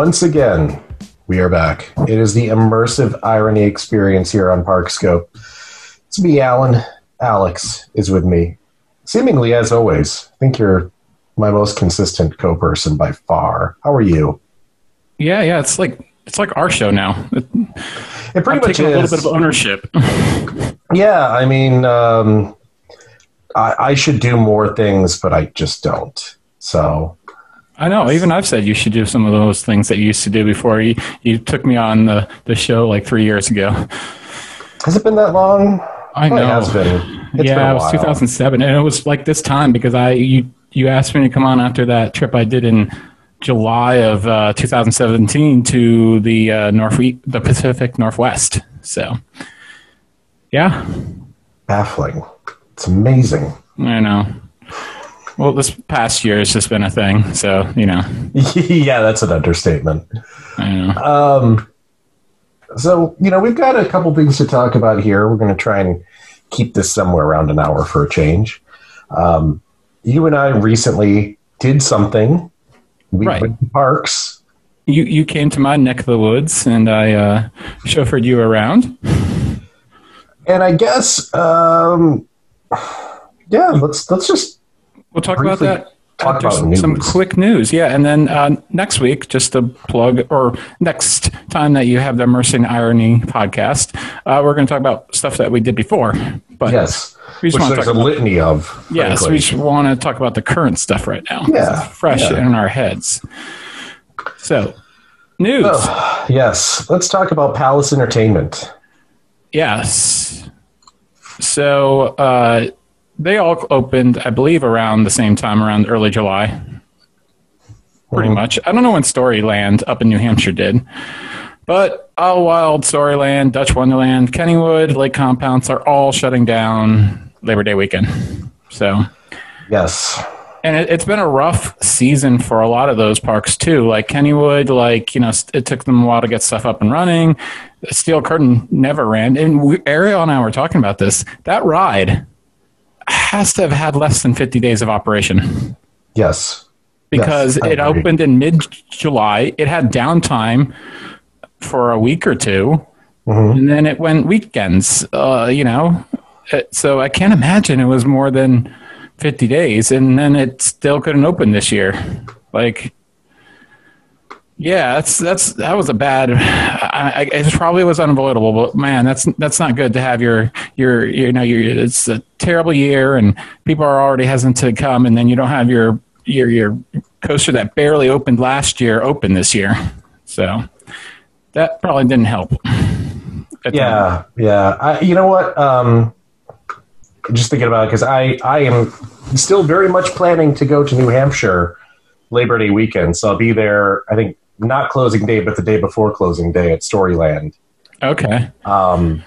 Once again, we are back. It is the immersive irony experience here on Parkscope. It's me, Alan. Alex is with me. Seemingly, as always, I think you're my most consistent co-person by far. How are you? Yeah, yeah. It's like it's like our show now. It, It pretty I'm much is. a little bit of ownership. Yeah, I mean, um, I, I should do more things, but I just don't. So, I know. Even I've said you should do some of those things that you used to do before. You you took me on the, the show like three years ago. has it been that long? I Probably know. has been. It's yeah, been it was while. 2007, and it was like this time because I you you asked me to come on after that trip I did in July of uh, 2017 to the uh, North the Pacific Northwest. So, yeah, Baffling. It's amazing. I know. Well, this past year has just been a thing, so you know, yeah, that's an understatement. I know. Um, so, you know, we've got a couple things to talk about here. We're going to try and keep this somewhere around an hour for a change. Um, you and I recently did something. We Right. went to parks. You you came to my neck of the woods, and I uh, chauffeured you around. And I guess, um, yeah, let's let's just We'll talk about that. talk after about some, some quick news, yeah, and then uh, next week, just to plug, or next time that you have the Immersive Irony podcast, uh, we're going to talk about stuff that we did before. But yes, We just wanna there's talk a about- litany of. yes, frankly. we just want to talk about the current stuff right now. Yeah, it's fresh yeah. in our heads. So, news. Oh, yes, let's talk about Palace Entertainment. Yes. So uh, they all opened, I believe, around the same time, around early July. Pretty much. I don't know when Storyland up in New Hampshire did, but Idlewild, Storyland, Dutch Wonderland, Kennywood, Lake Compounce are all shutting down Labor Day weekend. So, Yes, and it, it's been a rough season for a lot of those parks too. Like Kennywood, like you know, it took them a while to get stuff up and running. Steel Curtain never ran, and we, Ariel and I were talking about this. That ride has to have had less than fifty days of operation yes, because Yes, it opened in mid July. It had downtime for a week or 2 Mhm. and then it went weekends. Uh, you know, so I can't imagine it was more than fifty days, and then it still couldn't open this year. Like, yeah, that's that's that was a bad. I, I, it probably was unavoidable, but man, that's that's not good to have your your you know your it's a terrible year, and people are already hesitant to come, and then you don't have your your your coaster that barely opened last year open this year, so that probably didn't help. Yeah, yeah. I, you know what? Um, just thinking about it because I I am still very much planning to go to New Hampshire Labor Day weekend, so I'll be there. I think not closing day, but the day before closing day at Storyland. Okay. Um,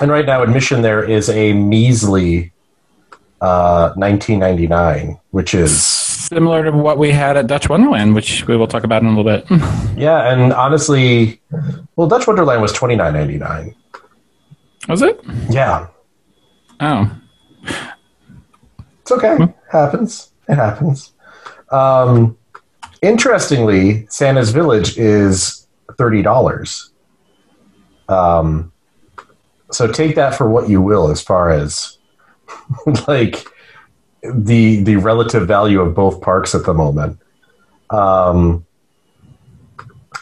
and right now, admission there is a measly uh, 1999, which is Similar to what we had at Dutch Wonderland, which we will talk about in a little bit. yeah. And honestly, well, Dutch Wonderland was 29.99. Was it? Yeah, Oh, it's okay. Happens. It happens. Um, interestingly, Santa's Village is thirty dollars. Um, so take that for what you will, as far as like the the relative value of both parks at the moment. Um,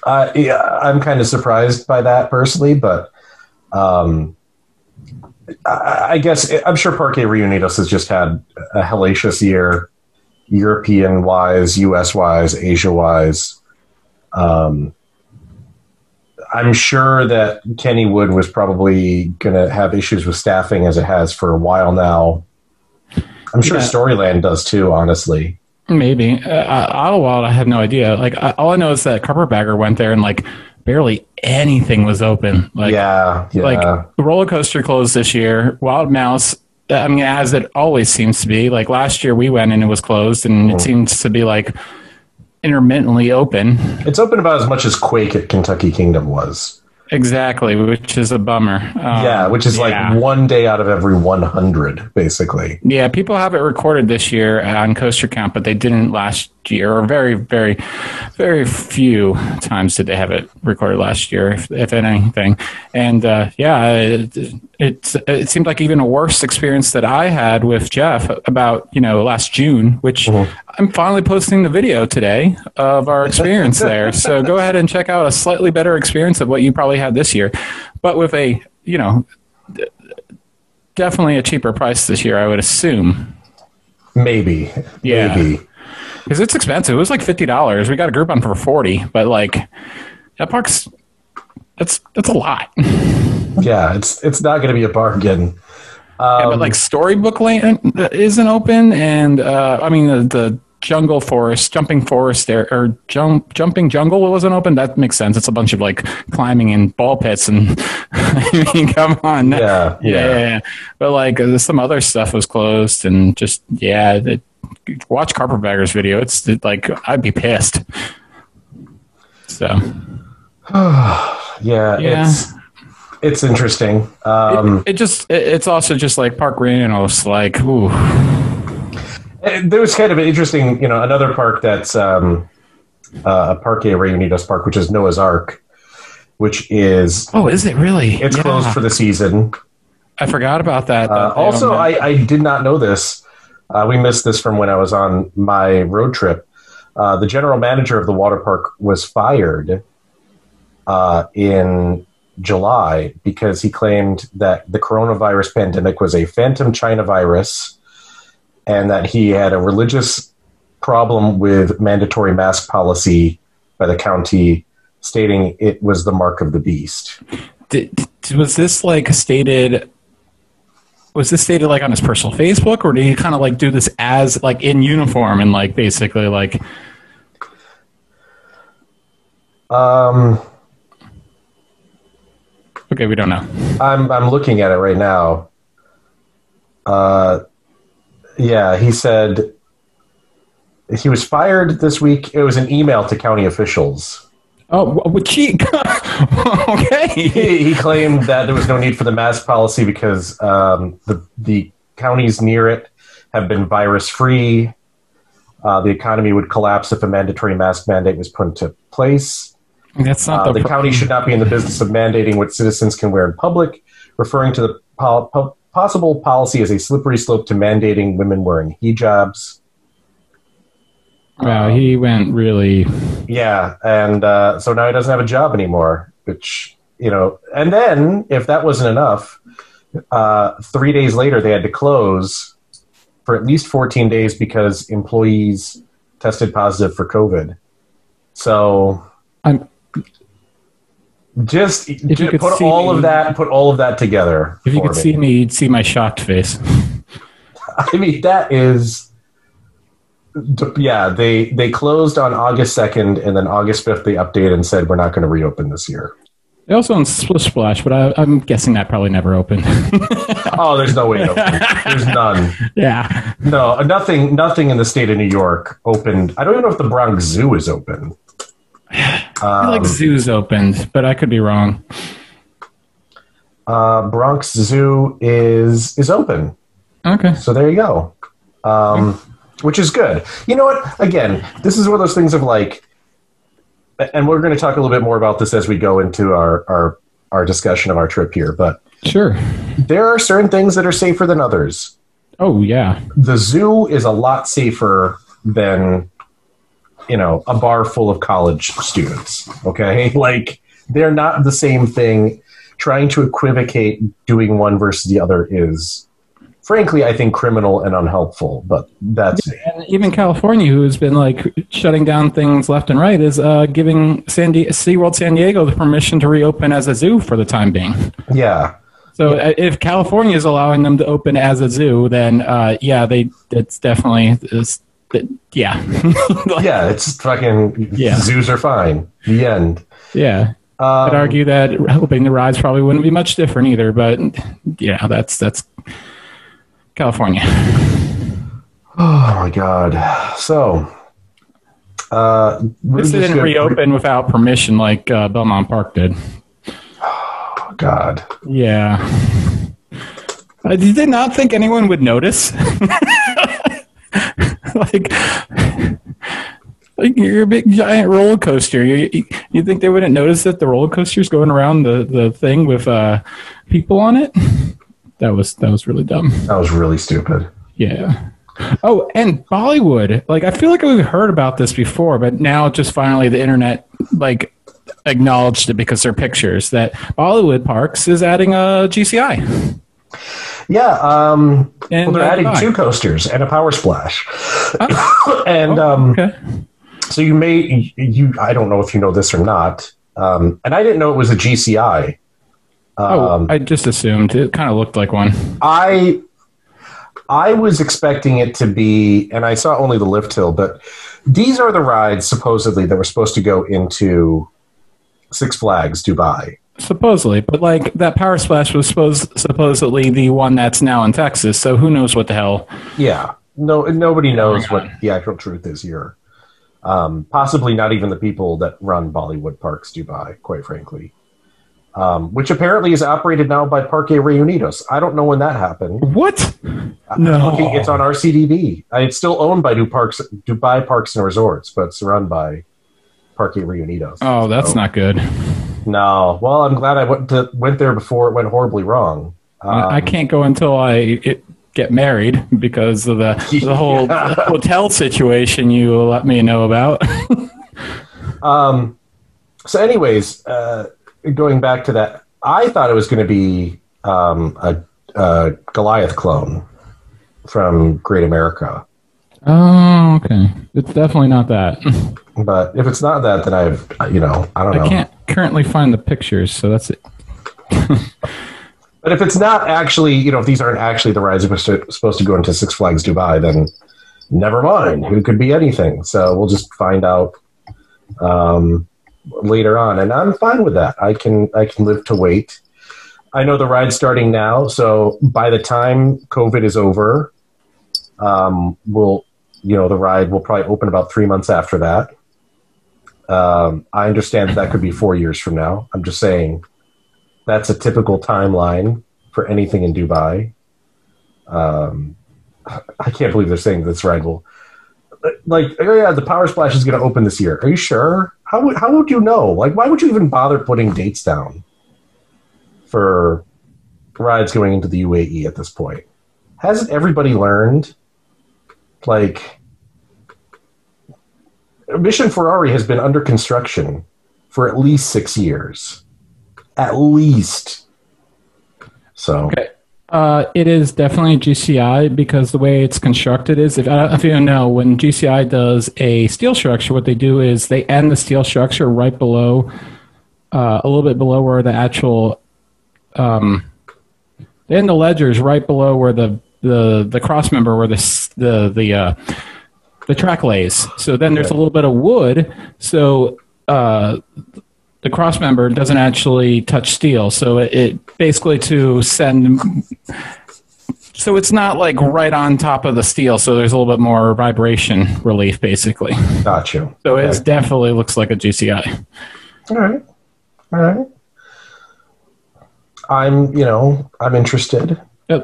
I, yeah, I'm kind of surprised by that personally, but um, I, I guess I'm sure Parque Reunidos has just had a hellacious year, European wise, US wise, Asia wise. Um, I'm sure that Kennywood was probably going to have issues with staffing as it has for a while now. I'm sure Yeah. Storyland does too, honestly. maybe. Uh, Idlewild, I have no idea. Like, I, all I know is that Carpetbagger went there and like barely anything was open. Like, yeah, yeah. like roller coaster closed this year. Wild Mouse. I mean, as it always seems to be. Like last year, we went and it was closed, and Mm. it seems to be like intermittently open. it's open about as much as Quake at Kentucky Kingdom was. Exactly, which is a bummer. Um, yeah, which is yeah. like one day out of every 100, basically. Yeah, people have it recorded this year on Coaster Count, but they didn't last year, or very, very, very few times did they have it recorded last year, if, if anything. And uh, yeah, it, it it seemed like even a worse experience that I had with Jeff about you know last June, which I'm finally posting the video today of our experience there. So go ahead and check out a slightly better experience of what you probably had this year, but with a you know definitely a cheaper price this year, I would assume. Maybe. Yeah. Maybe. Because it's expensive. It was like fifty dollars. We got a Groupon for forty, but like that park's that's that's a lot. Yeah, it's it's not going to be a bargain. Yeah, but Um, like Storybook Lane isn't open, and uh, I mean the, the Jungle Forest, Jumping Forest, there or jump, Jumping Jungle wasn't open. That makes sense. It's a bunch of like climbing and ball pits, and I mean, come on, Yeah, yeah. yeah. But like some other stuff was closed, and just yeah, it, watch Carpetbagger's video. It's it, like I'd be pissed. So yeah, Yeah. it's it's interesting. Um, it, it just it, it's also just like Park Rhinos, like ooh. And there was kind of an interesting, you know, another park that's um, uh, a parque Reunidos Park, which is Noah's Ark, which is Oh, is it really? it's Yeah. closed for the season. I forgot about that. Uh, also. I, I did not know this. Uh, we missed this from when I was on my road trip. Uh, the general manager of the water park was fired uh, in July because he claimed that the coronavirus pandemic was a phantom China virus and that he had a religious problem with mandatory mask policy by the county, stating it was the mark of the beast. Did, was this like stated? Was this stated like on his personal Facebook, or did he kind of like do this as like in uniform and like basically like? Um, Okay, we don't know. I'm I'm looking at it right now. Uh, yeah, he said he was fired this week. It was an email to county officials. Oh, well, cheat. okay. He, he claimed that there was no need for the mask policy because um, the the counties near it have been virus free. Uh, the economy would collapse if a mandatory mask mandate was put into place. That's not Uh, the, the county should not be in the business of mandating what citizens can wear in public, referring to the pol- po- possible policy as a slippery slope to mandating women wearing hijabs. Wow, he went really. Yeah, and uh, so now he doesn't have a job anymore, which, you know, and then if that wasn't enough, uh, three days later they had to close for at least 14 days because employees tested positive for COVID. So I'm, just, just put all me- of that, put all of that together. if you could see me, you'd see my shocked face. I mean, that is, yeah. They they closed on August second, and then August fifth they updated and said we're not going to reopen this year. They also own Splish Splash, but I, I'm guessing that probably never opened. Oh, there's no way to open. There's none. yeah. No, nothing. Nothing in the state of New York opened. I don't even know if the Bronx Zoo is open. I feel like Um, zoos opened, but I could be wrong. uh, Bronx Zoo is is open. Okay. So there you go. Um, which is good. You know what? Again, this is one of those things of like, and we're going to talk a little bit more about this as we go into our our our discussion of our trip here. But Sure. there are certain things that are safer than others. Oh yeah. The zoo is a lot safer than you know a bar full of college students. Okay, like they're not the same thing. Trying to equivocate doing one versus the other is, frankly, I think criminal and unhelpful. But that's And even California, who has been like shutting down things left and right, is uh, giving San Di- SeaWorld San Diego the permission to reopen as a zoo for the time being. yeah. So uh if California is allowing them to open as a zoo, then uh, yeah, they it's definitely it's, it, yeah, Like, Yeah, it's fucking Yeah. zoos are fine. The end. yeah. Um, I'd argue that opening the rides probably wouldn't be much different either, but yeah, that's that's California. Oh my god. So, uh, This didn't gonna- reopen without permission like uh, Belmont Park did. Oh, god. Yeah. I did not think anyone would notice. like, Like you're a big giant roller coaster. You, you think they wouldn't notice that the roller coaster's going around the, the thing with uh, people on it? That was that was really dumb. That was really stupid. Yeah. Oh, and Bollywood. Like I feel like we've heard about this before, but now just finally the internet like acknowledged it because they're pictures that Bollywood Parks is adding a GCI. Yeah, um, And, well, they're uh, adding two coasters and a power splash, Oh, and um, okay. so you may you I don't know if you know this or not, um, and I didn't know it was a GCI. Oh, Um, I just assumed it kind of looked like one. I I was expecting it to be, and I saw only the lift hill, but these are the rides supposedly that were supposed to go into Six Flags Dubai. Supposedly, but like that power splash was supposed supposedly the one that's now in Texas. So who knows what the hell? Yeah, no, nobody knows what the actual truth is here. Um, possibly not even the people that run Bollywood Parks Dubai, quite frankly. Um, which apparently is operated now by Parque Reunidos. I don't know when that happened. What? I'm No. looking- it's on RCDB. It's still owned by Du Parks, Dubai Parks and Resorts, but it's run by Parque Reunidos. Oh, that's So- not good. No. Well, I'm glad I went to went there before it went horribly wrong. Um, I can't go until I it, get married because of the the whole Yeah. hotel situation you let me know about. Um, so, anyways, uh, going back to that, I thought it was going to be um, a, a Goliath clone from Great America, oh, okay. It's definitely not that. but if it's not that, then I've you know I don't know. I can't currently find the pictures, so that's it. But if it's not actually, you know, if these aren't actually the rides that supposed to go into Six Flags Dubai, then never mind. It could be anything. So we'll just find out um, later on, and I'm fine with that. I can I can live to wait. I know the ride's starting now, so by the time COVID is over, um, we'll you know the ride will probably open about three months after that. Um, I understand that, could be four years from now. I'm just saying that's a typical timeline for anything in Dubai. Um, I can't believe they're saying this ride will. Like, oh yeah, the Power Splash is going to open this year. Are you sure? How would how would you know? Like, why would you even bother putting dates down for rides going into the UAE at this point? Hasn't everybody learned? Like, Mission Ferrari has been under construction for at least six years at least. So Okay. Uh, it is definitely GCI because the way it's constructed is, if, I don't know if you know, when GCI does a steel structure, what they do is they end the steel structure right below, uh, a little bit below where the actual, um, they end the ledgers right below where the the the cross member where the the the uh, the track lays. So then there's a little bit of wood. So uh, the cross member doesn't actually touch steel. So it, it basically to send. So it's not like right on top of the steel. So there's a little bit more vibration relief, basically. got you. So Okay. it definitely looks like a GCI. all right, all right. I'm, you know, I'm interested.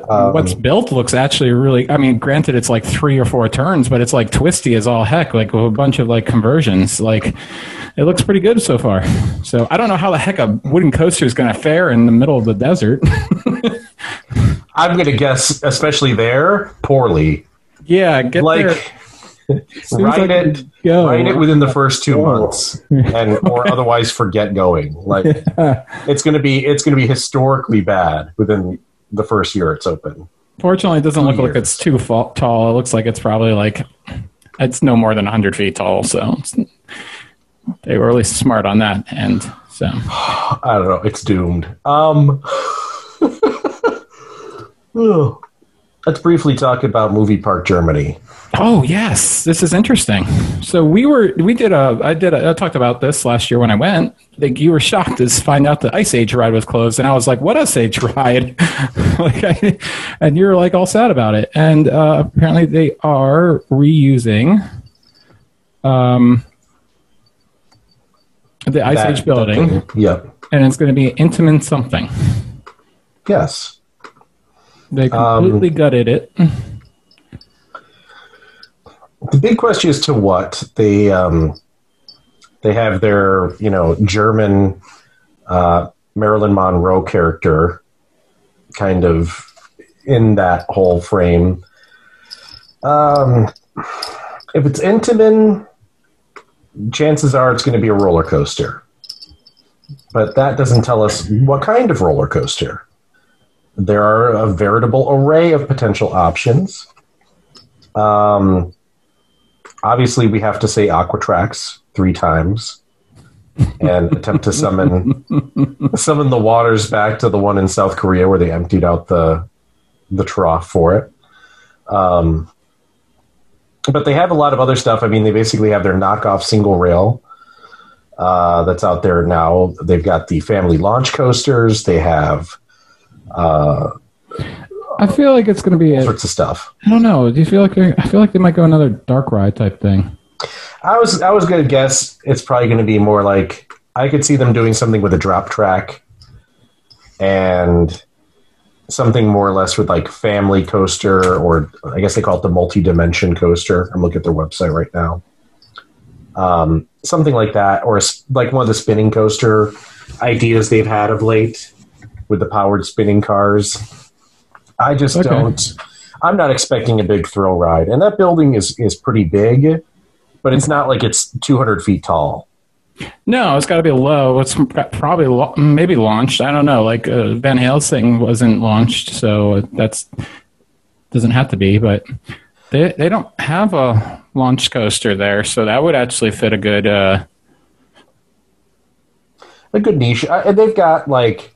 Uh, What's built looks actually really. I mean, granted, it's like three or four turns, but it's like twisty as all heck, like with a bunch of like conversions. Like, it looks pretty good so far. So I don't know how the heck a wooden coaster is going to fare in the middle of the desert. I'm going to guess, especially there, poorly. yeah, get Like, there. Write like it, go. write it within the first two months, and or otherwise forget going. Like, it's going to be, it's going to be historically bad within the first year it's open. Fortunately, it doesn't look like it's too fa- tall. It looks like it's probably like it's no more than 100 feet tall. So it's, they were really smart on that end. So I don't know. It's doomed. Um, let's briefly talk about Movie Park Germany. Oh yes, this is interesting. So we were we did a I did a, I talked about this last year when I went. Like you were shocked to find out the Ice Age ride was closed, and I was like, "What Ice Age ride?" like, I, and you're like all sad about it. And uh, apparently they are reusing um the Ice That- Age building. Yep. and it's going to be Intamin something. Yes. They Um, completely gutted it. the big question is to what they um, they have their you know German uh, Marilyn Monroe character kind of in that whole frame. Um, if it's Intamin, chances are it's going to be a roller coaster. But that doesn't tell us what kind of roller coaster. There are a veritable array of potential options. Um, obviously, we have to say Aquatrax three times and attempt to summon summon the waters back to the one in South Korea where they emptied out the the trough for it. Um, but they have a lot of other stuff. I mean, they basically have their knockoff single rail uh, that's out there now. They've got the family launch coasters. They have. Uh, I feel like it's going to be all a, sorts of stuff. I don't know. Do you feel like I feel like they might go another dark ride type thing? I was I was gonna guess it's probably gonna be more like I could see them doing something with a drop track and something more or less with like family coaster or I guess they call it the multi-dimension coaster. I'm looking at their website right now. Um, something like that, or like one of the spinning coaster ideas they've had of late with the powered spinning cars. I just Okay. don't. I'm not expecting a big thrill ride, and that building is is pretty big, but it's not like it's 200 feet tall. No, it's got to be low. It's probably lo- maybe launched. I don't know. Like uh, Van Helsing wasn't launched, so that's doesn't have to be. But they they don't have a launch coaster there, so that would actually fit a good. Uh, a good niche. Uh, And they've got like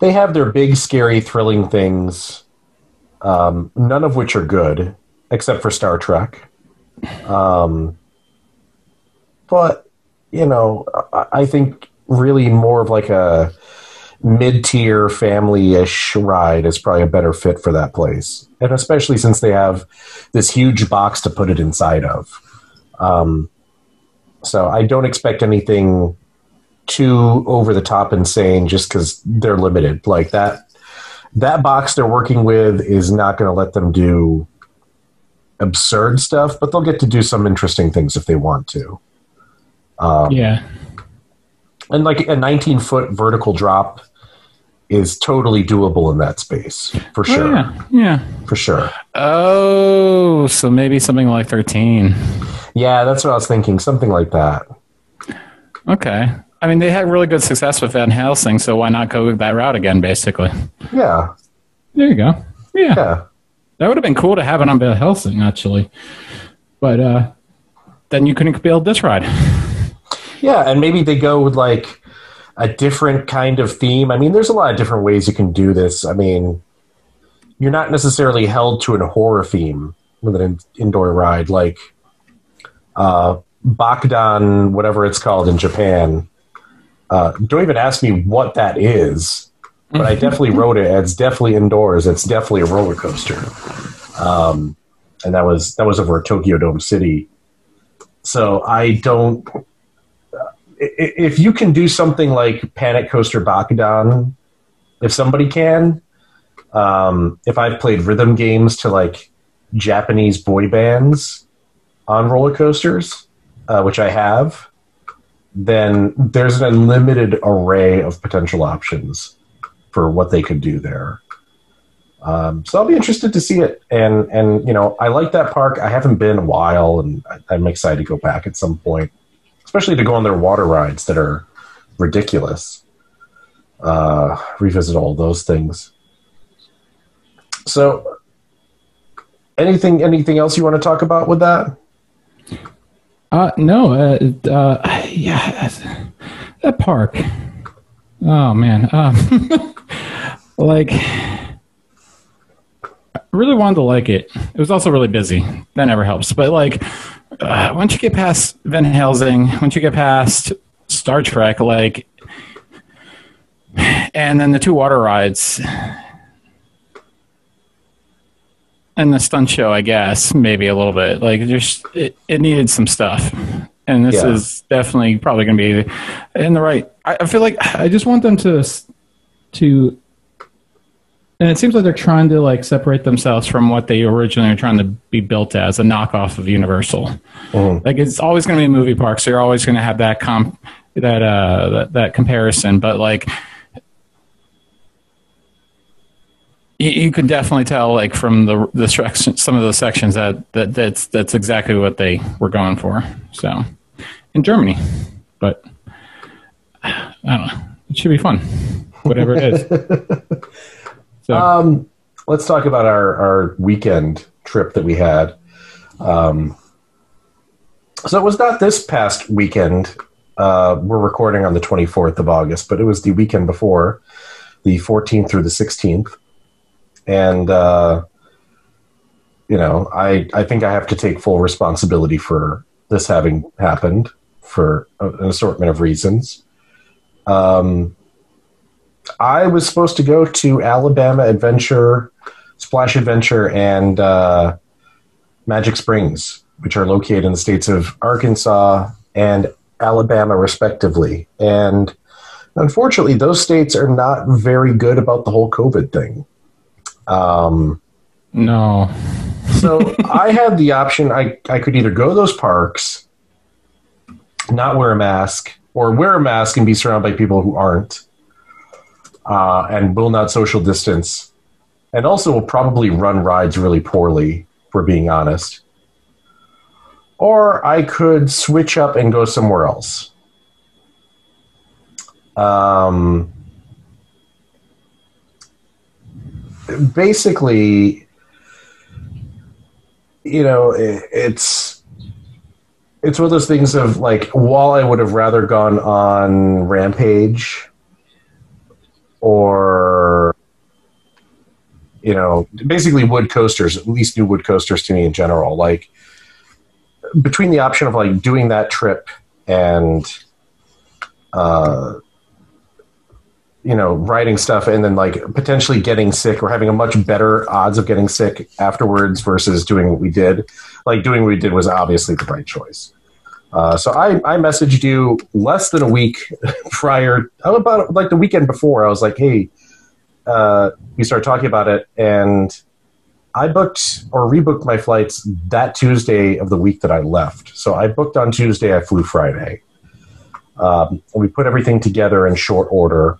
they have their big, scary, thrilling things, um, none of which are good, except for Star Trek. Um, but you know, I, I think really more of like a mid-tier family-ish ride is probably a better fit for that place, and especially since they have this huge box to put it inside of. Um, so I don't expect anything too over the top insane just because they're limited. Like that that box they're working with is not going to let them do absurd stuff, but they'll get to do some interesting things if they want to. Um, yeah, And like a 19 foot vertical drop is totally doable in that space for Oh, sure. yeah, yeah. For sure. Oh, so maybe something like thirteen. Yeah, that's what I was thinking. Something like that. Okay. I mean, they had really good success with Van Helsing, so why not go that route again? Basically, Yeah. There you go. Yeah, Yeah. that would have been cool to have it on Van Helsing, actually. But uh, then you couldn't build this ride. Yeah, and maybe they go with like a different kind of theme. I mean, there's a lot of different ways you can do this. I mean, you're not necessarily held to a horror theme with an in- indoor ride like uh, Bakudan, whatever it's called in Japan. Uh, don't even ask me what that is, but I definitely wrote it. It's definitely indoors. It's definitely a roller coaster, um, and that was that was over at Tokyo Dome City. So I don't i- if you can do something like Panic Coaster Bakudan, if somebody can, um, if I've played rhythm games to like Japanese boy bands on roller coasters, uh, which I have, then there's an unlimited array of potential options for what they could do there. Um, so I'll be interested to see it, and and you know I like that park. I haven't been a while, and I, I'm excited to go back at some point especially to go on their water rides that are ridiculous. Uh, revisit all those things. So, anything anything else you want to talk about with that? Uh, no, uh, uh, yeah, that park. Oh man, um, like, I really wanted to like it. It was also really busy. That never helps. But like, uh, once you get past Van Helsing, once you get past Star Trek, like, and then the two water rides. And the stunt show, I guess, maybe a little bit. Like, just it, it needed some stuff, and this Yeah. is definitely probably going to be in the right. I, I feel like I just want them to to And it seems like they're trying to like separate themselves from what they originally are trying to be built as a knockoff of Universal. Mhm. Like it's always going to be a movie park, so you're always going to have that comp that uh that, that comparison. But like you, you can definitely tell like from the the section, some of those sections that, that that's that's exactly what they were going for. So in Germany, but I don't know. It should be fun, whatever it is. So Um, let's talk about our, our weekend trip that we had. Um, so it was not this past weekend. Uh, we're recording on the 24th of August, but it was the weekend before, the 14th through the 16th. And, uh, you know, I, I think I have to take full responsibility for this having happened for an assortment of reasons. Um, I was supposed to go to Alabama Adventure, Splash Adventure, and uh, Magic Springs, which are located in the states of Arkansas and Alabama, respectively. And unfortunately, those states are not very good about the whole COVID thing. Um, no, so I had the option. I, I could either go to those parks, not wear a mask, or wear a mask and be surrounded by people who aren't, uh, and will not social distance, and also will probably run rides really poorly, for being honest. Or I could switch up and go somewhere else. Um, basically, you know, it, it's it's one of those things of like, while I would have rather gone on Rampage or you know, basically wood coasters, at least new wood coasters to me in general. Like between the option of like doing that trip and uh you know, writing stuff and then like potentially getting sick or having a much better odds of getting sick afterwards versus doing what we did. Like doing what we did was obviously the right choice. Uh, so I, I messaged you less than a week prior, about like the weekend before. I was like, hey, uh, we started talking about it, and I booked or rebooked my flights that Tuesday of the week that I left. So I booked on Tuesday, I flew Friday. Um, and we put everything together in short order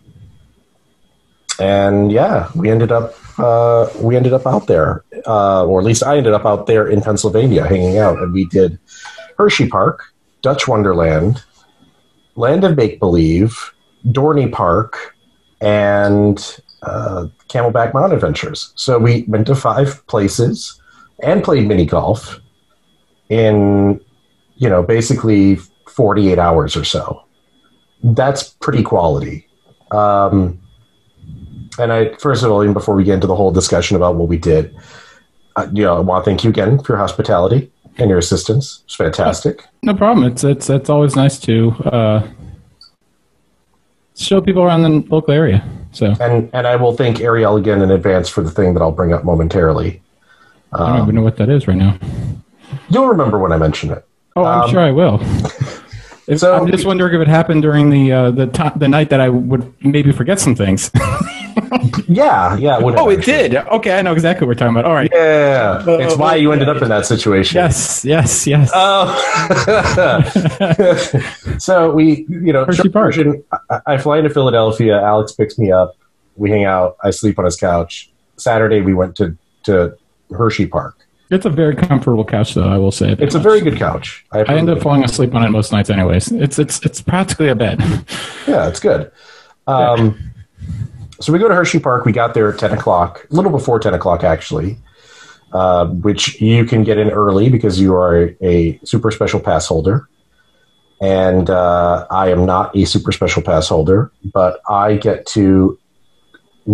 and yeah, we ended up uh, we ended up out there, uh, or at least I ended up out there in Pennsylvania hanging out, and we did Hershey Park, Dutch Wonderland, Land of Make Believe, Dorney Park, and uh, Camelback Mountain Adventures. So we went to five places and played mini golf in you know basically forty eight hours or so. That's pretty quality. Um, and I first of all, even before we get into the whole discussion about what we did, uh, you know, I want to thank you again for your hospitality and your assistance. It's fantastic. no problem. It's it's it's always nice to uh, show people around the local area. So And and I will thank Ariel again in advance for the thing that I'll bring up momentarily. I don't Um, even know what that is right now. you'll remember when I mention it. Oh, I'm um, sure I will. If- so- I'm just wondering if it happened during the uh, the the night that I would maybe forget some things. Yeah, yeah. oh, it actually. did. Okay, I know exactly what we're talking about. All right. Yeah, it's why you ended up in that situation. Yes, yes, yes. Oh. so we, you know, Hershey Park. I, I fly into Philadelphia. Alex picks me up. We hang out. I sleep on his couch. Saturday we went to to Hershey Park. it's a very comfortable couch, though. I will say. It's a very good couch. I end up falling asleep on it most nights, anyways. It's it's it's practically a bed. Yeah, it's good. Um, so we go to Hershey Park. We got there at 10 o'clock, a little before 10 o'clock, actually, uh, which you can get in early because you are a, super special pass holder. And uh, I am not a super special pass holder, but I get to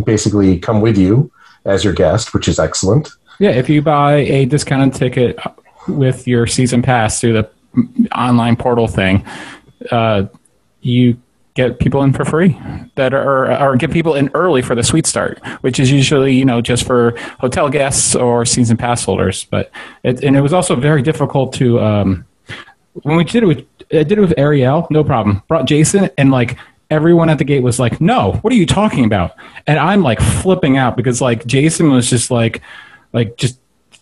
basically come with you as your guest, which is excellent. Yeah, if you buy a discounted ticket with your season pass through the online portal thing, uh, you get people in for free that are or get people in early for the sweet start, which is usually you know just for hotel guests or season pass holders. But it, and it was also very difficult to um, when we did it with I did it with Ariel, no problem. Brought Jason and like everyone at the gate was like, "No, what are you talking about?" And I'm like flipping out because like Jason was just like, like just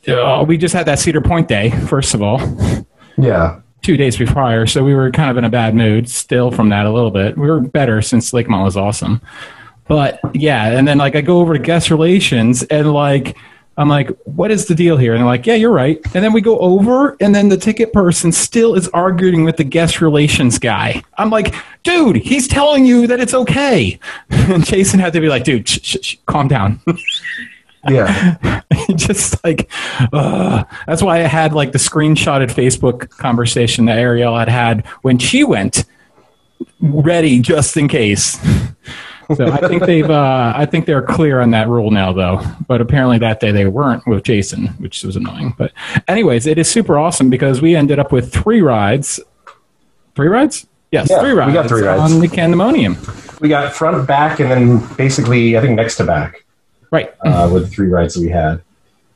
uh, we just had that Cedar Point day first of all, Yeah. Two days prior, so we were kind of in a bad mood still from that a little bit. We were better since Lakemont was awesome, but yeah, and then like I go over to guest relations and like. I'm like, what is the deal here? And they're like, yeah, you're right. And then we go over, and then the ticket person still is arguing with the guest relations guy. I'm like, dude, he's telling you that it's okay. And Jason had to be like, dude, shh, shh, shh, calm down. Yeah. just like uh, that's why I had like the screenshotted Facebook conversation that Ariel had had when she went ready just in case. So I think they've uh, I think they're clear on that rule now though. But apparently that day they weren't with Jason, which was annoying. But anyways, it is super awesome because we ended up with three rides. Three rides? Yes, Yeah, three we got three rides. on the Candemonium. we got front, back, and then basically, I think next to back Right. uh, with the three rides that we had.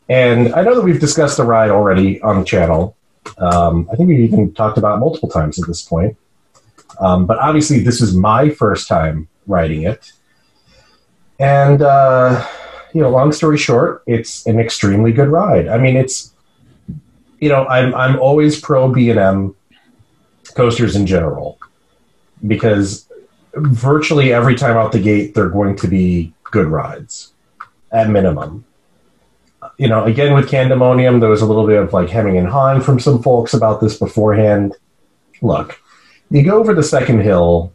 And I know that we've discussed the ride already on the channel. Um, I think we've even talked about multiple times at this point. Um, but obviously, this is my first time riding it. And, uh, you know, long story short, it's an extremely good ride. I mean, it's, you know, I'm, I'm always pro B&M coasters in general because virtually every time out the gate, they're going to be good rides at minimum. You know, again with Candemonium, there was a little bit of like hemming and hawing from some folks about this beforehand. Look, you go over the second hill,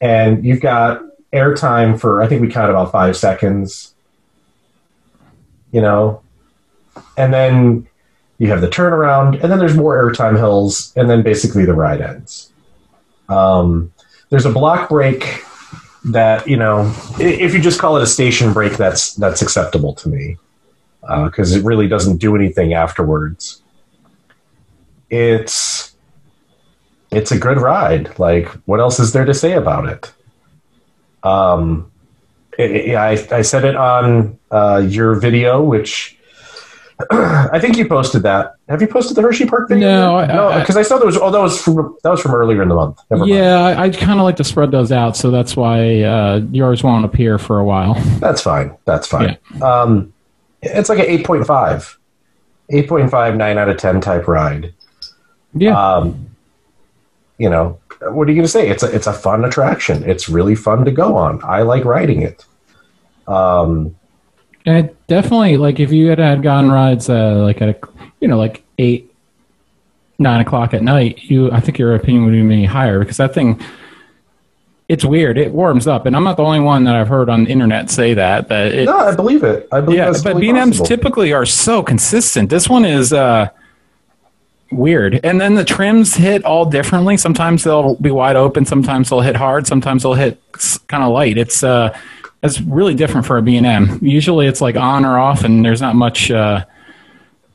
and you've got airtime for I think we counted about five seconds. You know, and then you have the turnaround, and then there's more airtime hills, and then basically the ride ends. Um, there's a block break that you know if you just call it a station break that's that's acceptable to me. Because it really doesn't do anything afterwards. It's it's a good ride. Like what else is there to say about it? Um i i, I said it on uh, your video which I think you posted that. Have you posted the Hershey Park video? No, I- no, I- because I, saw there was. Oh, that was from that was from earlier in the month. Never mind. Yeah, I, I kind of like to spread those out, so that's why uh, yours won't appear for a while. That's fine. That's fine. Um, it's like an 8.5, 8.5, 9 out of 10 type ride. Yeah, Um, you know, what are you going to say? It's a, it's a fun attraction. It's really fun to go on. I like riding it. Um, definitely like if you had had gone rides uh, like at a, you know like eight, nine o'clock at night, you I think your opinion would be maybe higher because that thing. It's weird. It warms up, and I'm not the only one that I've heard on the internet say that. That it, no, I believe it. I believe yeah, but totally B&Ms possible. typically are so consistent. This one is uh, weird. And then the trims hit all differently. Sometimes they'll be wide open. Sometimes they'll hit hard. Sometimes they'll hit kind of light. It's uh, it's really different for a B&M. Usually it's like on or off, and there's not much uh,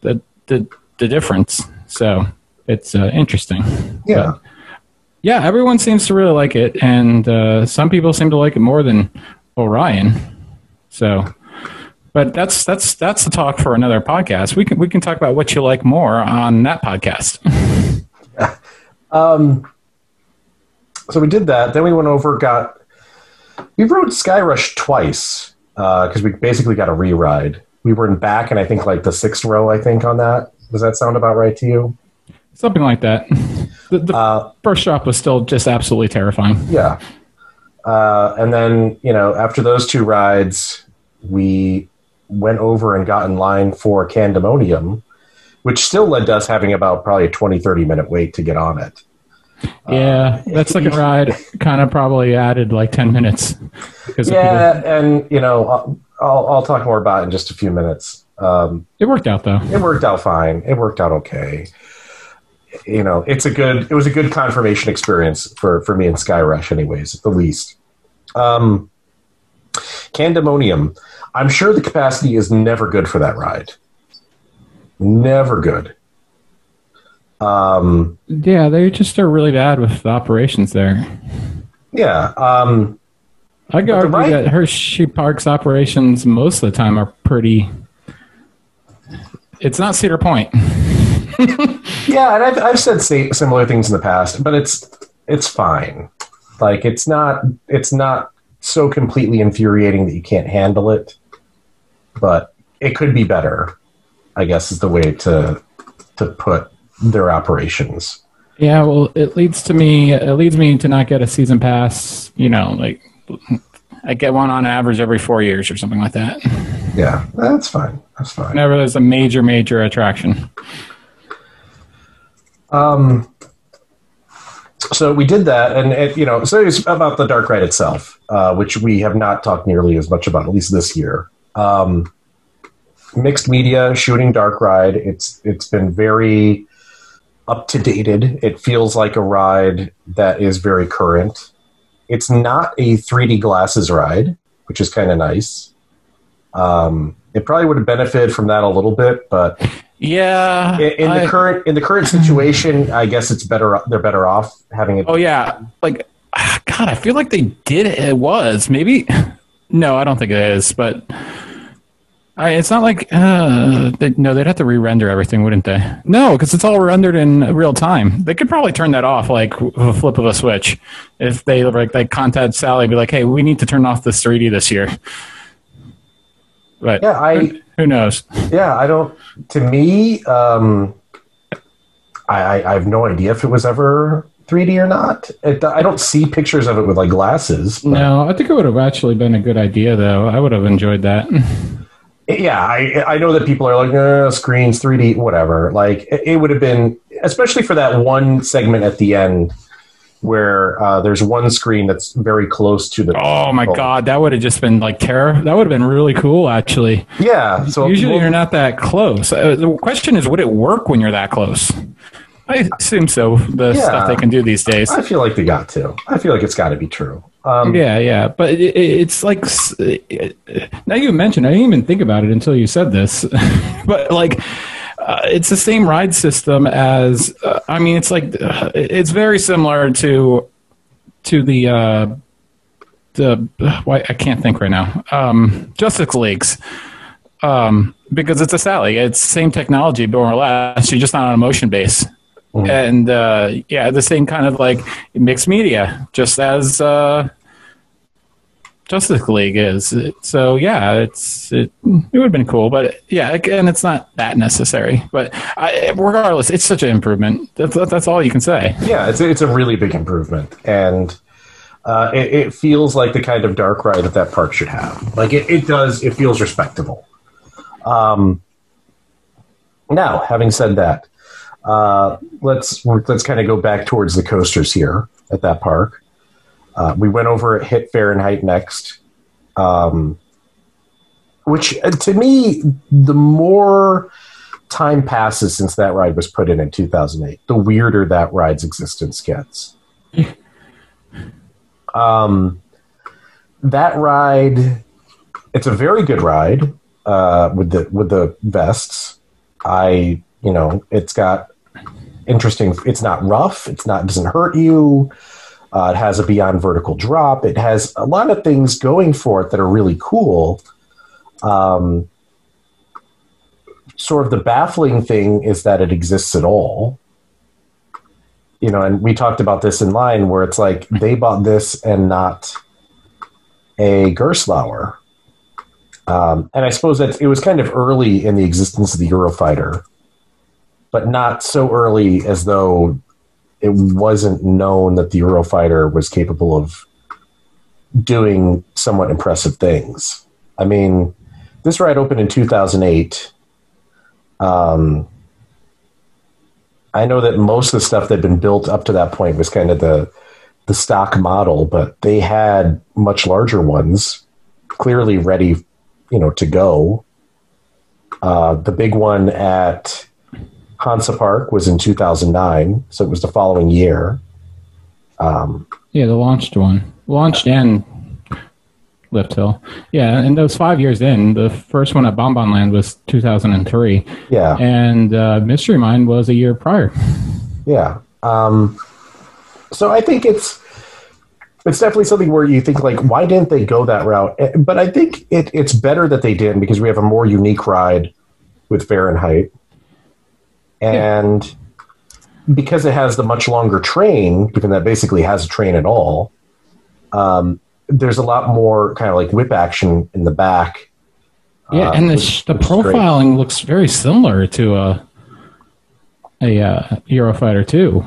the the the difference. So it's uh, interesting. Yeah. But, yeah, everyone seems to really like it, and uh, some people seem to like it more than Orion. So, but that's that's that's the talk for another podcast. We can we can talk about what you like more on that podcast. Um, so we did that. Then we went over, got we rode Skyrush twice because we basically got a re-ride. We were in back, and I think like the sixth row. I think on that. Does that sound about right to you? Something like that. The, the Uh, first drop was still just absolutely terrifying. yeah. Uh, and then you know after those two rides, we went over and got in line for Candemonium, which still led to us having about probably a 20, 30 minute wait to get on it. Yeah, that second ride kind of probably added like ten minutes. Yeah, and you know I'll, I'll, I'll talk more about it in just a few minutes. Um, it worked out though. it worked out fine. It worked out okay. You know, it's a good. It was a good confirmation experience for for me and Skyrush, anyways, at the least. Um, Candemonium. I'm sure the capacity is never good for that ride. Never good. Um, Yeah, they just are really bad with the operations there. yeah. Um, I the argue right- that Hershey Park's operations most of the time are pretty. It's not Cedar Point. Yeah, and I've, I've said sa- similar things in the past, but it's it's fine. Like it's not it's not so completely infuriating that you can't handle it, but it could be better. I guess is the way to to put their operations. Yeah, well, it leads to me. It leads me to not get a season pass. You know, like I get one on average every four years or something like that. Yeah, that's fine. That's fine. Whenever there's a major, major attraction. Um, so we did that, and it, you know, so it's about the dark ride itself, uh, which we have not talked nearly as much about, at least this year. Um, mixed media shooting dark ride. It's it's been very up to dated. It feels like a ride that is very current. It's not a 3D glasses ride, which is kind of nice. Um, it probably would have benefited from that a little bit, but Yeah. in, in the current in the current situation, I guess it's better. They're better off having it. Oh yeah, like ah, God, I feel like they did it. It was maybe. No, I don't think it is. But I, it's not like uh, they, no, they'd have to re-render everything, wouldn't they? No, because it's all rendered in real time. They could probably turn that off like with a flip of a switch. If they like they contact Sally, and be like, hey, we need to turn off this 3D this year. But Yeah, I who knows? yeah I don't. To me, um, I, I I have no idea if it was ever 3D or not. It, I don't see pictures of it with like glasses. but- No, I think it would have actually been a good idea, though. I would have enjoyed that. Yeah, I I know that people are like uh, screens, 3D, whatever. Like it, it would have been, especially for that one segment at the end where uh, there's one screen that's very close to the. Oh my God, that would have just been like terror. That would have been really cool, actually. Yeah, so Usually well, you're not that close. Uh, the question is, would it work when you're that close? I assume so. The Yeah. stuff they can do these days. I feel like they got to. I feel like it's got to be true. Um, yeah, yeah, but it, it, it's like now you mentioned. I didn't even think about it until you said this, but like. Uh, it's the same ride system as uh, I mean, it's like uh, it's very similar to to the uh, the why I can't think right now. Um, Justice Leagues, um, because it's a Sally. It's same technology, more or less. You're just not on a motion base, and uh, yeah, the same kind of like mixed media, just as uh, Justice League is. So yeah, it's it, it would have been cool, but yeah, again, it's not that necessary. But I, regardless, it's such an improvement. That's that's all you can say. yeah, it's it's a really big improvement, and uh, it, it feels like the kind of dark ride that that park should have. Like it, it does. It feels respectable. Um, now, having said that, uh, let's let's kind of go back towards the coasters here at that park. Uh, we went over at Hit Fahrenheit next, um, which uh, to me, the more time passes since that ride was put in in 2008, the weirder that ride's existence gets. um, that ride, it's a very good ride uh, with the with the vests. I, you know, it's got interesting. It's not rough. It's not doesn't hurt you. Uh, it has a beyond vertical drop. It has a lot of things going for it that are really cool. Um, sort of the baffling thing is that it exists at all. You know, and we talked about this in line where it's like they bought this and not a Gerstlauer. Um, and I suppose that it was kind of early in the existence of the Eurofighter, but not so early as though it wasn't known that the Eurofighter was capable of doing somewhat impressive things. I mean, this ride opened in 2008. Um, I know that most of the stuff that had been built up to that point was kind of the the stock model, but they had much larger ones, clearly ready, you know, to go. Uh, the big one at Hansa Park was in 2009, so it was the following year. Um, Yeah, the launched one, launched and Lift Hill. Yeah, and those five years in, the first one at Bonbon Land was 2003, yeah, and uh, Mystery Mine was a year prior. yeah. Um, so I think it's it's definitely something where you think like, why didn't they go that route? Eh, But I think it, it's better that they did because we have a more unique ride with Fahrenheit, and because it has the much longer train, given that basically has a train at all, Um, there's a lot more kind of like whip action in the back. Yeah, uh, and the which- the which profiling looks very similar to a a uh, Eurofighter too,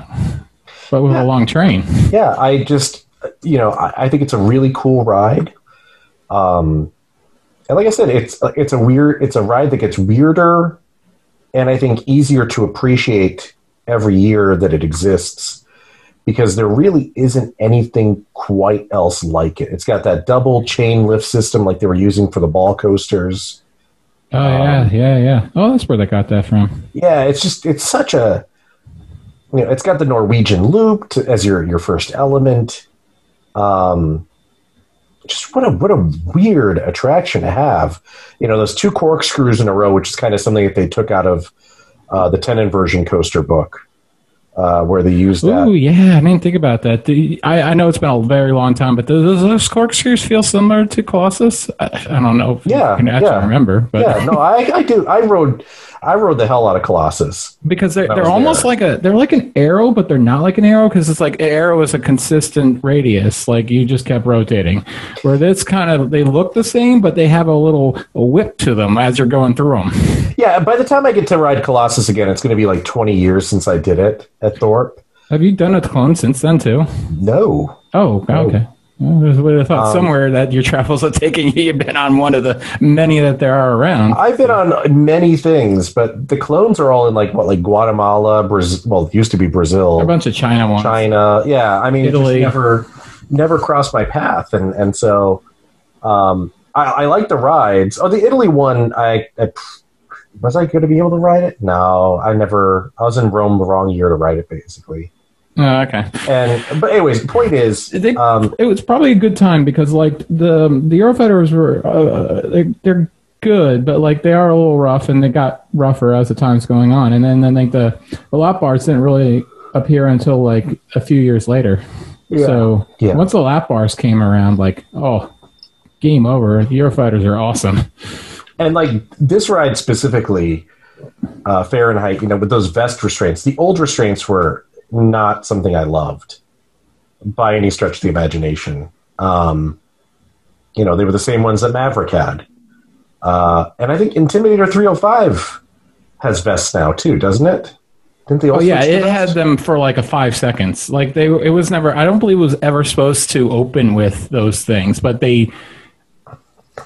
but with Yeah. a long train. yeah, I just, you know, I, I think it's a really cool ride. Um, and like I said, it's it's a weird, it's a ride that gets weirder, and I think easier to appreciate every year that it exists, because there really isn't anything quite else like it. It's got that double chain lift system like they were using for the ball coasters. Oh yeah, yeah, yeah. Oh, that's where they got that from. Yeah, it's just it's such a you know, it's got the Norwegian loop to, as your your first element. Um just what a what a weird attraction to have. You know, those two corkscrews in a row, which is kind of something that they took out of uh, the ten inversion coaster book. Uh, where they used that. Ooh, yeah. I didn't think about that. The, I, I know it's been a very long time, but does those corkscrews feel similar to Colossus? I, I don't know. If Yeah, you can actually yeah. remember, but yeah, no, I, I do. I rode, I rode the hell out of Colossus. because they're, they're almost there. like a they're like an arrow, but they're not like an arrow because it's like an arrow is a consistent radius, like you just kept rotating. Where this kind of they look the same, but they have a little whip to them as you're going through them. Yeah, by the time I get to ride Colossus again, it's going to be like twenty years since I did it at Thorpe. Have you done a clone since then too? No, Oh, okay. Well, I would have thought somewhere that your travels are taking you. You've been on one of the many that there are around. I've been on many things, but the clones are all in like what, like Guatemala, Brazil. Well, it used to be Brazil, a bunch of China ones. China. Yeah, I mean, Italy. never, never crossed my path, and and so, um, I, I like the rides. Oh, the Italy one, I, I was I going to be able to ride it? No, I never. I was in Rome the wrong year to ride it, basically. Oh, okay. And but anyways, the point is, They- um, it was probably a good time because like the the Eurofighters were uh, they, they're good, but like they are a little rough and they got rougher as the time's going on. And then then like the the lap bars didn't really appear until like a few years later. Yeah. So Yeah. once the lap bars came around, like oh, game over. The Eurofighters are awesome. and like this ride specifically, uh, Fahrenheit, you know, with those vest restraints, the old restraints were not something I loved by any stretch of the imagination. Um, you know, they were the same ones that Maverick had. Uh, and I think Intimidator 305 has vests now too, doesn't it? Didn't they Oh yeah, it had them for like a five seconds. Like they, it was never. I don't believe it was ever supposed to open with those things, but they,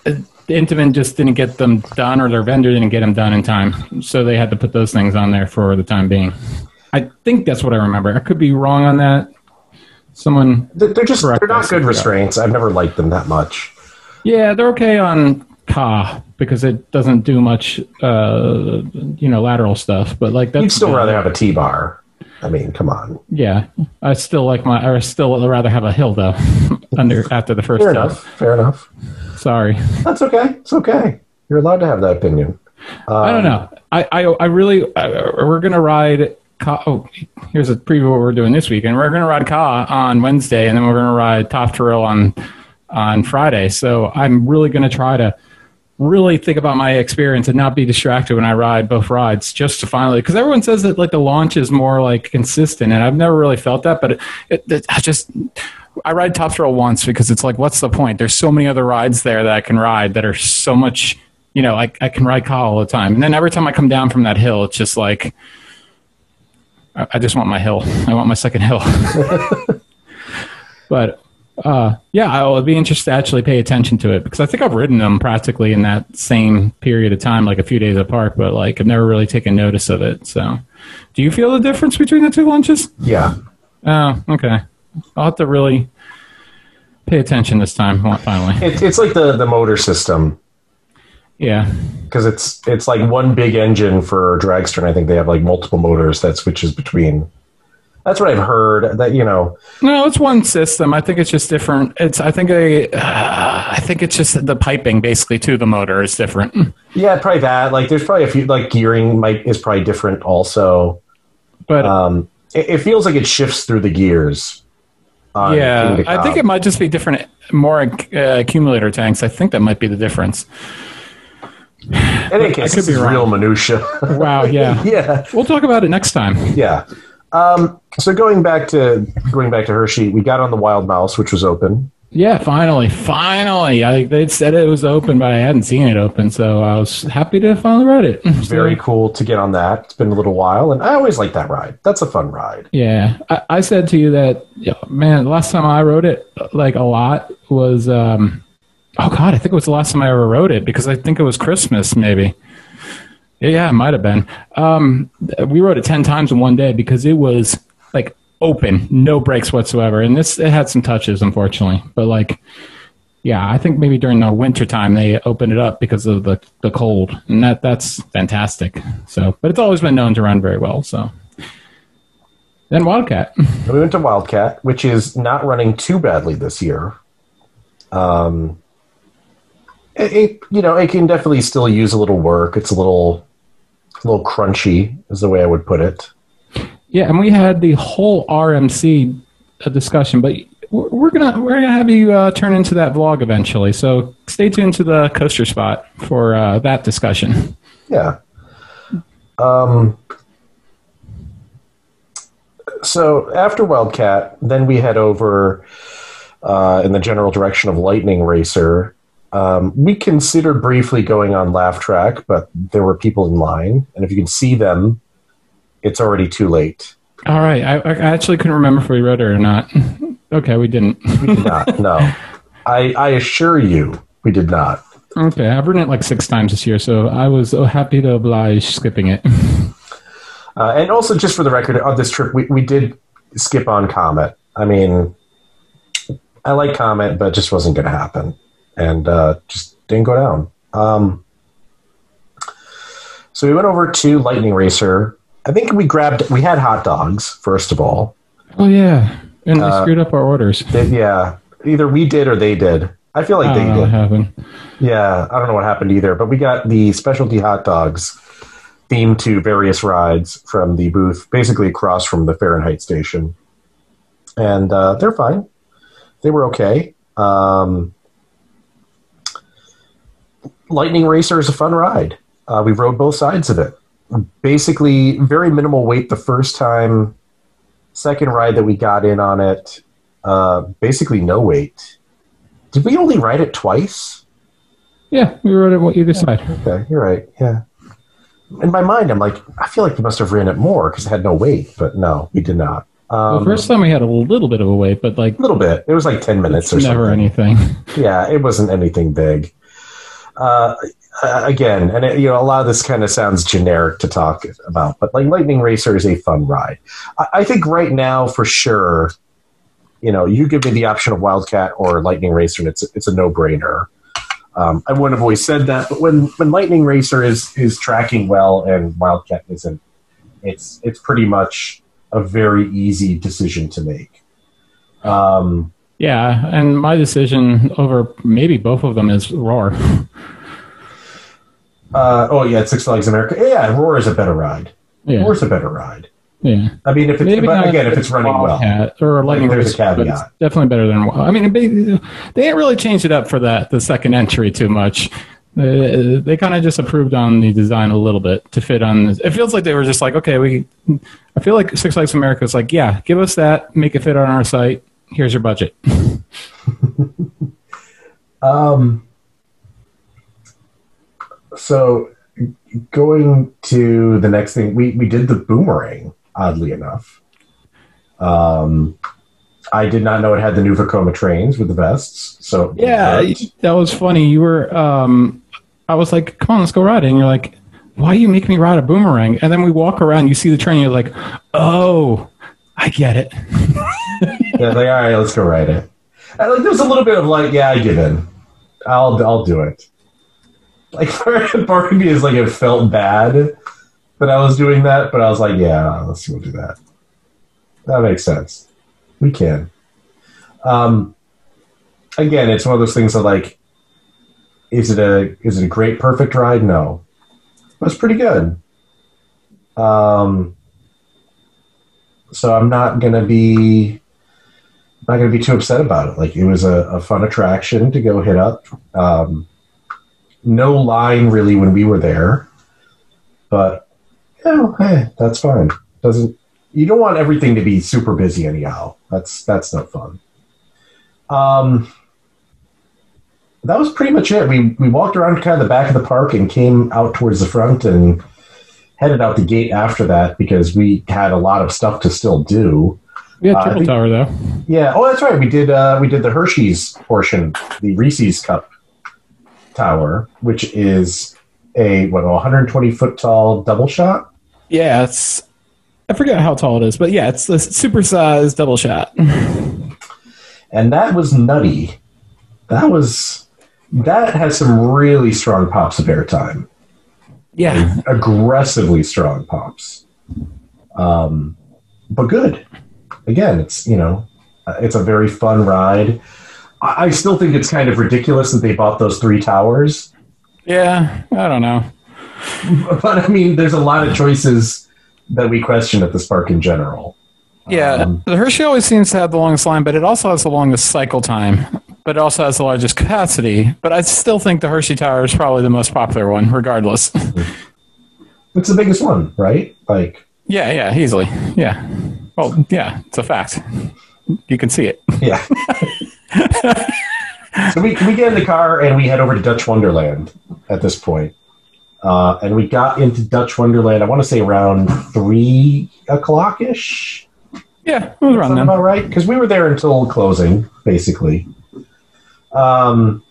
the Intamin just didn't get them done, or their vendor didn't get them done in time, so they had to put those things on there for the time being. I think that's what I remember. I could be wrong on that. Someone, They're just they're not good if we are. restraints. I've never liked them that much. yeah, they're okay on Ka because it doesn't do much, uh, you know, lateral stuff. But like that's You'd still rather have a T bar. I mean, come on. Yeah, I still like my. I still rather have a hill though. under after the first Fair enough. Fair enough. Sorry, That's okay. It's okay. You're allowed to have that opinion. I don't know. I I, I really uh, we're gonna ride. Ka, oh, here's a preview of what we're doing this week, and we're gonna ride Ka on Wednesday, and then we're gonna ride Top Thrill on on Friday. So I'm really gonna try to really think about my experience and not be distracted when I ride both rides, just to finally because everyone says that like the launch is more like consistent, and I've never really felt that, but it, it, it, I just. I ride Top Thrill once because it's like, what's the point? There's so many other rides there that I can ride that are so much, you know, I, I can ride Ka all the time. And then every time I come down from that hill, it's just like, I, I just want my hill. I want my second hill. but uh, yeah, I'll be interested to actually pay attention to it because I think I've ridden them practically in that same period of time, like a few days apart, but like I've never really taken notice of it. So, do you feel the difference between the two lunches? Yeah. Oh, okay. I'll have to really pay attention this time. Finally, It, it's like the, the motor system yeah. because it's it's like one big engine for dragster. And I think they have like multiple motors that switches between. That's what I've heard. That you know, No, it's one system. I think it's just different. It's. I think I. Uh, I think it's just the piping basically to the motor is different. yeah, probably that. Like, there's probably a few like gearing might is probably different also. But Um, it, it feels like it shifts through the gears. yeah, I think it might just be different, more uh, accumulator tanks. I think that might be the difference. In any case, could be wrong. real minutia. Wow. Yeah. yeah. We'll talk about it next time. Yeah. Um, so going back to going back to Hershey, we got on the Wild Mouse, which was open. Yeah, finally, finally. I, they said it was open, but I hadn't seen it open, so I was happy to finally ride it. Very cool to get on that. It's been a little while, and I always like that ride. That's a fun ride. yeah. I, I said to you that, man, last time I rode it like a lot was, um, oh god, I think it was the last time I ever wrote it because I think it was Christmas, maybe. Yeah, it might have been. Um, we wrote it ten times in one day because it was like open, no breaks whatsoever, and this it had some touches, unfortunately, but like. Yeah, I think maybe during the winter time they opened it up because of the, the cold, and that that's fantastic. So, but it's always been known to run very well. So, then Wildcat. We went to Wildcat, which is not running too badly this year. Um, it, you know it can definitely still use a little work. It's a little a little crunchy, is the way I would put it. Yeah, and we had the whole RMC uh, discussion, but we're we're gonna we're gonna have you uh, turn into that vlog eventually. So stay tuned to the coaster spot for uh, that discussion. Yeah. Um, so after Wildcat, then we head over uh, in the general direction of Lightning Racer. Um, we considered briefly going on Laff Trakk, but there were people in line, and if you can see them, it's already too late. All right, I, I actually couldn't remember if we rode it or not. okay, we didn't. We did not. no, I, I assure you, we did not. Okay, I've written it like six times this year, so I was happy to oblige skipping it. Uh, and also, just for the record, on this trip, we, we did skip on Comet. I mean, I like Comet, but it just wasn't going to happen. And uh, just didn't go down. Um, so we went over to Lightning Racer. I think we grabbed, we had hot dogs, first of all. oh yeah, and they Uh, screwed up our orders. They- yeah, either we did or they did. I feel like I they don't what did. happened. Yeah, I don't know what happened either, but we got the specialty hot dogs themed to various rides from the booth, basically across from the Fahrenheit station, and uh, they're fine. They were okay. Um, Lightning Racer is a fun ride. Uh, we rode both sides of it. Basically, very minimal weight the first time. Second ride that we got in on it, uh, basically no weight. Did we only ride it twice? Yeah, we rode it on either side. Okay, you're right. Yeah. In my mind, I'm like, I feel like we must have ran it more because it had no weight, but no, we did not. Um, the first time we had a little bit of a wait, but like a little bit. It was like ten minutes or never something. anything. Yeah, it wasn't anything big. Uh, again, and it, you know, a lot of this kind of sounds generic to talk about, but like Lightning Racer is a fun ride. I, I think right now, for sure, you know, you give me the option of Wildcat or Lightning Racer, and it's it's a no brainer. Um, I wouldn't have always said that, but when when Lightning Racer is is tracking well and Wildcat isn't, it's it's pretty much a very easy decision to make. Um, Yeah, and my decision over maybe both of them is Roar. uh, oh yeah, Six Flags America. Yeah, Roar is a better ride. Yeah, Roar's a better ride. yeah. I mean, if it's but again, if it's running well, Wildcat or Lightning there's a caveat. definitely better than. I mean, they, they didn't really change it up for that the second entry too much. Uh, they kind of just improved on the design a little bit to fit on. This. It feels like they were just like, okay, we. I feel like Six Flags America is like, yeah, give us that, make it fit on our site. Here's your budget. Um, so going to the next thing, we, we did the boomerang, oddly enough. Um, I did not know it had the new Vekoma trains with the vests. So Yeah, that was funny. You were, um, I was like, come on, let's go ride it. And you're like, why do you make me ride a boomerang? And then we walk around, you see the train, you're like, oh, I get it. yeah, like, all right, let's go ride it. And, like, there's a little bit of like, yeah, I give in. I'll I'll do it. Like part me is like it felt bad that I was doing that, but I was like, yeah, let's go do that. That makes sense. We can. Um, again, it's one of those things that like, is it a is it a great perfect ride? No, but it's pretty good. Um, so I'm not gonna be not going to be too upset about it. Like it was a, a fun attraction to go hit up. Um, no line really when we were there, but yeah, hey, that's fine. Doesn't you don't want everything to be super busy anyhow. That's that's no fun. Um, that was pretty much it. We we walked around kind of the back of the park and came out towards the front and headed out the gate after that because we had a lot of stuff to still do. Yeah, Uh, think- Tower though. Yeah. Oh, that's right. We did. Uh, we did the Hershey's portion, the Reese's Cup Tower, which is a what, a 120 foot tall double shot. Yeah, it's. I forget how tall it is, but yeah, it's a supersized double shot. and that was nutty. That was that has some really strong pops of airtime, Yeah, aggressively strong pops, um, but good. Again, it's you know, uh, it's a very fun ride. I, I still think it's kind of ridiculous that they bought those three towers, Yeah, I don't know. but I mean, there's a lot of choices that we question at this park in general. Yeah, Um, the Hershey always seems to have the longest line, but it also has the longest cycle time. But it also has the largest capacity. But I still think the Hershey Tower is probably the most popular one, regardless. It's the biggest one, right? Like, yeah, yeah, easily. Yeah. Well, yeah, it's a fact. You can see it. Yeah. so we, we get in the car and we head over to Dutch Wonderland at this point. Uh, and we got into Dutch Wonderland, I want to say around three o'clock ish. Yeah, it was around then. about right? Because we were there until closing, basically. Um,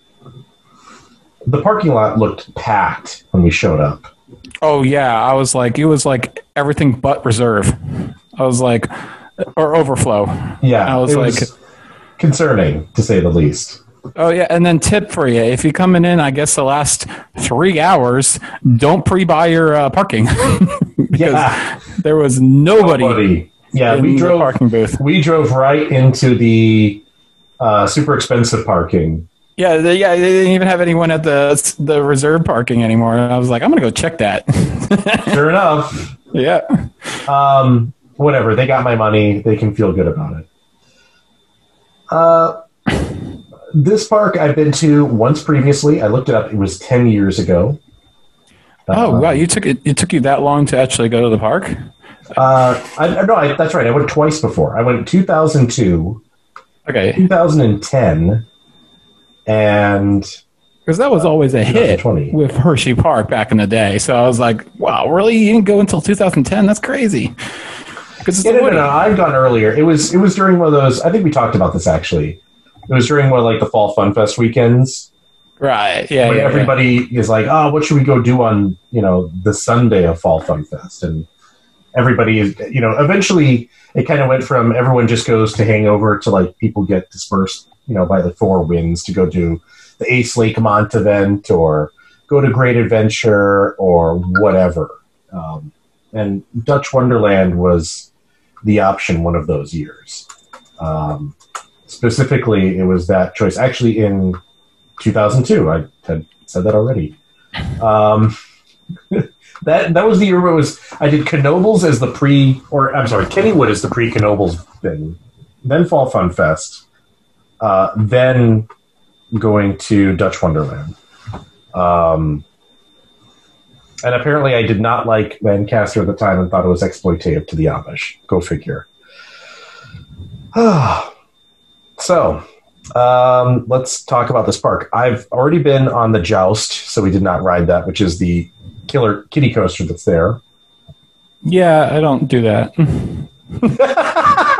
the parking lot looked packed when we showed up. Oh yeah, I was like, it was like everything but reserve. I was like, or overflow. Yeah, I was like- was concerning to say the least. Oh yeah, and then tip for you: if you're coming in, I guess the last three hours, don't pre-buy your uh, parking because Yeah. there was nobody, Nobody. Yeah, we drove parking booth. we drove right into the uh, super expensive parking. Yeah, they, yeah, they didn't even have anyone at the the reserve parking anymore. And I was like, I'm gonna go check that. Sure enough, yeah, um, whatever. They got my money. They can feel good about it. Uh, this park I've been to once previously. I looked it up. It was ten years ago. Oh Uh, wow, you took it. It took you that long to actually go to the park? Uh, I, no, I, that's right. I went twice before. I went in 2002, Okay, 2010, and because that was always a hit with Hershey Park back in the day. So I was like, wow, really? You didn't go until 2010? That's crazy. Because Yeah, no, no, no. I'd gone earlier. It was it was during one of those. I think we talked about this actually. It was during one of like the Fall Fun Fest weekends right? Yeah, yeah, yeah. everybody is like, "Oh, what should we go do on you know the Sunday of Fall Fun Fest?" And everybody is you know eventually it kind of went from everyone just goes to hangover to like people get dispersed you know by the four winds to go do the ACE Lakemont event or go to Great Adventure or whatever. Um, and Dutch Wonderland was the option one of those years. Um, specifically, it was that choice. Actually, in 2002, I had said that already. Um, that that was the year where it was. I did Knoebels as the pre, or I'm sorry, Kennywood as the pre Knoebels thing. Then Fall Fun Fest. Uh, then going to Dutch Wonderland. Um, and apparently, I did not like Lancaster at the time and thought it was exploitative to the Amish. Go figure. so, um, let's talk about this park. I've already been on the Joust, so we did not ride that, which is the killer kitty coaster that's there. Yeah, I don't do that.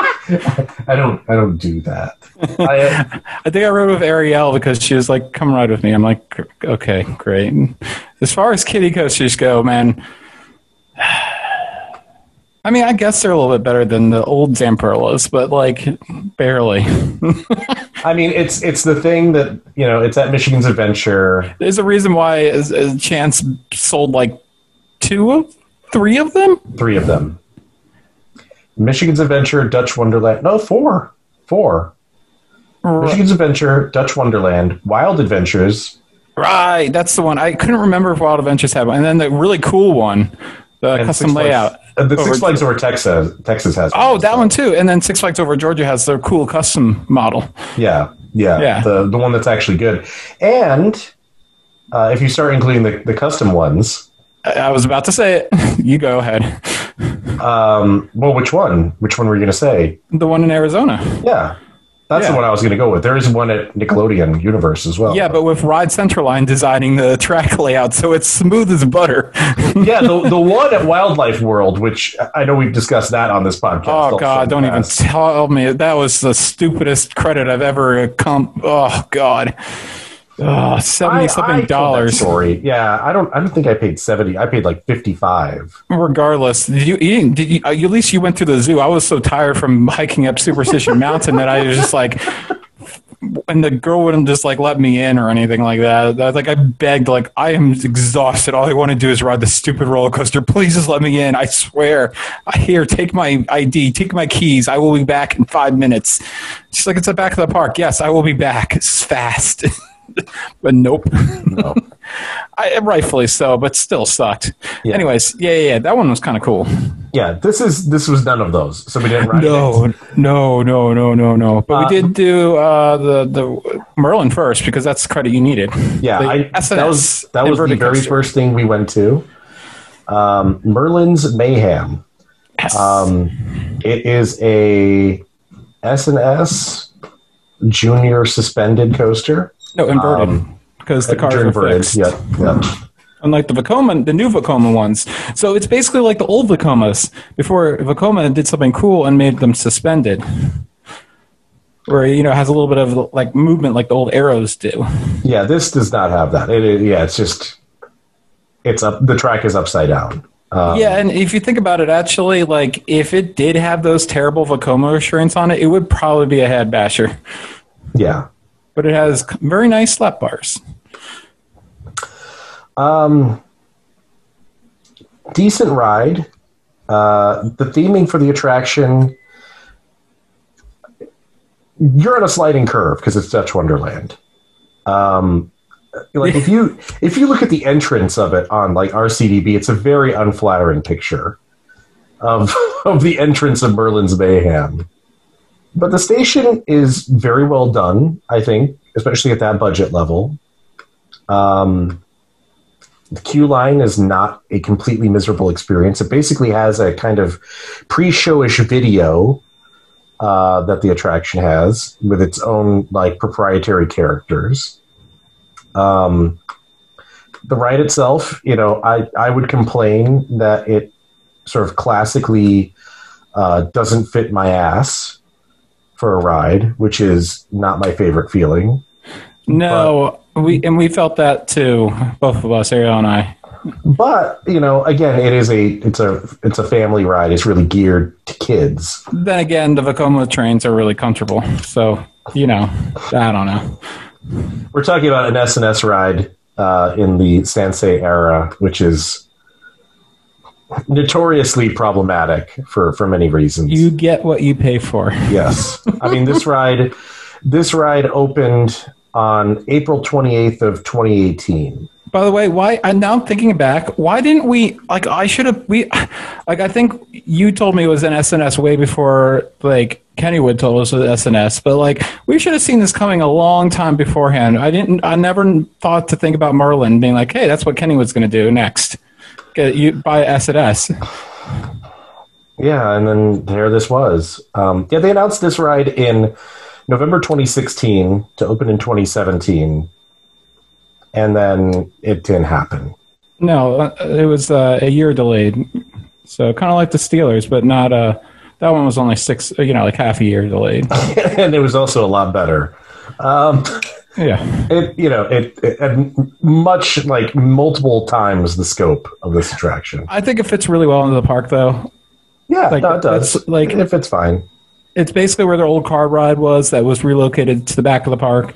I don't. I don't do that. I, uh, I think I rode with Ariel because she was like, "Come ride with me." I'm like, "Okay, great." As far as kitty coasters go, man, I mean, I guess they're a little bit better than the old Zamperlas, but like barely. I mean, it's it's the thing that you know. It's at Michigan's Adventure. There's a reason why as, as Chance sold like two of three of them. Three of them. Michigan's Adventure, Dutch Wonderland. No, four. Four. Michigan's Adventure, Dutch Wonderland, Wild Adventures. Right, that's the one. I couldn't remember if Wild Adventures had one, and then the really cool one, the and custom Six Flags- layout. uh, the Six Over- Flags over Texas. Texas has. Oh, that one too. And then Six Flags Over Georgia has their cool custom model. Yeah, yeah, Yeah. The the one that's actually good. And uh, if you start including the, the custom ones, I was about to say it. You go ahead. um, well, which one? Which one were you going to say? The one in Arizona. Yeah, That's Yeah. the one I was going to go with. There is one at Nickelodeon Universe as well. Yeah, but with Ride Centerline designing the track layout, so it's smooth as butter. yeah, the the one at Wildlife World, which I know we've discussed that on this podcast. Oh God! Don't the even tell me that was the stupidest credit I've ever come. Oh God! Oh, seventy I- I something told that dollars. Story. Yeah, I don't. I don't think I paid seventy. I paid like fifty five. Regardless, did you, you didn't- did you, uh, at least you went through the zoo? I was so tired from hiking up Superstition Mountain that I was just like, and the girl wouldn't just like let me in or anything like that. I, like I begged, like I am exhausted. All I want to do is ride the stupid roller coaster. Please just let me in. I swear. I here, take my ID, take my keys. I will be back in five minutes. She's like, it's the back of the park. Yes, I will be back. It's fast. but nope. No. I, rightfully so, but still sucked. Yeah. Anyways, yeah, yeah, yeah, that one was kind of cool. yeah, this is this was none of those. So we didn't ride it. No, no, no, no, no, no. But Uh, we did do uh, the the Merlin first because that's the credit you needed. Yeah, I, that was that was the very first thing we went to. Um, Merlin's Mayhem. Yes. Um, it is a S&S junior suspended coaster. No, inverted um, because the cars are Inverted, fixed. Yeah, yeah. Unlike the Vekoma, the new Vekoma ones. So it's basically like the old Vekomas before Vekoma did something cool and made them suspended. Where you know it has a little bit of like movement like the old arrows do. Yeah, this does not have that. It, it- yeah, it's just it's up. The track is upside down. Um, Yeah, and if you think about it, actually, like if it did have those terrible Vekoma restraints on it, it would probably be a head basher. yeah. But it has very nice slap bars. Um, decent ride. Uh, the theming for the attraction. You're on a sliding curve because it's Dutch Wonderland. Um, like if you if you look at the entrance of it on like RCDB, it's a very unflattering picture of of the entrance of Merlin's Mayhem. But the station is very well done, I think, especially at that budget level. Um, the queue line is not a completely miserable experience. It basically has a kind of pre-showish video uh, that the attraction has with its own like proprietary characters. Um, the ride itself, you know, I I would complain that it sort of classically uh, doesn't fit my ass for a ride, which is not my favorite feeling. No, we and we felt that too, both of us, Ariel and I. But you know, again, it is a it's a it's a family ride. It's really geared to kids. Then again, the Vekoma trains are really comfortable. So, you know, I don't know. We're talking about an S&S ride uh, in the Sansei era, which is notoriously problematic for for many reasons. You get what you pay for. yes, I mean this ride this ride opened on April twenty eighth of twenty eighteen. By the way, why? And now I'm thinking back, why didn't we? Like, I should have. We, like, I think you told me it was an S&S way before, like, Kennywood told us it was S&S. But like, we should have seen this coming a long time beforehand. I didn't. I never thought to think about Merlin being like, hey, that's what Kennywood's going to do next. Get you buy S&S. Yeah, and then there this was. Um, yeah, they announced this ride in November 2016 to open in 2017, and then it didn't happen. No, uh, it was uh, a year delayed. So kind of like the Steelers, but not. Uh, that one was only six. You know, like half a year delayed. and it was also a lot better. Um, Yeah. it you know it, it much like multiple times the scope of this attraction. I think it fits really well into the park, though. Yeah, Like, no, it does. like- if it's fine. it's basically where their old car ride was that was relocated to the back of the park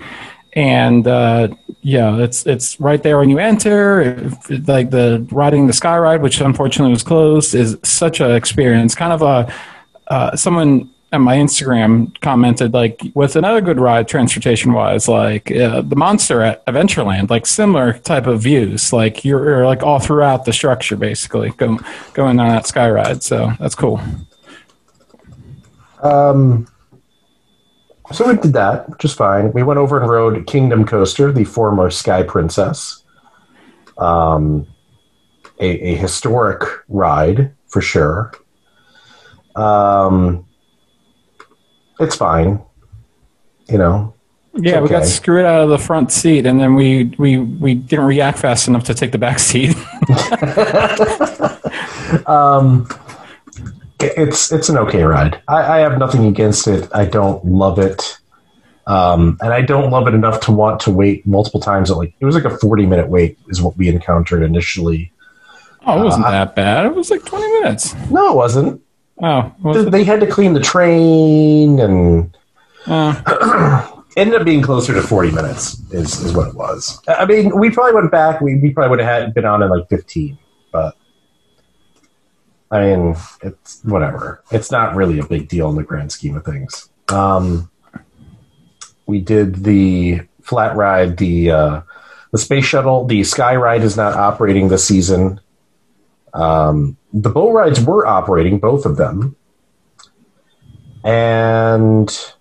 and uh, yeah it's it's right there when you enter If- like the riding the sky ride which unfortunately was closed is such an experience kind of a uh, someone on my instagram commented like what's another good ride transportation wise like uh, the monster at adventureland like similar type of views like you're, you're like all throughout the structure basically go, going on that sky ride so that's cool Um, so we did that, which is fine. We went over and rode Kingdom Coaster, the former Sky Princess. Um, a, a historic ride for sure. Um, it's fine. you know, Yeah, we got screwed out of the front seat, and then we we we didn't react fast enough to take the back seat. um, it's it's an okay ride. I, I have nothing against it. I don't love it, um, and I don't love it enough to want to wait multiple times. Like it was like a forty minute wait is what we encountered initially. oh, it wasn't that bad. It was like twenty minutes. No, it wasn't. Oh, was it? They had to clean the train, and Oh. ended up being closer to forty minutes. Is is what it was. I mean, we probably went back. We, we probably would have had been on in like fifteen, but. I mean, it's whatever. It's not really a big deal in the grand scheme of things. Um, we did the flat ride, the uh, the space shuttle, the sky ride is not operating this season. Um, the boat rides were operating, both of them, and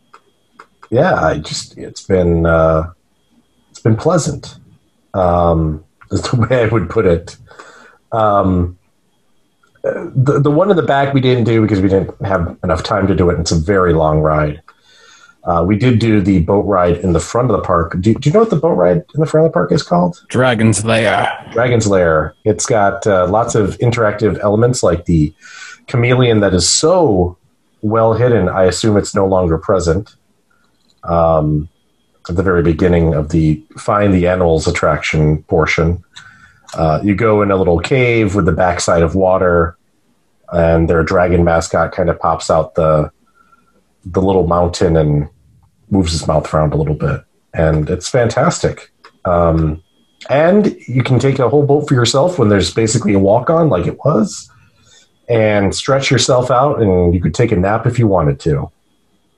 yeah, I just it's been uh, it's been pleasant. Um, is the way I would put it. Um, the the one in the back we didn't do because we didn't have enough time to do it. It's a very long ride. Uh, we did do the boat ride in the front of the park. Do, do you know what the boat ride in the front of the park is called? Dragon's Lair. Dragon's Lair. It's got uh, lots of interactive elements like the chameleon that is so well hidden. I assume it's no longer present. Um, at the very beginning of the Find the Animals attraction portion, uh, you go in a little cave with the backside of water, and their dragon mascot kind of pops out the the little mountain and moves his mouth around a little bit, and it's fantastic. Um, and you can take a whole boat for yourself when there's basically a walk on, like it was, and stretch yourself out, and you could take a nap if you wanted to.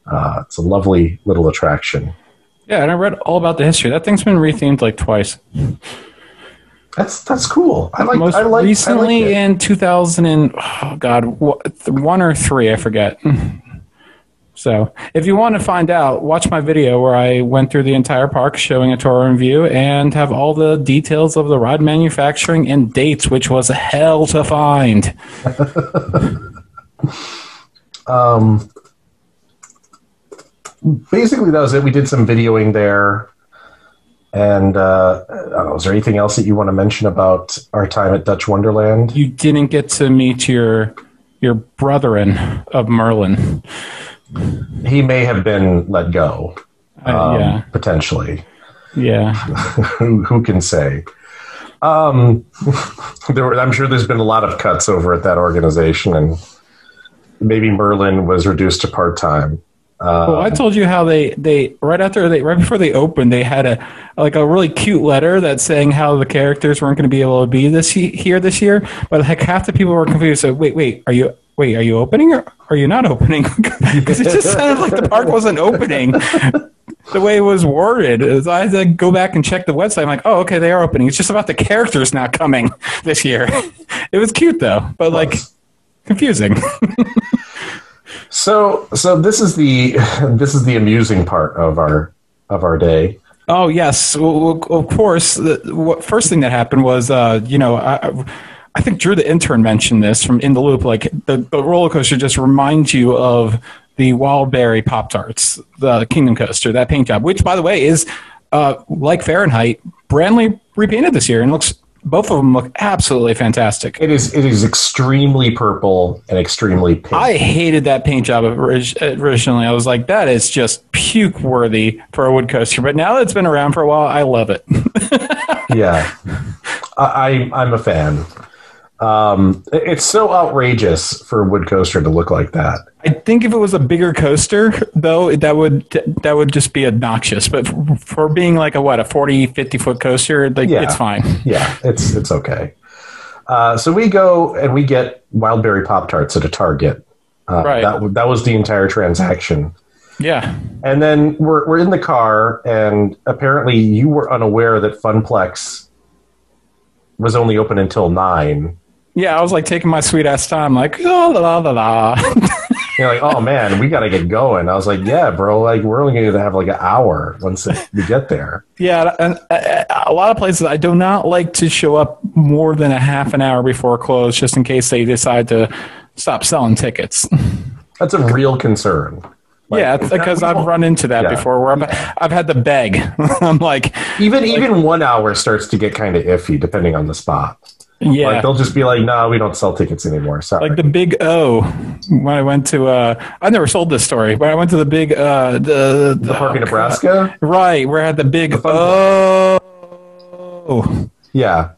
Uh, it's a lovely little attraction. Yeah, and I read all about the history. That thing's been rethemed like twice. That's that's cool. I like. Most I like. recently I in 2000 and oh god, one or three, I forget. So, if you want to find out, watch my video where I went through the entire park showing a tour and view and have all the details of the ride manufacturing and dates, which was a hell to find. Um, basically, that was it. We did some videoing there. And uh, I don't know, is there anything else that you want to mention about our time at Dutch Wonderland? You didn't get to meet your your brethren of Merlin. He may have been let go, Uh, um, yeah, potentially. yeah. who, who can say? Um, there were, I'm sure there's been a lot of cuts over at that organization, and maybe Merlin was reduced to part time. Uh, Well, I told you how they, they right after they right before they opened they had a like a really cute letter that's saying how the characters weren't going to be able to be this here this year, but like half the people were confused. So wait, wait, are you wait are you opening or are you not opening? Because it just sounded like the park wasn't opening. The way it was worded, is I had to go back and check the website. I'm like, oh, okay, they are opening. It's just about the characters not coming this year. It was cute though, but like confusing. so, so this is the this is the amusing part of our of our day. Oh yes, well, well, of course. The first thing that happened was, uh, you know, I, I think Drew the intern mentioned this from In the Loop. Like the, the roller coaster just reminds you of the Wildberry Pop Tarts, the Kingdom Coaster, that paint job, which by the way is uh, like Fahrenheit, brandly repainted this year and looks. Both of them look absolutely fantastic. It is it is extremely purple and extremely pink. I hated that paint job originally. I was like, that is just puke worthy for a wood coaster. But now that it's been around for a while, I love it. yeah, I, I'm a fan. Um, it's so outrageous for a wood coaster to look like that. I think if it was a bigger coaster, though, that would that would just be obnoxious. But for, for being like a what a 40, 50 foot coaster, like Yeah. it's fine. Yeah, it's it's okay. Uh, so we go and we get wildberry pop tarts at a Target. Uh, Right. That that was the entire transaction. Yeah, And then we're we're in the car, and apparently you were unaware that Funplex was only open until nine. Yeah. I was like taking my sweet ass time, like la la la la. You're like, oh man, we got to get going. I was like, yeah, bro. Like we're only going to have like an hour once we get there. yeah, and uh, a lot of places I do not like to show up more than a half an hour before close, just in case they decide to stop selling tickets. That's a real concern. Like, yeah, it's it's not- because I've run into that Yeah. before where I've, I've had to beg. I'm like, even even one hour starts to get kind of iffy depending on the spot. Yeah. Like they'll just be like, "No, we don't sell tickets anymore." Sorry. like the big O when I went to uh I never sold this story, but I went to the big uh the the park in oh, Nebraska. Right, where I had the big The fun oh Yeah,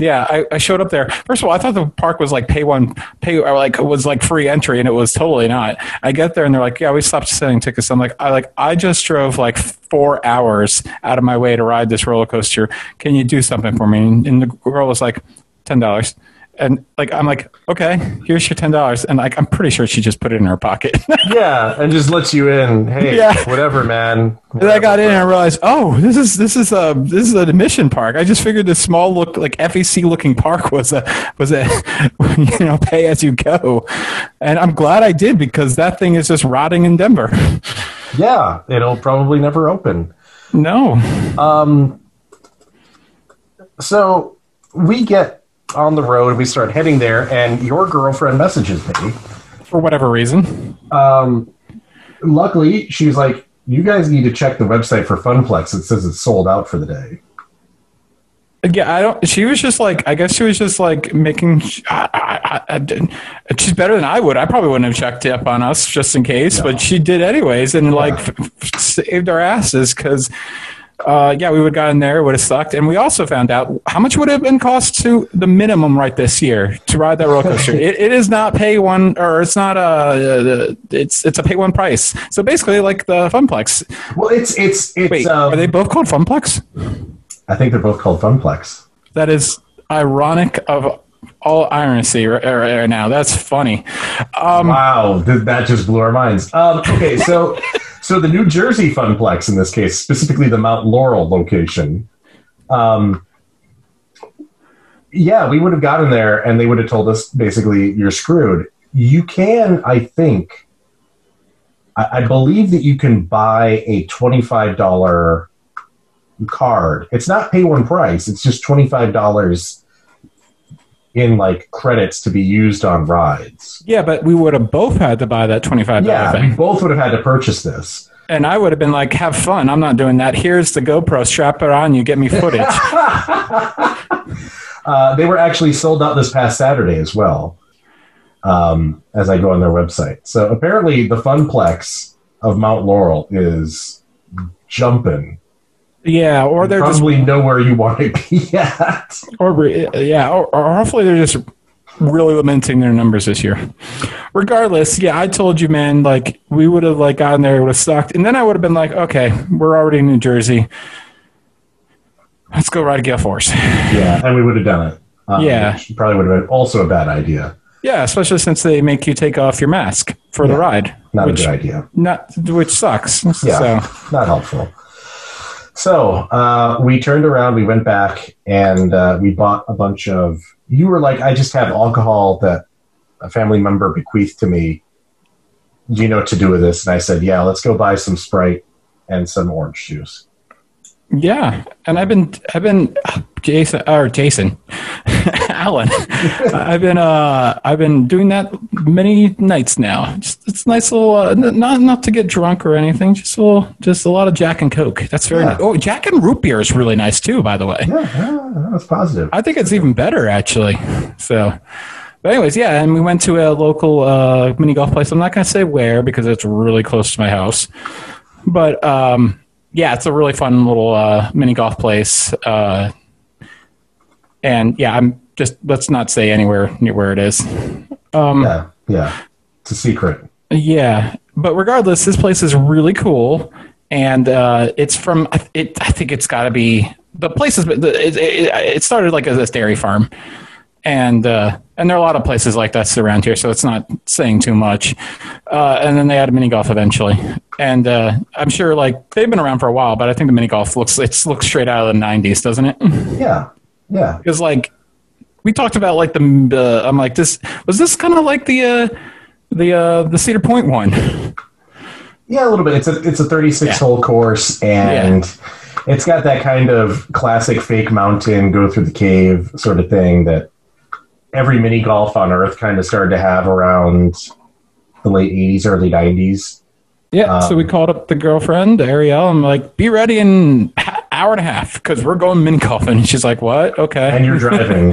yeah, I, I showed up there. First of all, I thought the park was like pay one pay or like was like free entry, and it was totally not. I get there and they're like, "Yeah, we stopped selling tickets." I'm like, "I like I just drove like four hours out of my way to ride this roller coaster. Can you do something for me?" And, and the girl was like, 10 dollars." And like I'm like, "Okay, here's your ten dollars," and like I'm pretty sure she just put it in her pocket. yeah, and just lets you in. Hey, Yeah. whatever, man. And I got in and I realized, oh, this is this is a this is an admission park. I just figured this small look like FEC looking park was a was a you know pay as you go, and I'm glad I did because that thing is just rotting in Denver. Yeah, it'll probably never open. No, Um, so we get on the road, we start heading there, and your girlfriend messages me. for whatever reason. Um, luckily, she's like, "You guys need to check the website for Funplex. It says it's sold out for the day." Yeah, I don't. She was just like, I guess she was just like making. I, I, I, she's better than I would. I probably wouldn't have checked up on us just in case, but she did anyways, and like f- f- saved our asses because. Uh, yeah, we would have gotten there. It would have sucked, and we also found out how much would have been cost to the minimum right this year to ride that roller coaster. it, it is not pay one, or it's not a. Uh, it's it's a pay one price. So basically, like the Funplex. Well, it's it's it's. Wait, um, are they both called Funplex? I think they're both called Funplex. That is ironic of all irony right, right right now. That's funny. Um, Wow, th- that just blew our minds. Um, okay, so so the New Jersey Funplex in this case, specifically the Mount Laurel location. Um, yeah, we would have gotten there, and they would have told us basically you're screwed. You can, I think, I, I believe that you can buy a twenty-five dollar card. It's not pay one price. It's just twenty-five dollars in like credits to be used on rides. yeah, but we would have both had to buy that twenty-five dollar Yeah, we both would have had to purchase this. and I would have been like, "Have fun." I'm not doing that. Here's the GoPro. Strap it on. You get me footage. Uh, they were actually sold out this past Saturday as well, um, as I go on their website. So apparently, the Funplex of Mount Laurel is jumping. Yeah, or they're just, Probably know where you want to be at. or yeah, or, or hopefully they're just really lamenting their numbers this year. Regardless, yeah, I told you, man. Like we would have like gotten there, it would have sucked, and then I would have been like, "Okay, we're already in New Jersey." Let's go ride a Gale Force. Yeah, and we would have done it. Um, Yeah. which probably would have been also a bad idea. Yeah, especially since they make you take off your mask for the ride, Not which a good idea. not which sucks. Yeah, So not helpful. So uh, we turned around, we went back, and uh, we bought a bunch of. You were like, I just have alcohol that a family member bequeathed to me. Do you know what to do with this? And I said, Yeah, let's go buy some Sprite and some orange juice. Yeah, and I've been I've been Jason or Jason Alan. I've been uh I've been doing that many nights now. Just it's nice little uh, n- not not to get drunk or anything. Just a little just a lot of Jack and Coke. That's very Yeah. nice. Oh, Jack and root beer is really nice too. By the way. Yeah, yeah that's positive. I think it's even better actually. So, but anyways, yeah, and we went to a local uh, mini golf place. I'm not going to say where because it's really close to my house, but um, yeah, it's a really fun little uh, mini golf place. Uh, and yeah, I'm just let's not say anywhere near where it is. Um, Yeah, yeah. It's a secret. yeah, but regardless, this place is really cool, and uh, it's from I- it. I think it's got to be the place is. It, it, it started like as a dairy farm, and uh, and there are a lot of places like that around here, so it's not saying too much. Uh, and then they had a mini golf eventually, and uh, I'm sure like they've been around for a while, but I think the mini golf looks it looks straight out of the '90s, doesn't it? Yeah, yeah. Because like we talked about like the uh, I'm like this was this kind of like the uh, the uh, the Cedar Point one. Yeah, a little bit. It's a it's a 36 Yeah. hole course, and it's got that kind of classic fake mountain, go through the cave sort of thing that every mini golf on Earth kind of started to have around the late 80s, early 90s. Yeah, so we Um, called up the girlfriend, Ariel. I'm like, be ready in an hour and a half because we're going mini golfing. She's like, what? Okay. And you're driving.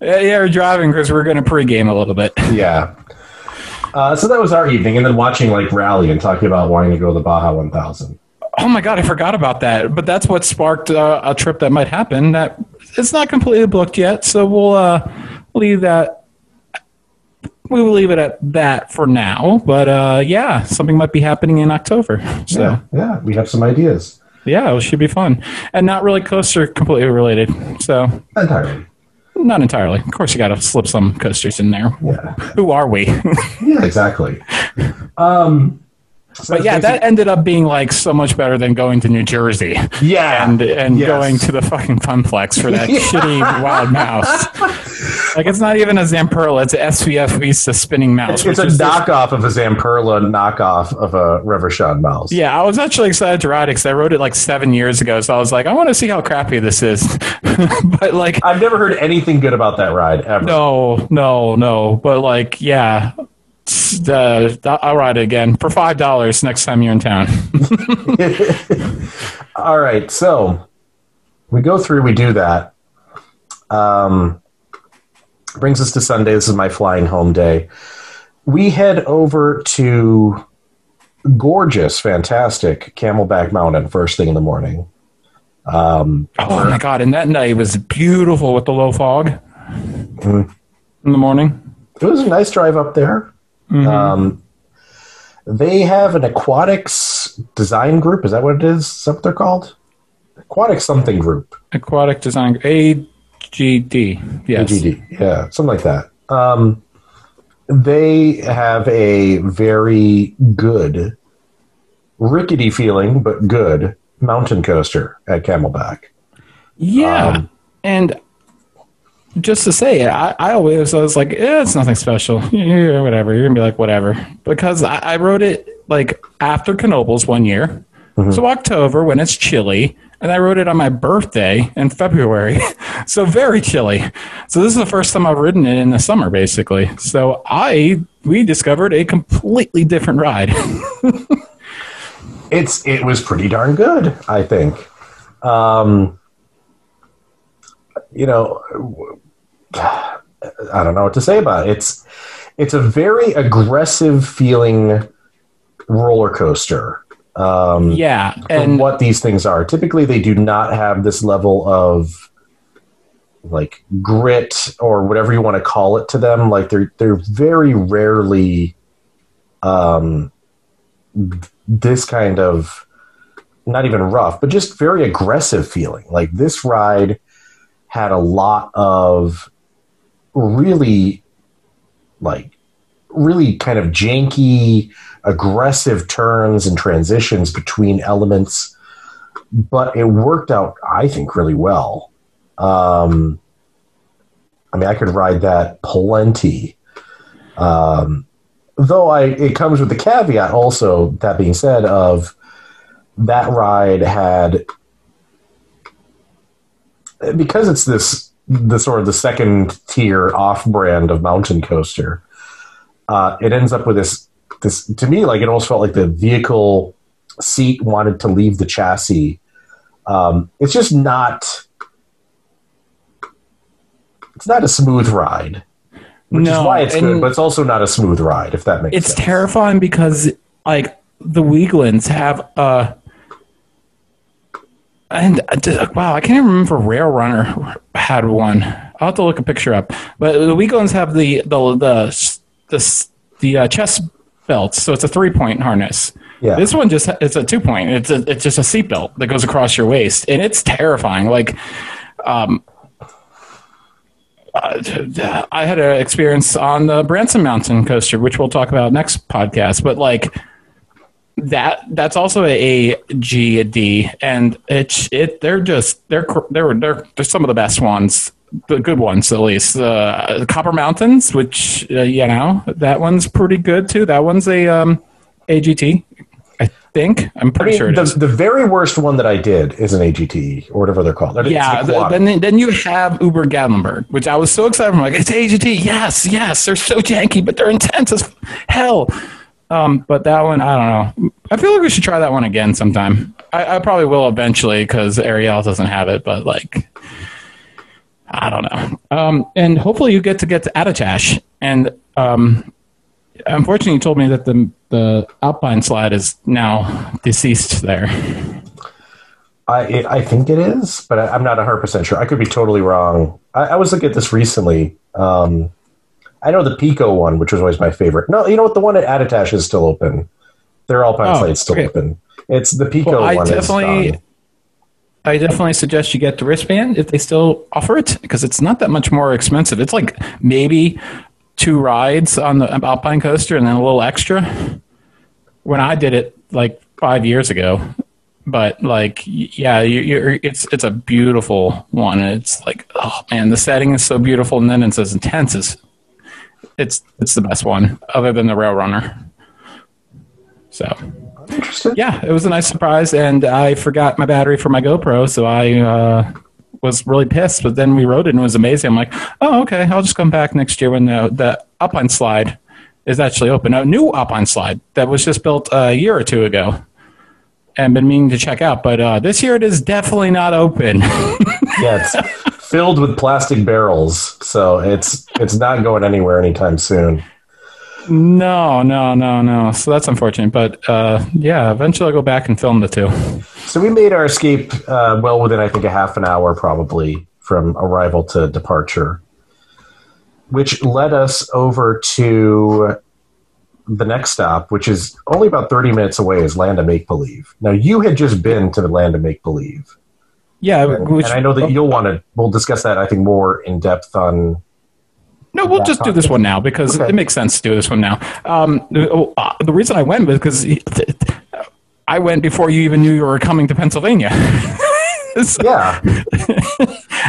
yeah, yeah, we're driving because we're going to pregame a little bit. yeah. Uh, so that was our evening, and then watching like rally and talking about wanting to go to the Baja 1000. Oh my god, I forgot about that. But that's what sparked uh, a trip that might happen. That it's not completely booked yet, so we'll uh, leave that. We will leave it at that for now. But uh, yeah, something might be happening in October. So Yeah, yeah, we have some ideas. yeah, it should be fun, and not really coaster completely related. So Entirely. not entirely. Of course, you got to slip some coasters in there. Yeah. Who are we? Yeah, exactly. Um, so but yeah, that ended up being like so much better than going to New Jersey. yeah, and and Yes. going to the fucking funplex for that shitty wild mouse. Like it's not even a Zamperla; it's a SBF Visa spinning mouse. It's a is just- knockoff of a Zamperla knockoff of a Reverchon mouse. Yeah, I was actually excited to ride it because I rode it like seven years ago. So I was like, I want to see how crappy this is. but like, I've never heard anything good about that ride ever. no, no, no. But like, yeah. Uh, I'll ride it again for five dollars next time you're in town. All right, so we go through, we do that. Um, brings us to Sunday. This is my flying home day. We head over to gorgeous, fantastic Camelback Mountain first thing in the morning. Um, Oh my god! And that night was beautiful with the low fog in the morning. it was a nice drive up there. Um, they have an aquatics design group. Is that what it is? Is that what they're called? Aquatic something group. Aquatic design AGD. Yes. AGD. Yeah, something like that. Um, they have a very good, rickety feeling, but good mountain coaster at Camelback. Yeah. Um, and just to say it, I, I always I was like, eh, it's nothing special. Yeah, whatever. You're gonna be like, whatever. Because I, I wrote it like after Knoebels one year. So October when it's chilly. And I wrote it on my birthday in February. so very chilly. So this is the first time I've ridden it in the summer, basically. So I we discovered a completely different ride. It's it was pretty darn good, I think. Um, you know, I don't know what to say about it. It's it's a very aggressive feeling roller coaster. Um, yeah. And what these things are. Typically, they do not have this level of like grit or whatever you want to call it to them. Like they're they're very rarely um, this kind of not even rough, but just very aggressive feeling. Like this ride had a lot of really like really kind of janky aggressive turns and transitions between elements but it worked out i think really well. Um, i mean i could ride that plenty. Um, though i it comes with the caveat also that being said of that ride had because it's this the sort of the second tier off brand of mountain coaster uh, it ends up with this this to me like it almost felt like the vehicle seat wanted to leave the chassis. Um, it's just not it's not a smooth ride which is why it's good but it's also not a smooth ride if that makes it's sense. It's terrifying because like the Wiegands have uh and uh, wow, I can't even remember Rail Runner had one. I'll have to look a picture up. But the Wiegands have the the the the, the uh, chest belts, so it's a three point harness. Yeah. This one just it's a two point. It's a, it's just a seat belt that goes across your waist, and it's terrifying. Like, um, uh, I had an experience on the Branson Mountain coaster, which we'll talk about next podcast. But like that, that's also a G a D, and it's it. They're just they're they're they're they're some of the best ones, the good ones at least. Uh, the Copper Mountains, which uh, you know that one's pretty good too. That one's a um, AGT. I think I'm I pretty mean, sure it the, is. the very worst one that I did is an AGT or whatever they're called. Yeah, the, then then you have Ober Gatlinburg, which I was so excited. I'm like, it's AGT. Yes, yes, they're so janky, but they're intense as hell. Um, but that one, I don't know. I feel like we should try that one again sometime. I, I probably will eventually because Ariel doesn't have it, but like, I don't know. Um, and hopefully you get to get to Attitash. And um, unfortunately, you told me that the the Alpine slide is now deceased there. I I think it is, but I, I'm not 100 percent sure. I could be totally wrong. I, I was looking at this recently. Um, I know the Pico one, which was always my favorite. No, you know what? The one at Attitash is still open. Their Alpine Oh, slate's still okay. open. It's the Pico Well, I one. definitely. I definitely suggest you get the wristband if they still offer it because it's not that much more expensive. It's like maybe two rides on the Alpine coaster and then a little extra. When I did it like five years ago, but like yeah, you, you're, it's it's a beautiful one. And it's like oh man, the setting is so beautiful, and then it's as intense as it's it's the best one other than the Rail Runner. So Interested. yeah, it was a nice surprise, and I forgot my battery for my GoPro, so I uh, was really pissed. But then we rode it, and it was amazing. I'm like, oh, okay, I'll just come back next year when the the Alpine slide is actually open. A new Alpine slide that was just built a year or two ago, and been meaning to check out. But uh, this year, it is definitely not open. Yeah, it's filled with plastic barrels, so it's it's not going anywhere anytime soon. no, no, no, no. So that's unfortunate. But uh, yeah, eventually I'll go back and film the two. So we made our escape uh, well within, I think, a half an hour probably from arrival to departure, which led us over to the next stop, which is only about 30 minutes away, is Land of Make Believe. Now, you had just been to the Land of Make Believe. Yeah, And, which, and I know that you'll want to, we'll discuss that, I think, more in depth on. No, we'll just do this one now because Okay. it makes sense to do this one now. Um, the, uh, reason I went was because I went before you even knew you were coming to Pennsylvania. So- Yeah.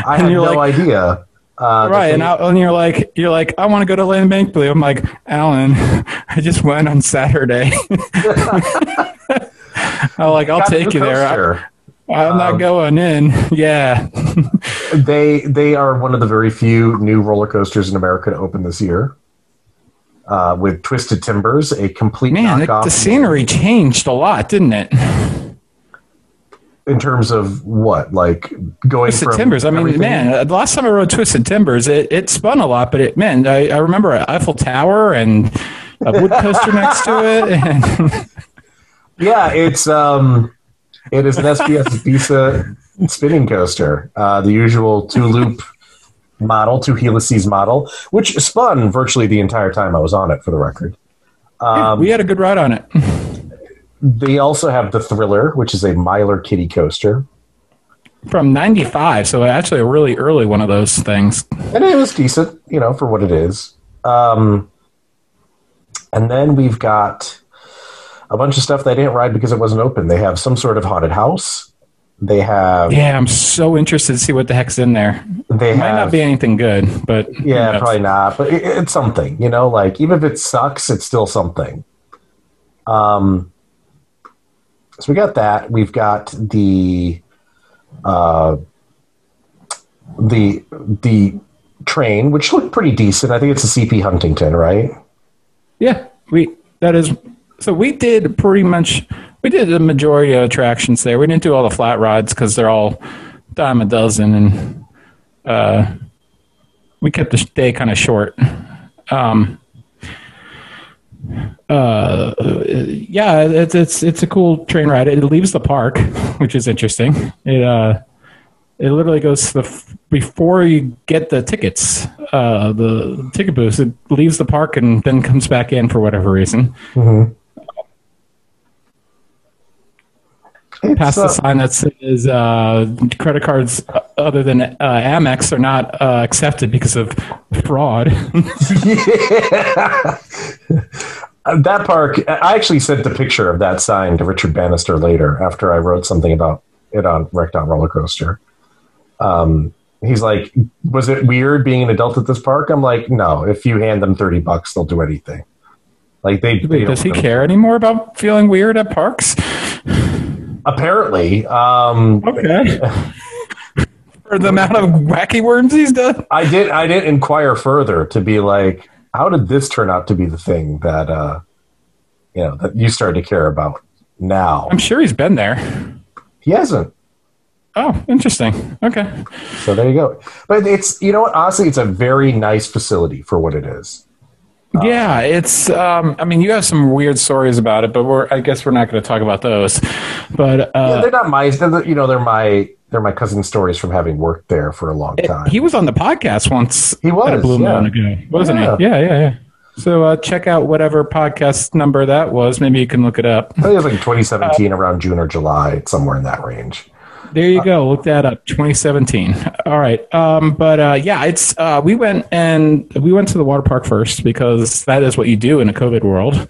I had no like- idea. Uh, right, and, I, and you're like, you're like, I want to go to Land Bank Blue. I'm like, Alan, I just went on Saturday. I'm like, I'll got take the you there. I, I'm Um, not going in. Yeah, They they are one of the very few new roller coasters in America to open this year. Uh, with Twisted Timbers, a complete man, it, the scenery changed a lot, didn't it? in terms of what, like going Twisted from Timbers. I mean, everything- man, uh, the last time I rode Twisted Timbers, it, it spun a lot, but it, man, I, I remember Eiffel Tower and a wood coaster next to it. And yeah, it's um, it is an SBF Visa spinning coaster, uh, the usual two loop model, two helices model, which spun virtually the entire time I was on it. For the record, um, we had a good ride on it. they also have the Thriller, which is a Miler Kiddie coaster. From 95, so actually a really early one of those things. and it was decent, you know, for what it is. Um, and then we've got a bunch of stuff they didn't ride because it wasn't open. They have some sort of haunted house. They have, Yeah, I'm so interested to see what the heck's in there. they It might have, not be anything good, but yeah, probably not, but it, it's something, you know, like even if it sucks, it's still something. Um, so we got that. We've got the, uh, the the train, which looked pretty decent. I think it's a CP Huntington, right? Yeah, we that is. So we did pretty much. We did the majority of attractions there. We didn't do all the flat rides because they're all dime a dozen, and uh, we kept the day kind of short. Um, uh, yeah, it's it's it's a cool train ride. It leaves the park, which is interesting. It uh, it literally goes to the before you get the tickets. Uh, the ticket booth it leaves the park and then comes back in for whatever reason. It's, Past uh, the sign that says uh, credit cards other than uh, Amex are not uh, accepted because of fraud. yeah. Uh, that park, I actually sent the picture of that sign to Richard Bannister later after I wrote something about it on Wrecked on Roller Coaster. Um, he's like, Was it weird being an adult at this park? I'm like, No, if you hand them 30 bucks, they'll do anything. Like, they, they Wait, does he care anymore about feeling weird at parks? Apparently. Um, Okay. For the amount of wacky worms he's done. I did. I didn't inquire further to be like, how did this turn out to be the thing that uh, you know that you started to care about? now. I'm sure he's been there. He hasn't. Oh, interesting. Okay. So there you go. But it's you know what? Honestly, it's a very nice facility for what it is. Yeah, it's. Um, I mean, you have some weird stories about it, but we're. I guess we're not going to talk about those. But Yeah, uh, they're not my. They're, the- you know, they're my. They're my cousin's stories from having worked there for a long time. he was on the podcast once. He was, a Blue yeah. Moon ago, wasn't Yeah. he? Yeah, yeah, yeah. So uh, check out whatever podcast number that was. Maybe you can look it up. I think it was like 2017, around June or July, somewhere in that range. There you go. Look that up. 2017. All right. Um, but uh, yeah, it's uh, we went and we went to the water park first because that is what you do in a COVID world.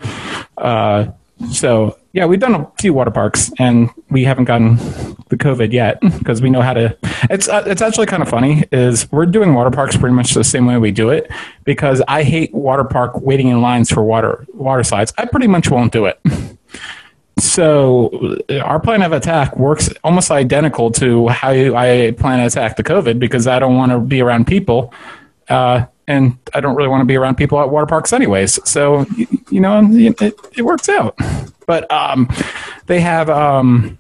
Uh, so yeah, we've done a few water parks and we haven't gotten the COVID yet because we know how to. It's uh, it's actually kind of funny. Is we're doing water parks pretty much the same way we do it because I hate water park waiting in lines for water water slides. I pretty much won't do it. So our plan of attack works almost identical to how I plan to attack the COVID because I don't want to be around people, uh, and I don't really want to be around people at water parks anyways. So you know, it, it works out. But um, they have um,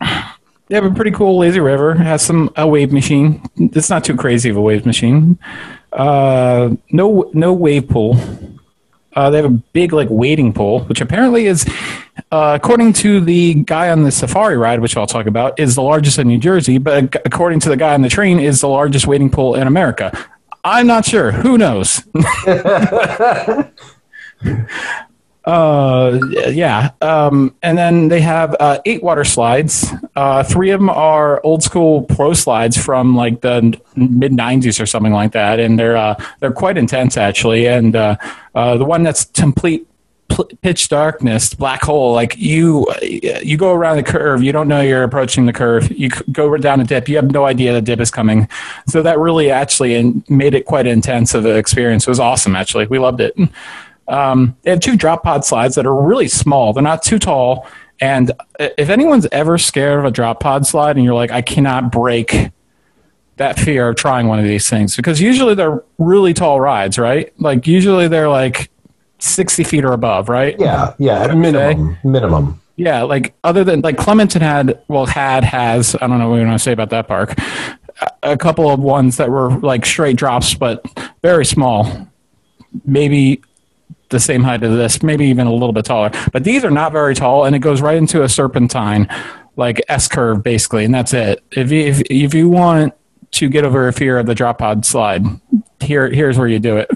they have a pretty cool lazy river. It has some a wave machine. It's not too crazy of a wave machine. Uh, no no wave pool. Uh, they have a big like wading pool, which apparently is, uh, according to the guy on the safari ride, which I'll talk about, is the largest in New Jersey. But according to the guy on the train, is the largest wading pool in America. I'm not sure. Who knows? uh, yeah. Um, and then they have uh, eight water slides. Uh, three of them are old school ProSlides from like the mid '90s or something like that, and they're uh, they're quite intense actually. And uh, uh, the one that's complete pl- pitch darkness, black hole. Like you, you go around the curve. You don't know you're approaching the curve. You go down a dip. You have no idea the dip is coming. So that really actually made it quite intense of an experience. It was awesome. Actually, we loved it. Um, they have two drop pod slides that are really small. They're not too tall. And if anyone's ever scared of a drop pod slide, and you're like, I cannot break that fear of trying one of these things, because usually they're really tall rides, right? Like usually they're like 60 feet or above, right? Yeah, yeah, at minimum, minimum. Yeah, like other than like Clementon had, well, had has I don't know what you want to say about that park. A couple of ones that were like straight drops, but very small, maybe the same height as this, maybe even a little bit taller. But these are not very tall, and it goes right into a serpentine, like S curve basically, and that's it. If you, if if you want to get over a fear of the drop pod slide, here here's where you do it.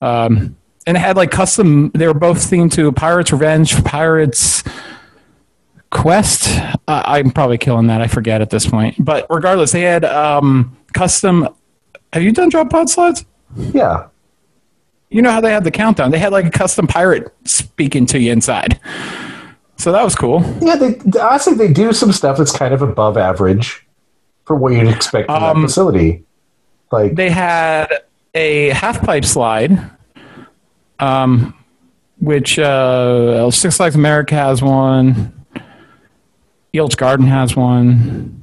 Um, and it had like custom. They were both themed to Pirates Revenge, Pirates Quest. Uh, I'm probably killing that. I forget at this point. But regardless, they had um, custom. Have you done drop pod slides? Yeah, You know how they had the countdown? They had like a custom pirate speaking to you inside. So that was cool. yeah. They honestly they do some stuff that's kind of above average for what you'd expect from Um, that facility. Like They had a half pipe slide, um, which uh, Six Flags America has one. Elitch Garden has one.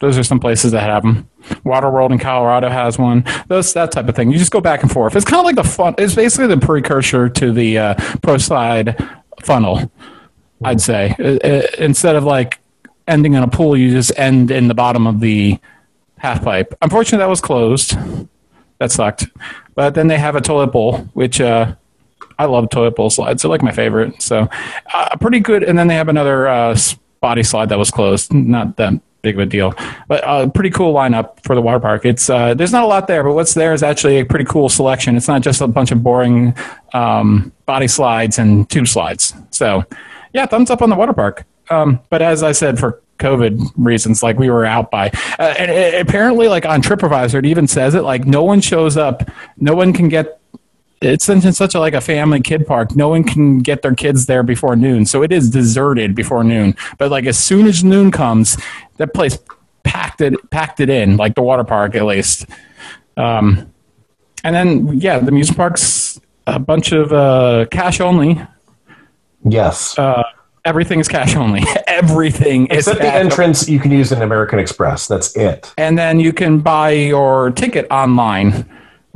Those are some places that have them. Waterworld in Colorado has one. Those that type of thing. You just go back and forth. It's kind of like the fun. It's basically the precursor to the uh, ProSlide funnel. I'd say Uh, uh, instead of like ending in a pool, you just end in the bottom of the half pipe. Unfortunately, that was closed. That sucked. But then they have a toilet bowl, which uh, I love toilet bowl slides. They're like my favorite. So uh, pretty good. And then they have another uh, body slide that was closed. Not that big of a deal, but uh, pretty cool lineup for the water park. It's uh, there's not a lot there, but what's there is actually a pretty cool selection. It's not just a bunch of boring um, body slides and tube slides. So yeah, thumbs up on the water park. Um, but as I said, for COVID reasons, like we were out by, uh, and it, apparently, like on TripAdvisor, it even says it like no one shows up, no one can get. It's in such a like a family kid park. No one can get their kids there before noon, so it is deserted before noon. But like as soon as noon comes, that place packed it packed it in, like the water park at least. Um, and then yeah, the music park's a bunch of uh, cash only. yes, Uh, everything is cash only. everything is except the entrance you can use an American Express. That's it. and then you can buy your ticket online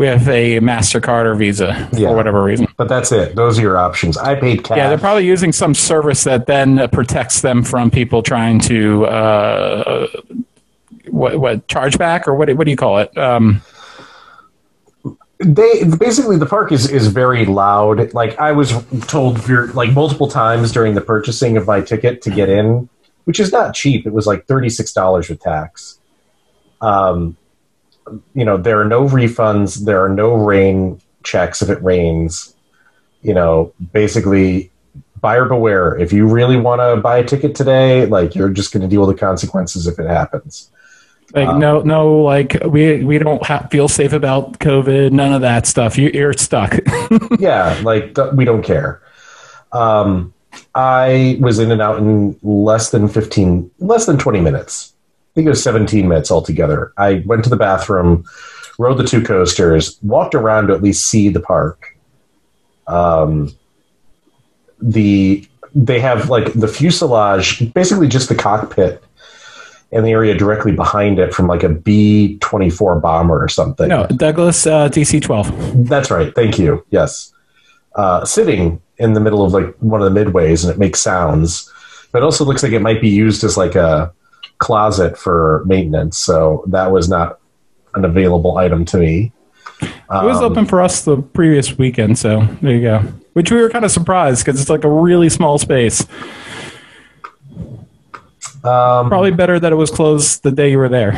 have a Mastercard or Visa Yeah. for whatever reason. But that's it. Those are your options. I paid cash. Yeah, they're probably using some service that then protects them from people trying to uh, what what chargeback or what what do you call it? Um, they basically the park is is very loud. Like I was told like multiple times during the purchasing of my ticket to get in, which is not cheap. It was like thirty six dollars with tax. Um, you know, there are no refunds. There are no rain checks if it rains. You know, basically, buyer beware. If you really want to buy a ticket today, like you're just going to deal with the consequences if it happens. like no no like we we don't ha- feel safe about COVID. None of that stuff. You, you're stuck. yeah, like th- we don't care. Um, I was in and out in less than fifteen, less than twenty minutes. I think it was seventeen minutes altogether. I went to the bathroom, rode the two coasters, walked around to at least see the park. Um, the they have like the fuselage, basically just the cockpit, and the area directly behind it from like a B twenty four bomber or something. no, Douglas uh, DC twelve. That's right. Thank you. Yes. Uh, sitting in the middle of like one of the midways and it makes sounds, but it also looks like it might be used as like a closet for maintenance. So that was not an available item to me. It was Um, open for us the previous weekend, so there you go. Which we were kind of surprised because it's like a really small space. Um, Probably better that it was closed the day you were there,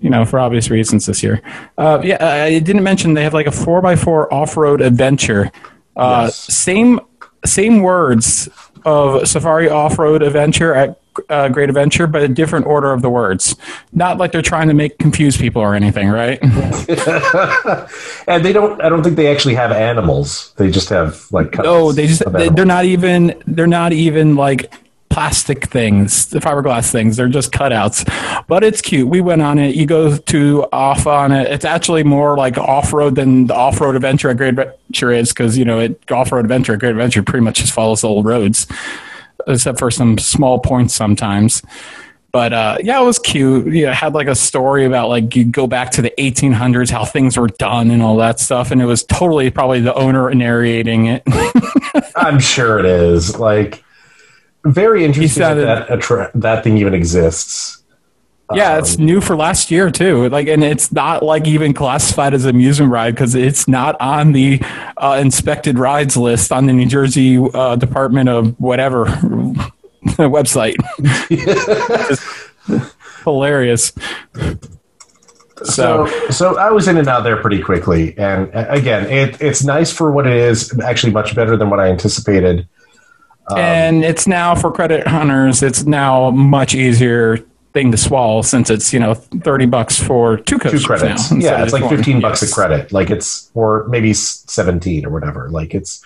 you know, for obvious reasons this year. Uh, yeah, I didn't mention they have like a four x four off road adventure. Uh, Yes. Same same words of Safari off road adventure at uh, Great Adventure, but a different order of the words. Not like they're trying to make confuse people or anything, right? and they don't. I don't think they actually have animals. They just have like. No, they just they, they're not even they're not even like plastic things, the fiberglass things. They're just cutouts. But it's cute. We went on it. You go to off on it. It's actually more like off road than the off road adventure at Great Adventure is because you know it off road adventure at Great Adventure pretty much just follows the old roads, except for some small points sometimes. But uh, yeah, it was cute. Yeah, it had like a story about like you go back to the 1800s, how things were done and all that stuff, and it was totally probably the owner narrating it. I'm sure it is. Like very interesting that that, attra- that thing even exists. Yeah, it's new for last year too. Like, and it's not like even classified as amusement ride because it's not on the uh, inspected rides list on the New Jersey uh, Department of whatever website. Hilarious. So, so I was in and out there pretty quickly, and again, it, it's nice for what it is. Actually, much better than what I anticipated. and it's now for credit hunters. It's now much easier thing to swallow since it's you know thirty bucks for two Two credits, now. yeah, it's like one. fifteen bucks a credit. Like it's or maybe seventeen or whatever. Like it's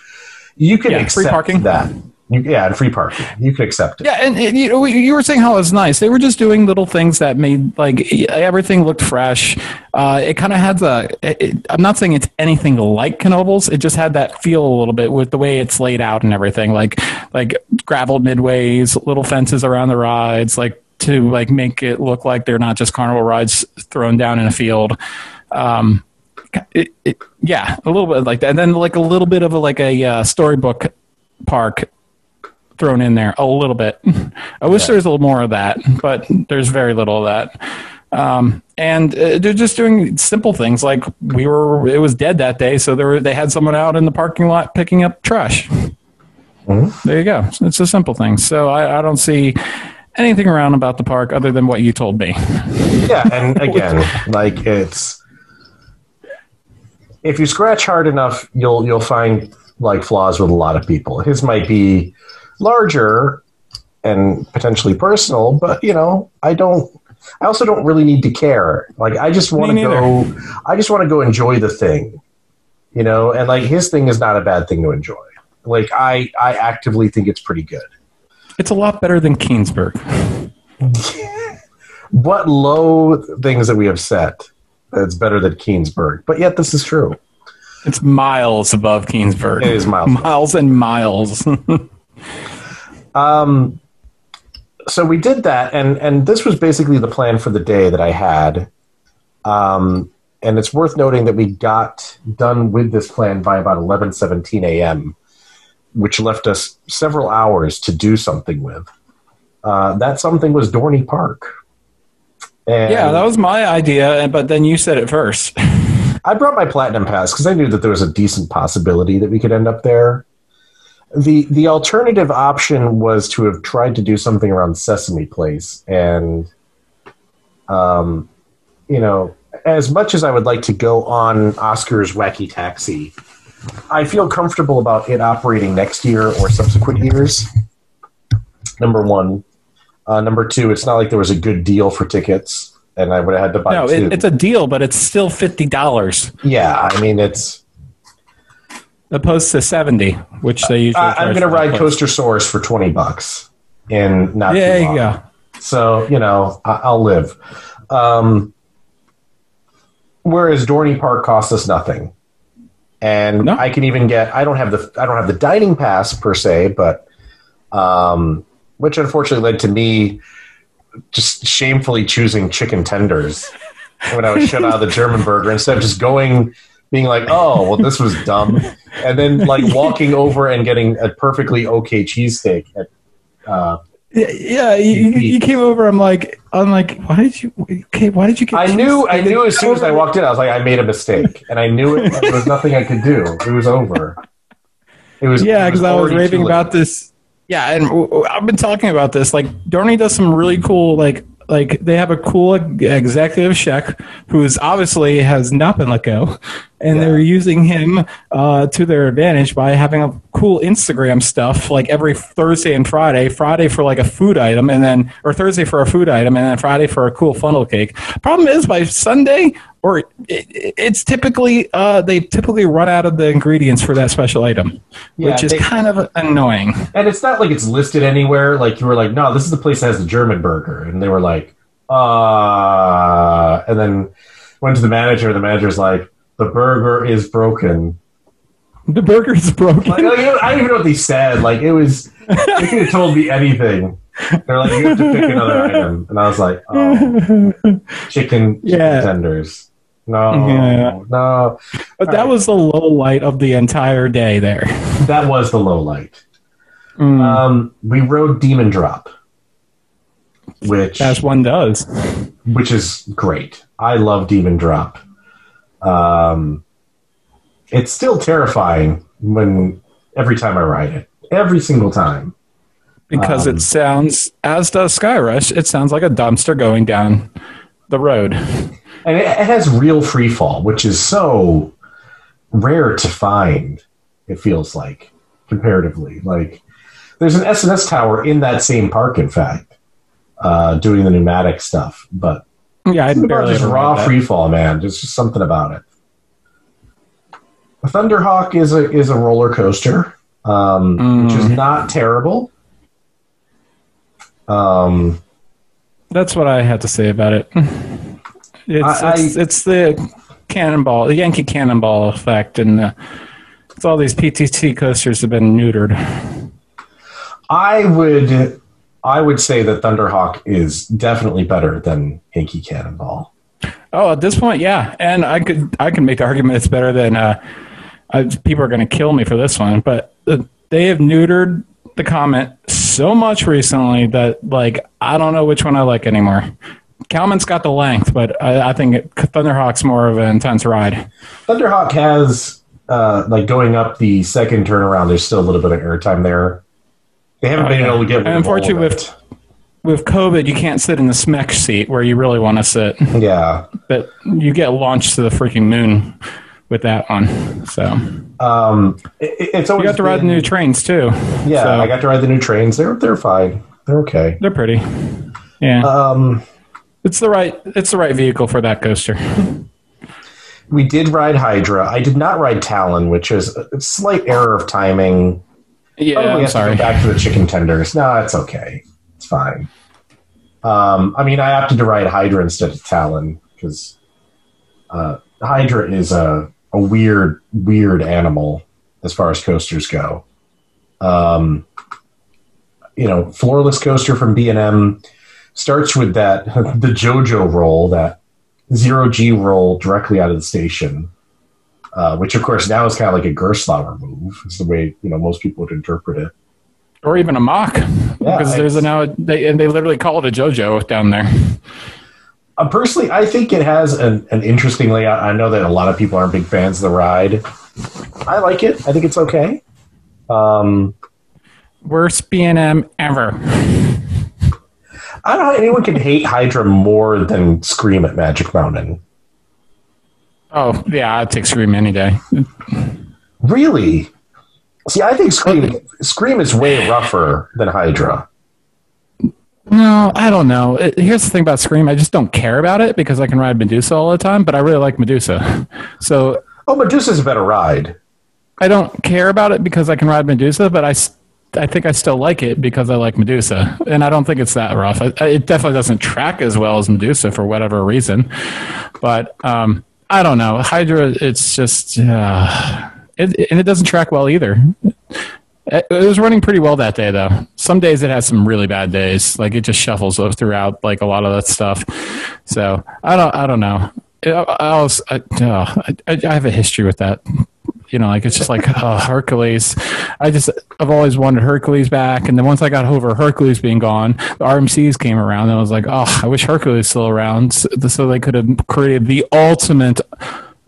you can Yeah, free parking. that. You, yeah, and free parking. You can accept it. Yeah, and, and you know, you were saying how it was nice. They were just doing little things that made like everything looked fresh. Uh, it kind of had the. It, it- I'm not saying it's anything like Knoebels. It just had that feel a little bit with the way it's laid out and everything, like like gravel midways, little fences around the rides, like to like make it look like they're not just carnival rides thrown down in a field. Um, it, it, yeah, a little bit like that, and then like a little bit of a like a uh, storybook park thrown in there a little bit. I wish there was a little more of that, but there's very little of that. Um, and uh, they're just doing simple things like we were. It was dead that day, so there were, they had someone out in the parking lot picking up trash. There you go. It's a simple thing. So I, I don't see anything around about the park other than what you told me. Yeah, and again, like it's if you scratch hard enough, you'll you'll find like flaws with a lot of people. His might be larger and potentially personal, but you know, I don't. I also don't really need to care. Like I just want to go. I just want to go enjoy the thing, you know. And like his thing is not a bad thing to enjoy. Like I, I actively think it's pretty good. It's a lot better than Keansburg. What low things that we have set. It's better than Keansburg, but yet this is true. It's miles above Keansburg. It is miles above. miles and miles. Um, so we did that, and and this was basically the plan for the day that I had. Um, and it's worth noting that we got done with this plan by about 11:17 a.m., which left us several hours to do something with. Uh, that something was Dorney Park. And Yeah, that was my idea, but then you said it first. I brought my platinum pass because I knew that there was a decent possibility that we could end up there. the The alternative option was to have tried to do something around Sesame Place, and um, you know, as much as I would like to go on Oscar's Wacky Taxi, I feel comfortable about it operating next year or subsequent years. Number one. Uh, number two, it's not like there was a good deal for tickets, and I would have had to buy no, two. it, it's a deal, but it's still fifty dollars yeah, I mean, it's. opposed to seventy, which they usually. Uh, I'm going to ride. Coaster Source for twenty bucks, and not. Yeah, too long. go. So you know, I- I'll live. Um, whereas Dorney Park costs us nothing, and No. I can even get. I don't have the. I don't have the dining pass per se, but um, which unfortunately led to me just shamefully choosing chicken tenders when I was shut out of the German burger instead of just going. Being like, oh, well, this was dumb, and then like walking over and getting a perfectly okay cheesesteak at uh, Yeah, yeah you, you- you came over. I'm like, I'm like, why did you? Okay, why did you get? I knew. I knew as soon as I walked in, I was like, I made a mistake, and I knew it. There was nothing I could do. It was over. It was. Yeah, because I was raving about this. Yeah, and I've been talking about this. Like, Dorney does some really cool, like, like they have a cool executive chef who's obviously has not been let go, and Yeah. they're using him uh, to their advantage by having a cool Instagram stuff like every Thursday and Friday. Friday for like a food item, and then or Thursday for a food item, and then Friday for a cool funnel cake. Problem is, by Sunday or it, it- it's typically uh, they typically run out of the ingredients for that special item, Yeah, which is they- kind of annoying. And it's not like it's listed anywhere. Like you were like, no, this is the place that has the German burger, and they were like, uh, and then went to the manager. The manager's like, the burger is broken. The burger's broken. Like, I don't I don't even know what they said. Like it was, they could have told me anything. They're like, you have to pick another item, and I was like, oh, chicken, chicken tenders. No, Yeah. no, but that Alright. was the low light of the entire day there. that was the low light. Mm, Um, we rode Demon Drop, which as one does. which is great. I love Demon Drop. Um, it's still terrifying when every time I ride it, every single time. Because Um, it sounds, as does Skyrush, it sounds like a dumpster going down the road. And it, it has real free fall, which is so rare to find. It feels like comparatively, like there's an S&S tower in that same park. In fact, uh, doing the pneumatic stuff, but Yeah, I barely just raw that. free fall, man. There's just something about it. The Thunderhawk is a is a roller coaster, um, which is Mm. not terrible. Um, That's what I had to say about it. It's I- it's, it's the cannonball, the Yankee cannonball effect, and uh, it's all these PTC coasters have been neutered. I would I would say that Thunderhawk is definitely better than Yankee Cannonball. Oh, at this point, yeah, and I could I can make the argument it's better than. Uh, I, people are going to kill me for this one, but uh, they have neutered the Comet so much recently that like I don't know which one I like anymore. Kalman's got the length, but I, I think it, Thunderhawk's more of an intense ride. Thunderhawk has uh, like going up the second turnaround. There's still a little bit of airtime there. They haven't been Okay. able to get. And all of unfortunately, with with COVID, you can't sit in the SMEC seat where you really want to sit, yeah, but you get launched to the freaking moon with that one. So um, it, it's always you got to ride the new trains too. Yeah, So- I got to ride the new trains. They're they're fine. They're okay. They're pretty. Yeah. Um, It's the right it's the right vehicle for that coaster. we did ride Hydra. I did not ride Talon, which is a slight error of timing. Yeah, Probably I'm sorry. back to the chicken tenders. No, it's okay. It's fine. Um, I mean, I opted to ride Hydra instead of Talon because uh, Hydra is a, a weird, weird animal as far as coasters go. Um, you know, floorless coaster from B and M starts with that the JoJo roll that zero G roll directly out of the station, uh, which of course now is kind of like a Gerstlauer move. Is the way you know most people would interpret it. Or even a Mack, because there's a now they and they literally call it a JoJo down there. Uh, personally, I think it has an, an interesting layout. I know that a lot of people aren't big fans of the ride. I like it. I think it's okay. Um, Worst BNM ever. I don't know how anyone can hate Hydra more than Scream at Magic Mountain. Oh yeah, I'd take Scream any day. Really? See, I think Scream Scream is way rougher than Hydra. No, I don't know. It- here's the thing about Scream: I just don't care about it because I can ride Medusa all the time. But I really like Medusa, so Oh, Medusa's a better ride. I don't care about it because I can ride Medusa. But I I think I still like it because I like Medusa, and I don't think it's that rough. I, I- it definitely doesn't track as well as Medusa for whatever reason. But um, I don't know. Hydra, it's just, uh, it, and it doesn't track well either. It was running pretty well that day, though. Some days it has some really bad days. Like it just shuffles throughout, like a lot of that stuff. So I don't, I don't know. I, I, was, I, uh, I, I have a history with that. You know, like it's just like uh, Hercules. I just, I've always wanted Hercules back, and then once I got over Hercules being gone, the RMCs came around, and I was like, oh, I wish Hercules was still around, so, so they could have created the ultimate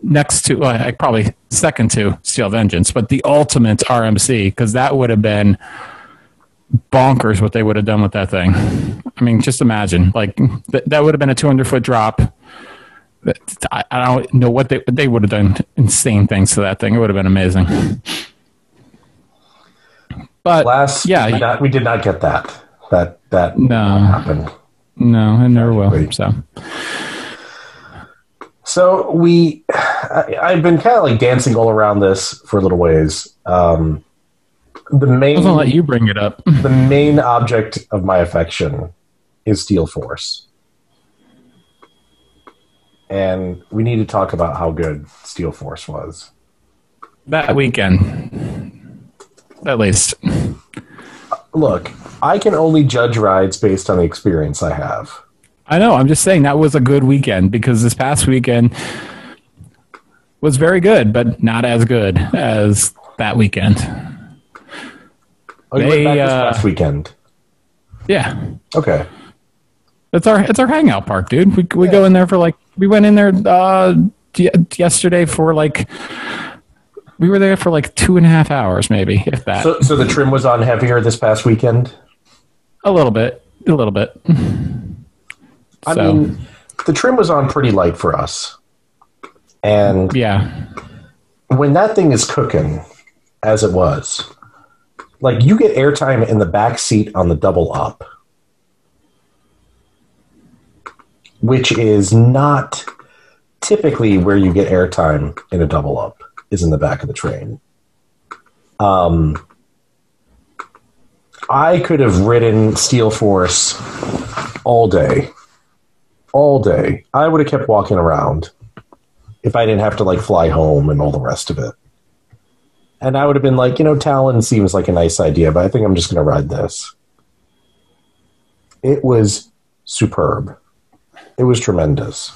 next to like probably second to Steel Vengeance, but the ultimate RMC because that would have been bonkers what they would have done with that thing. I mean, just imagine like th- that would have been a 200 foot drop. I, I don't know what they they would have done insane things to that thing. It would have been amazing. But Last, yeah, we did, not, we did not get that. That that No. happened. no, I never will. So So we, I, I've been kind of like dancing all around this for a little ways. Um, the main gonna let you bring it up. the main object of my affection is Steel Force. And we need to talk about how good Steel Force was. That weekend, at least. Look, I can only judge rides based on the experience I have. I know. I'm just saying that was a good weekend because this past weekend was very good, but not as good as that weekend. Oh, They, went uh, past weekend. Yeah, Okay. it's our it's our hangout park, dude. We we go in there for like we went in there uh, y- yesterday for like we were there for like two and a half hours, maybe if that. So, so the trim was on heavier this past weekend. a little bit, a little bit. I So, mean, the trim was on pretty light for us. And yeah, when that thing is cooking, as it was, like you get airtime in the back seat on the double up, which is not typically where you get airtime in a double up, is in the back of the train. Um, I could have ridden Steel Force all day. All day. I would have kept walking around if I didn't have to like fly home and all the rest of it. And I would have been like, you know, Talon seems like a nice idea, but I think I'm just going to ride this. It was superb. It was tremendous.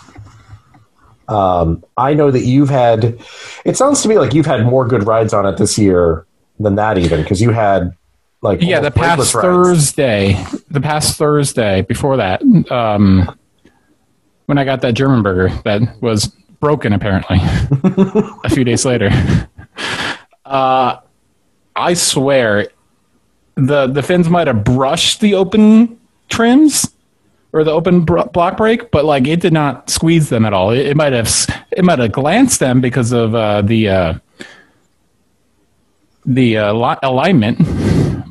Um, I know that you've had, it sounds to me like you've had more good rides on it this year than that, even because you had like yeah. The past rides. Thursday, the past Thursday before that, um, when I got that German burger that was broken apparently a few days later. Uh, I swear, the the fins might have brushed the open trims or the open block break, but like it did not squeeze them at all. It, it might have it might have glanced them because of uh, the uh, the uh, li- alignment,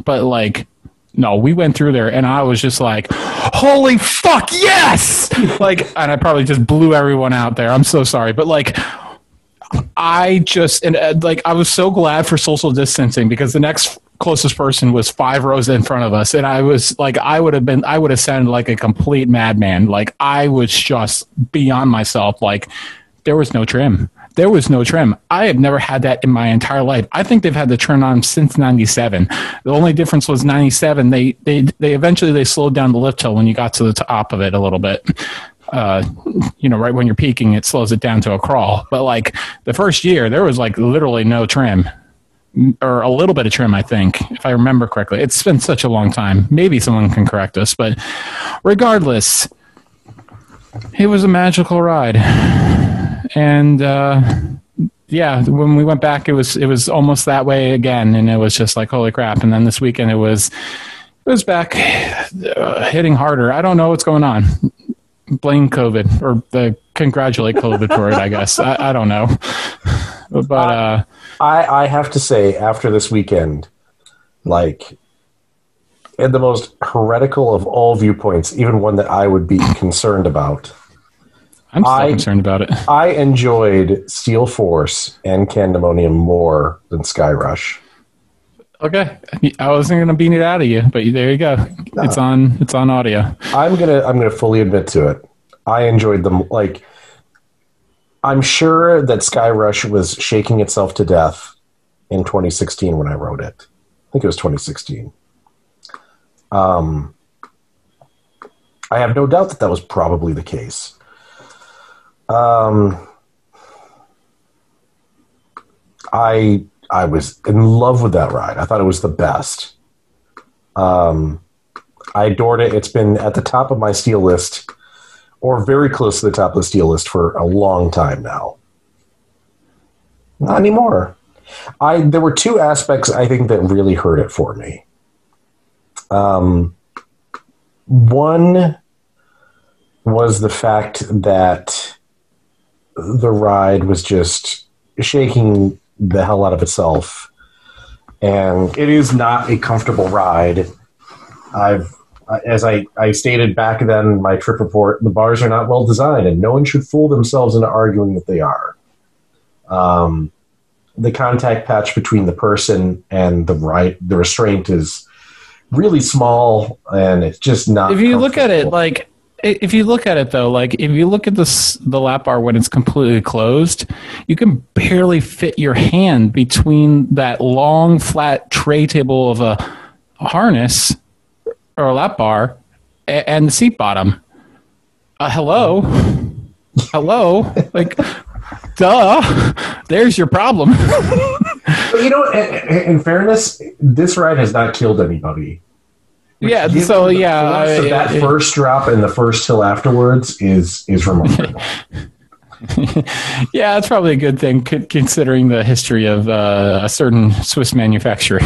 but like no, we went through there and I was just like, holy fuck, yes! like, and I probably just blew everyone out there. I'm so sorry, but like. I just and uh, like I was so glad for social distancing because the next closest person was five rows in front of us, and I was like, I would have been, I would have sounded like a complete madman. Like I was just beyond myself. Like there was no trim. There was no trim. I have never had that in my entire life. I think they've had the trim on since '97. The only difference was '97. They they they eventually they slowed down the lift hill when you got to the top of it a little bit. uh, you know, right when you're peaking, it slows it down to a crawl. But like the first year, there was like literally no trim or a little bit of trim, I think, if I remember correctly. It's been such a long time. Maybe someone can correct us, but regardless, it was a magical ride. And uh, yeah, when we went back, it was it was almost that way again, and it was just like holy crap. And then this weekend, it was it was back uh, hitting harder. I don't know what's going on. Blame COVID or the congratulate COVID for it. I guess I, I don't know, but. Uh, I, I have to say, after this weekend, like, in the most heretical of all viewpoints, even one that I would be concerned about. I'm still I- concerned about it. I enjoyed Steel Force and Candymonium more than Skyrush. Okay, I wasn't going to beat it out of you, but there you go. It's on. It's on audio. I'm gonna I'm gonna fully admit to it. I enjoyed them like I'm sure that Skyrush was shaking itself to death in 2016 when I wrote it. I think it was 2016. Um, I have no doubt that that was probably the case. Um, I I was in love with that ride. I thought it was the best. Um, I adored it. It's been at the top of my steel list, or very close to the top of the steel list for a long time now. Not anymore. I there were two aspects I think that really hurt it for me. Um, one was the fact that the ride was just shaking the hell out of itself, and it is not a comfortable ride. I've, as I, I stated back then in my trip report, the bars are not well designed, and no one should fool themselves into arguing that they are. Um, the contact patch between the person and the right, the restraint is really small, and it's just not. If you look at it, like if you look at it though, like if you look at this the lap bar when it's completely closed, you can barely fit your hand between that long flat tray table of a harness or a lap bar a- and the seat bottom. Uh, hello, hello, like. Duh! There's your problem. But you know, in, in- fairness, this ride has not killed anybody. yeah. So the yeah, force of I- that I- first drop and the first hill afterwards is is remarkable. yeah, that's probably a good thing considering the history of uh, a certain Swiss manufacturer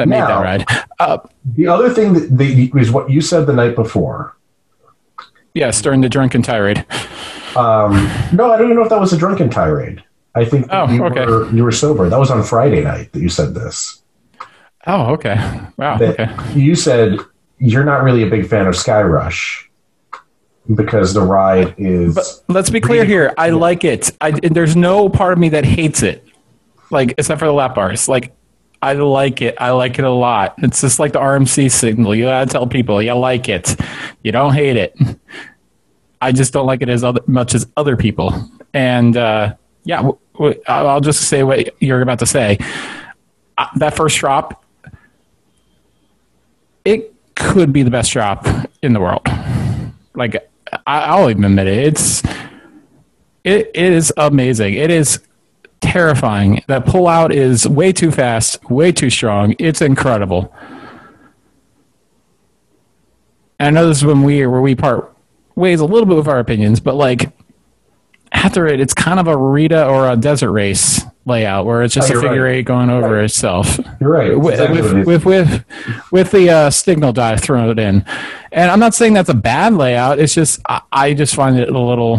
that made that ride. Uh, the other thing that, that is what you said the night before. yes, during the drunken tirade. Um, no, I don't even know if that was a drunken tirade. I think Oh, you, okay. were, you were sober. That was on Friday night that you said this. Oh, okay. Wow. That Okay. You said you're not really a big fan of Skyrush because the ride is. But let's be clear here. I like it. I, there's no part of me that hates it, like except for the lap bars. Like I like it. I like it a lot. It's just like the RMC signal. You gotta tell people you like it. You don't hate it. I just don't like it as other, much as other people. And uh, yeah, w- w- I'll just say what you're about to say. Uh, that first drop, it could be the best drop in the world. Like I, I'll even admit it. It's it, it is amazing. It is terrifying. That pullout is way too fast, way too strong. It's incredible. And I know this is when we where we part ways a little bit with our opinions, but like after it, it's kind of a Rita or a desert race layout where it's just Oh, a figure right. eight going over itself you're right. With exactly with, with with with the uh, signal dive thrown in, and I'm not saying that's a bad layout. It's just I, I just find it a little.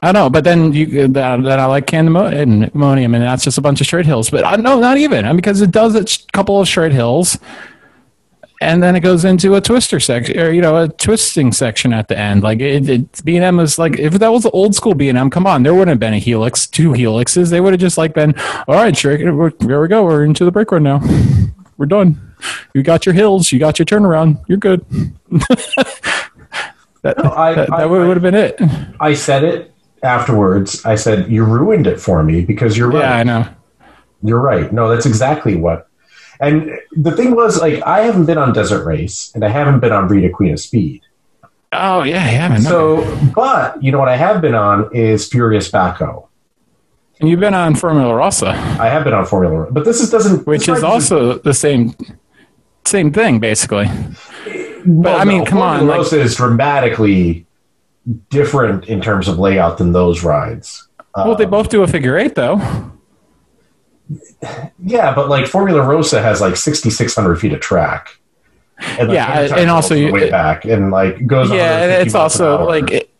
I know, but then you that, that I like Candymonium, eh, and mmonium and that's just a bunch of straight hills. But I, no, not even I mean, because it does a couple of straight hills, and then it goes into a twister section, or you know, a twisting section at the end. Like it, B and M is like if that was the old school B and M, come on, there wouldn't have been a helix, two helixes. They would have just like been, all right, we're- here we go, we're into the break run now. We're done. You got your hills, you got your turnaround, you're good. that No, I- that, that would have been it. I said it afterwards. I said you ruined it for me because you're right. Yeah, I know. You're right. No, that's exactly what. And the thing was, like, I haven't been on Desert Race and I haven't been on Rita Queen of Speed. Oh yeah. I know. So, but you know what I have been on is Furious Baco. and you've been on Formula Rossa, I have been on Formula, but this is doesn't which this is also the same same thing basically. Well, I mean, no, come on, Formula like- Rossa is dramatically different in terms of layout than those rides. Well, they both do a figure eight though. Yeah, but like Formula Rossa has like sixty six hundred feet of track. And, Yeah, and also you- way back and like goes. Yeah, and it's also like it-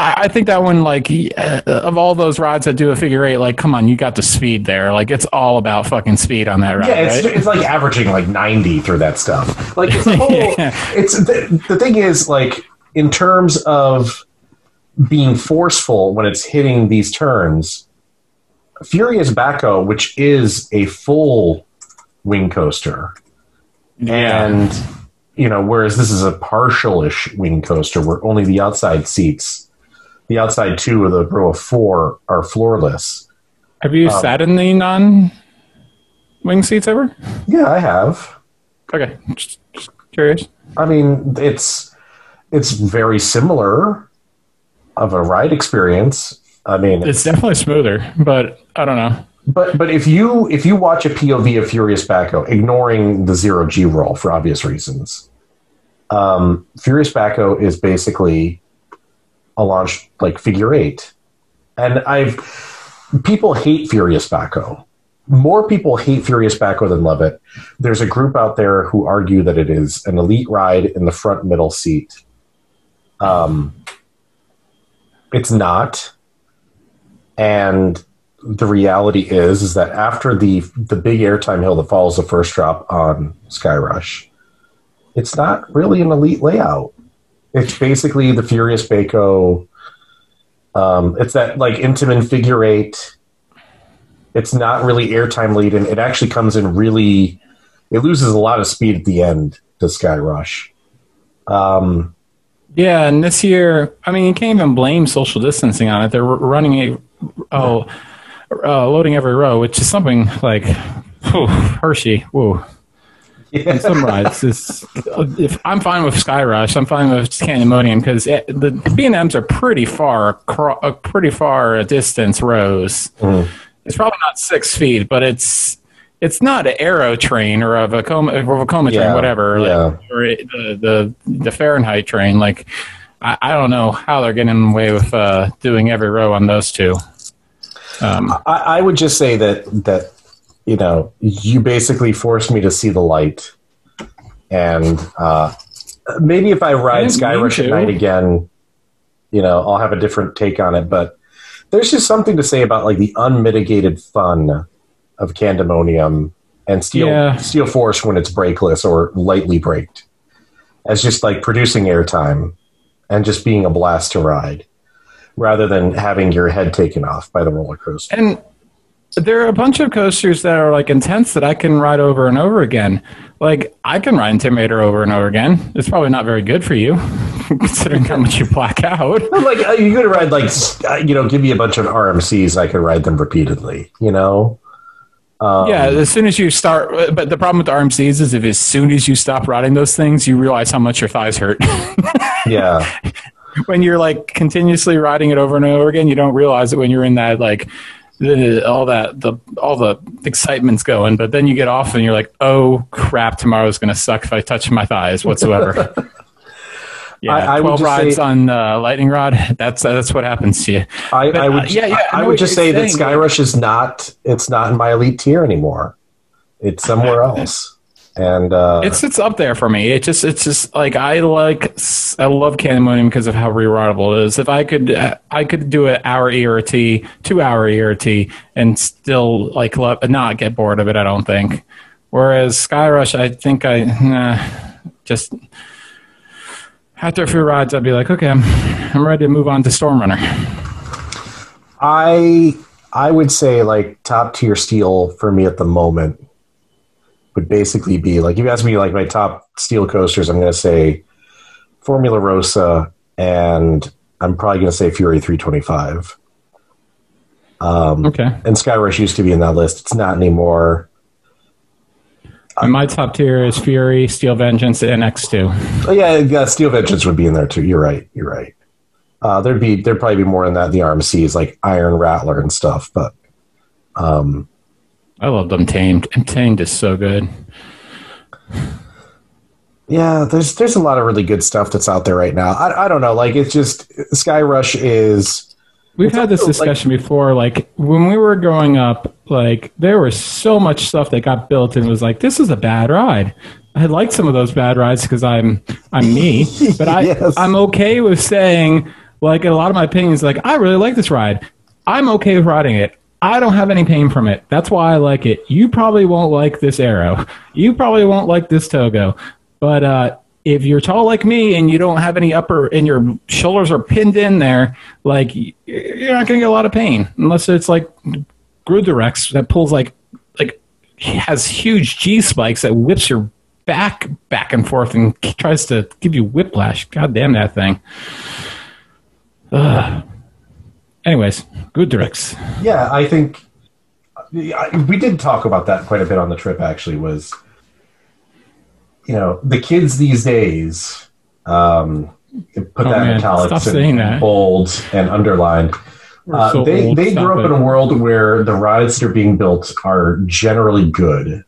I, think that one like uh, of all those rides that do a figure eight, like come on, you got the speed there. Like it's all about fucking speed on that ride. yeah, it's, right? it's like averaging like ninety through that stuff. Like it's a whole. Yeah. It's the, the thing is like in terms of being forceful when it's hitting these turns. Furious Baco, which is a full wing coaster, yeah. and you know, whereas this is a partial-ish wing coaster where only the outside seats, the outside two of the row of four are floorless. Have you um, sat in the non wing seats ever? Yeah, I have. Okay, just, just curious. I mean, it's it's very similar of a ride experience. I mean, It's definitely smoother, but I don't know. but but if you if you watch a POV of Furious Baco, ignoring the zero G roll for obvious reasons, um, Furious Baco is basically a launch like figure eight, and I've people hate Furious Baco. More people hate Furious Baco than love it. There's a group out there who argue that it is an elite ride in the front middle seat. Um, it's not, and the reality is is that after the the big airtime hill that follows the first drop on Skyrush, it's not really an elite layout. It's basically the Furious Baco. Um, it's that like Intamin figure eight. It's not really airtime laden. It actually comes in really. It loses a lot of speed at the end to Skyrush. Um, Yeah, and this year, I mean, you can't even blame social distancing on it. They're running a oh, uh, loading every row, which is something like whew, Hershey. Whoa. And some rides, it's, if I'm fine with Skyrush, I'm fine with Candymonium because the B and M's are pretty far, acro- uh, pretty far distance rows. It's probably not six feet, but it's it's not an Arrow train or a Vekoma, or Vekoma Yeah, train, whatever, yeah. like, or the, the the Fahrenheit train. Like, I, I don't know how they're getting away with uh, doing every row on those two. Um, I, I would just say that that you know you basically forced me to see the light, and uh, maybe if I ride Skyrush at night again, you know I'll have a different take on it. But there's just something to say about like the unmitigated fun of Candymonium and Steel Yeah. Steel Force when it's brakeless or lightly braked, as just like producing airtime and just being a blast to ride. Rather than having your head taken off by the roller coaster. And there are a bunch of coasters that are like intense that I can ride over and over again. Like I can ride Intimidator over and over again. It's probably not very good for you, considering how much you black out. like uh, you could ride like uh, you know give me a bunch of RMCs I could ride them repeatedly you know um, yeah, as soon as you start, but the problem with the RMCs is if as soon as you stop riding those things, you realize how much your thighs hurt. yeah when you're like continuously riding it over and over again, you don't realize it when you're in that like the, all that the all the excitement's going, but then you get off and you're like, oh crap, tomorrow's gonna suck if I touch my thighs whatsoever. Yeah, I- I would twelve rides say- on uh, lightning rod. That's that's what happens to you. I, But, I would uh, yeah, yeah, I I, would just say that saying, Skyrush is not it's not in my elite tier anymore it's somewhere else and uh, It's it's up there for me. It just it's just like I like I love Candymonium because of how rewritable it is. If I could uh, I could do an hour ERT, two hour ERT, and still like love, not get bored of it. I don't think. Whereas Skyrush, I think I nah, just after a few rides, I'd be like, okay, I'm I'm ready to move on to Storm Runner. I I would say like top tier steel for me at the moment would basically be like if you ask me like my top steel coasters, I'm going to say Formula Rossa and I'm probably going to say Fury 325. Um, Okay. and Skyrush used to be in that list. It's not anymore. And my top tier is Fury, Steel Vengeance, and X2. Oh, yeah, yeah, Steel Vengeance would be in there too. You're right. You're right. Uh, there'd be there'd probably be more in that the RMCs like Iron Rattler and stuff, but um, I love Untamed. Tamed is so good. Yeah, there's there's a lot of really good stuff that's out there right now. I, I don't know, like it's just Skyrush is. We've had this discussion like, before. Like when we were growing up, like there was so much stuff that got built and was like, this is a bad ride. I like some of those bad rides because I'm I'm me, but I yes. I'm okay with saying like a lot of my opinions. Like I really like this ride. I'm okay with riding it. I don't have any pain from it. That's why I like it. You probably won't like this arrow. You probably won't like this Togo. But uh, if you're tall like me and you don't have any upper and your shoulders are pinned in there, like you're not going to get a lot of pain unless it's like Gruderex that pulls like like has huge G spikes that whips your back back and forth and tries to give you whiplash. God damn that thing. Ugh. Anyways, Gruderex. Yeah, I think we did talk about that quite a bit on the trip. Actually, was you know the kids these days um, put oh, that man. italics and that. bold and underlined. Uh, so they they grew up it. in a world where the rides that are being built are generally good,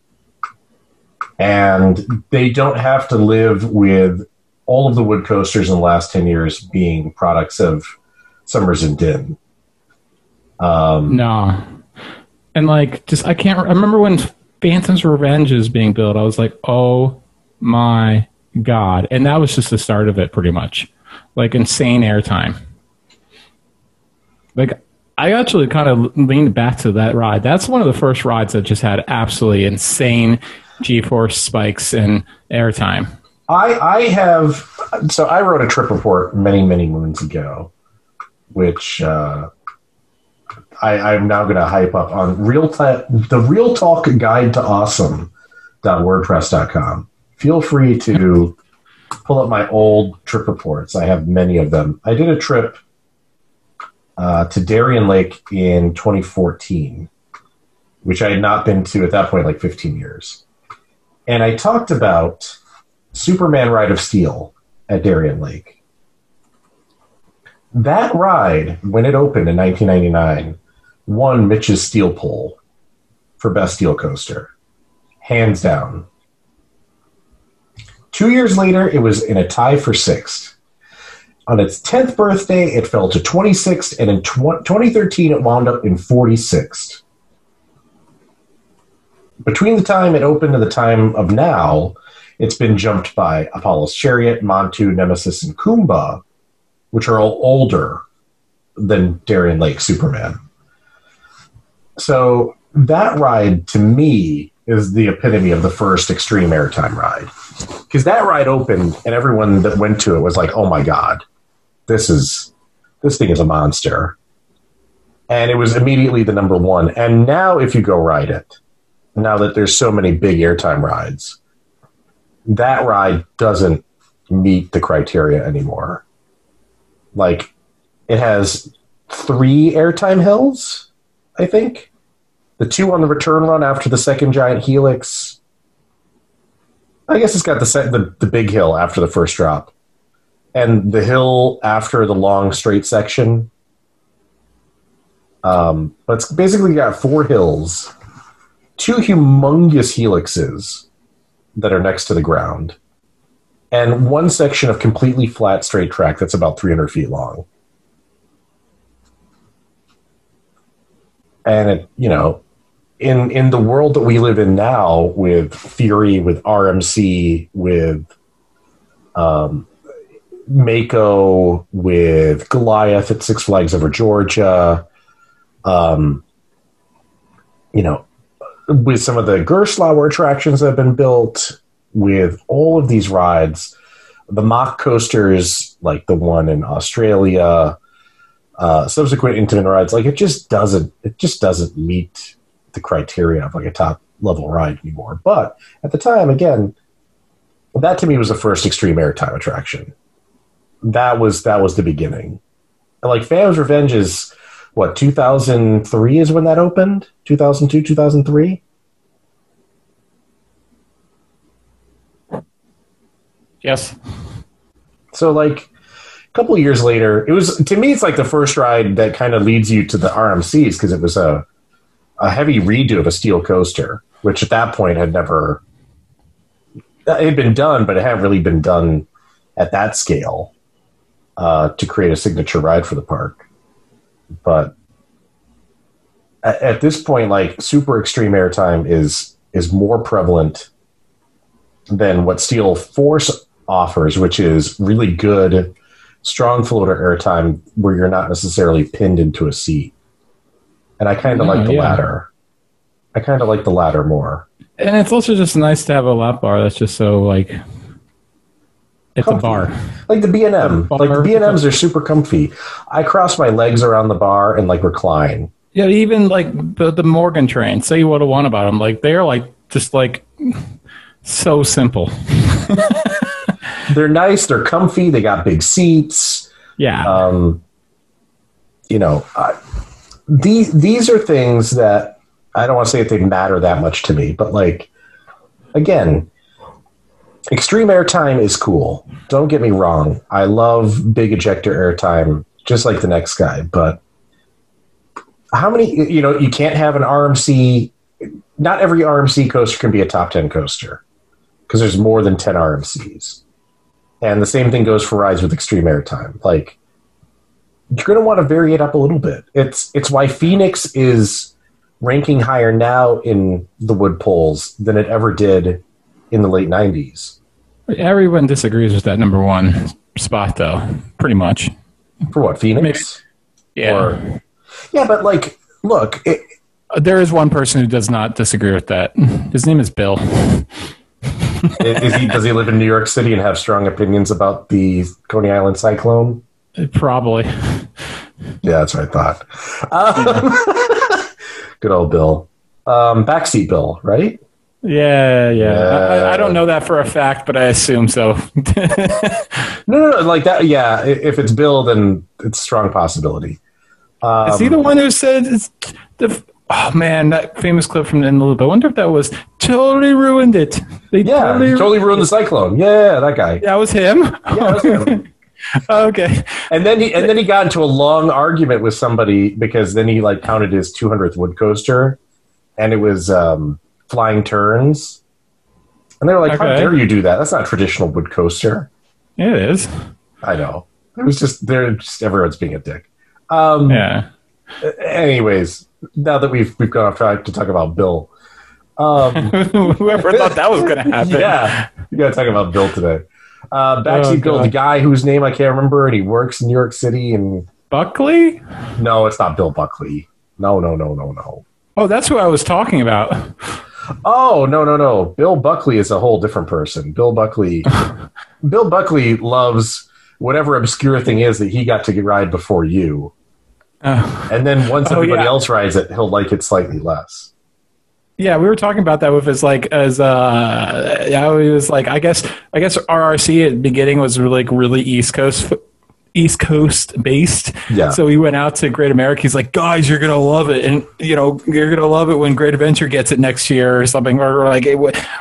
and they don't have to live with all of the wood coasters in the last ten years being products of Summers and Dinn. Um, no, and like just I can't. I remember when Phantom's Revenge is being built. I was like, oh my god! And that was just the start of it, pretty much. Like insane airtime. Like I actually kind of leaned back to that ride. That's one of the first rides that just had absolutely insane G-force spikes and airtime. I I have so I wrote a trip report many many moons ago, which uh, I, am now going to hype up on real ta- the Real Talk Guide to Awesome. Feel free to pull up my old trip reports. I have many of them. I did a trip uh, to Darien Lake in 2014, which I had not been to at that point like 15 years. And I talked about Superman Ride of Steel at Darien Lake. That ride, when it opened in 1999, won Mitch's Steel Poll for Best Steel Coaster. Hands down. Two years later, it was in a tie for sixth. On its 10th birthday, it fell to 26th, and in tw- 2013, it wound up in 46th. Between the time it opened and the time of now, it's been jumped by Apollo's Chariot, Montu, Nemesis, and Kumba, which are all older than Darien Lake Superman. So that ride to me is the epitome of the first extreme airtime ride because that ride opened and everyone that went to it was like, "Oh my god, this is this thing is a monster," and it was immediately the number one. And now, if you go ride it, now that there's so many big airtime rides, that ride doesn't meet the criteria anymore. Like, it has three airtime hills, I think. The two on the return run after the second giant helix I guess it's got the, set, the the big hill after the first drop, and the hill after the long straight section. Um, but it's basically got four hills, two humongous helixes that are next to the ground, and one section of completely flat straight track that's about 300 feet long. And it, you know, in in the world that we live in now with Fury, with RMC, with um, Mako, with Goliath at Six Flags over Georgia, um, you know, with some of the Gerstlauer attractions that have been built, with all of these rides, the Mack coasters like the one in Australia, uh, subsequent Intamin rides, like it just doesn't it just doesn't meet the criteria of like a top level ride anymore. But at the time, again, that to me was the first extreme airtime attraction. That was that was the beginning. And like Phantom's Revenge is what 2003 is when that opened. 2002, 2003. Yes. So like a couple of years later, it was to me it's like the first ride that kind of leads you to the RMCs because it was a a heavy redo of a steel coaster, which at that point had never it had been done, but it hadn't really been done at that scale uh, to create a signature ride for the park. But at, at this point, like super extreme airtime is is more prevalent than what Steel Force offers, which is really good, strong floater airtime where you're not necessarily pinned into a seat. And I kind of like the yeah. latter. I kind of like the latter more. And it's also just nice to have a lap bar that's just so like it's Comfy. a bar. Like the B and M, like the B and M's are super comfy. I cross my legs around the bar and like recline. Yeah, even like the the Morgan train. Say what you want about them, like they're like just like so simple. They're nice. They're comfy. They got big seats. Yeah, um, you know, I, these these are things that I don't want to say that they matter that much to me, but like again, extreme airtime is cool. Don't get me wrong. I love big ejector airtime, just like the next guy. But how many? You know, you can't have an RMC. Not every RMC coaster can be a top ten coaster because there's more than ten RMCs. And the same thing goes for rides with extreme airtime. Like you're going to want to vary it up a little bit. It's it's why Phoenix is ranking higher now in the wood polls than it ever did in the late 90s. everyone disagrees with that number one spot though. Pretty much. For what, Phoenix? Yeah. Or, yeah, but like, look, it, There is one person who does not disagree with that. His name is Bill. is he, does he live in New York City and have strong opinions about the Coney Island cyclone? Probably. Yeah, that's what I thought. Um, good old Bill. Um, backseat Bill, right? Yeah, yeah. I, I- I don't know that for a fact, but I assume so. No, no, no, like that. Yeah, if it's Bill, then it's a strong possibility. Um, Is he the one who said it's the? Oh man, that famous clip from the In the Loop. I wonder if that was totally ruined it. They Yeah, totally, totally ruined the cyclone. Yeah, that guy. That was him. Yeah, that was him. okay. and then he and then he got into a long argument with somebody because then he like counted his 200th wood coaster, and it was um, flying turns, and they were like, "How dare you do that? That's not a traditional wood coaster." It is. I know. It was just they're just everyone's being a dick. Um, Yeah. Anyways, now that we've we've gone off track to talk about Bill. Um, Whoever thought that was going to happen. yeah, you got to talk about Bill today. Uh, Backseat Oh, Bill, God. the guy whose name I can't remember, and he works in New York City. And Buckley? no, it's not Bill Buckley. No, no, no, no, no. Oh, that's who I was talking about. Oh no, no, no. Bill Buckley is a whole different person. Bill Buckley, Bill Buckley loves whatever obscure thing is that he got to ride before you, Uh, and then once Oh, everybody yeah. else rides it, he'll like it slightly less. Yeah, we were talking about that with his like as uh yeah, he was like I guess I guess RRC at the beginning was like really East Coast East Coast based. Yeah. So he went out to Great America. He's like, guys, you're gonna love it, and you know you're gonna love it when Great Adventure gets it next year or something, or like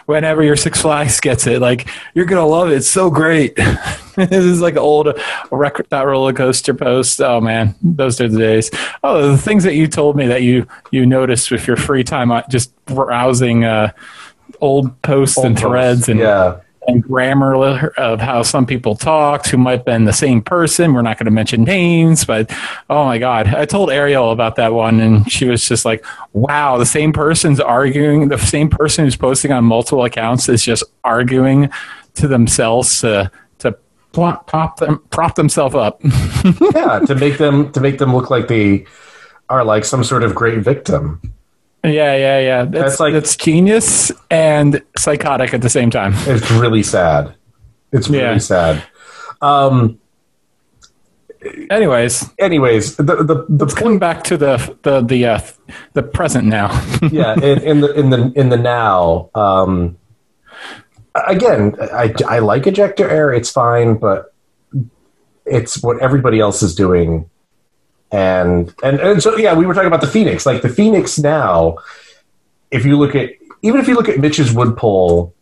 whenever your Six Flags gets it. Like you're gonna love it. It's so great. this is like an old record that roller coaster post. Oh man, those are the days. Oh, the things that you told me that you you noticed with your free time, uh, just browsing uh, old posts and Old threads posts. and yeah, and grammar of how some people talked who might have been the same person. We're not going to mention names, but oh my God. I told Ariel about that one, and she was just like, wow, the same person's arguing, the same person who's posting on multiple accounts is just arguing to themselves to, to plop, pop them, prop themselves up. yeah. To make them to make them look like they are like some sort of great victim. Yeah, yeah, yeah. That's, That's like- that's genius and psychotic at the same time. It's really sad. It's really Yeah. sad. Um, Anyways, anyways, the the, the let's back to the the the uh, the present now. yeah in, in the in the in the now um again i i like ejector air it's fine but it's what everybody else is doing and and and so yeah we were talking about the phoenix like the phoenix now if you look at even if you look at mitch's wood poll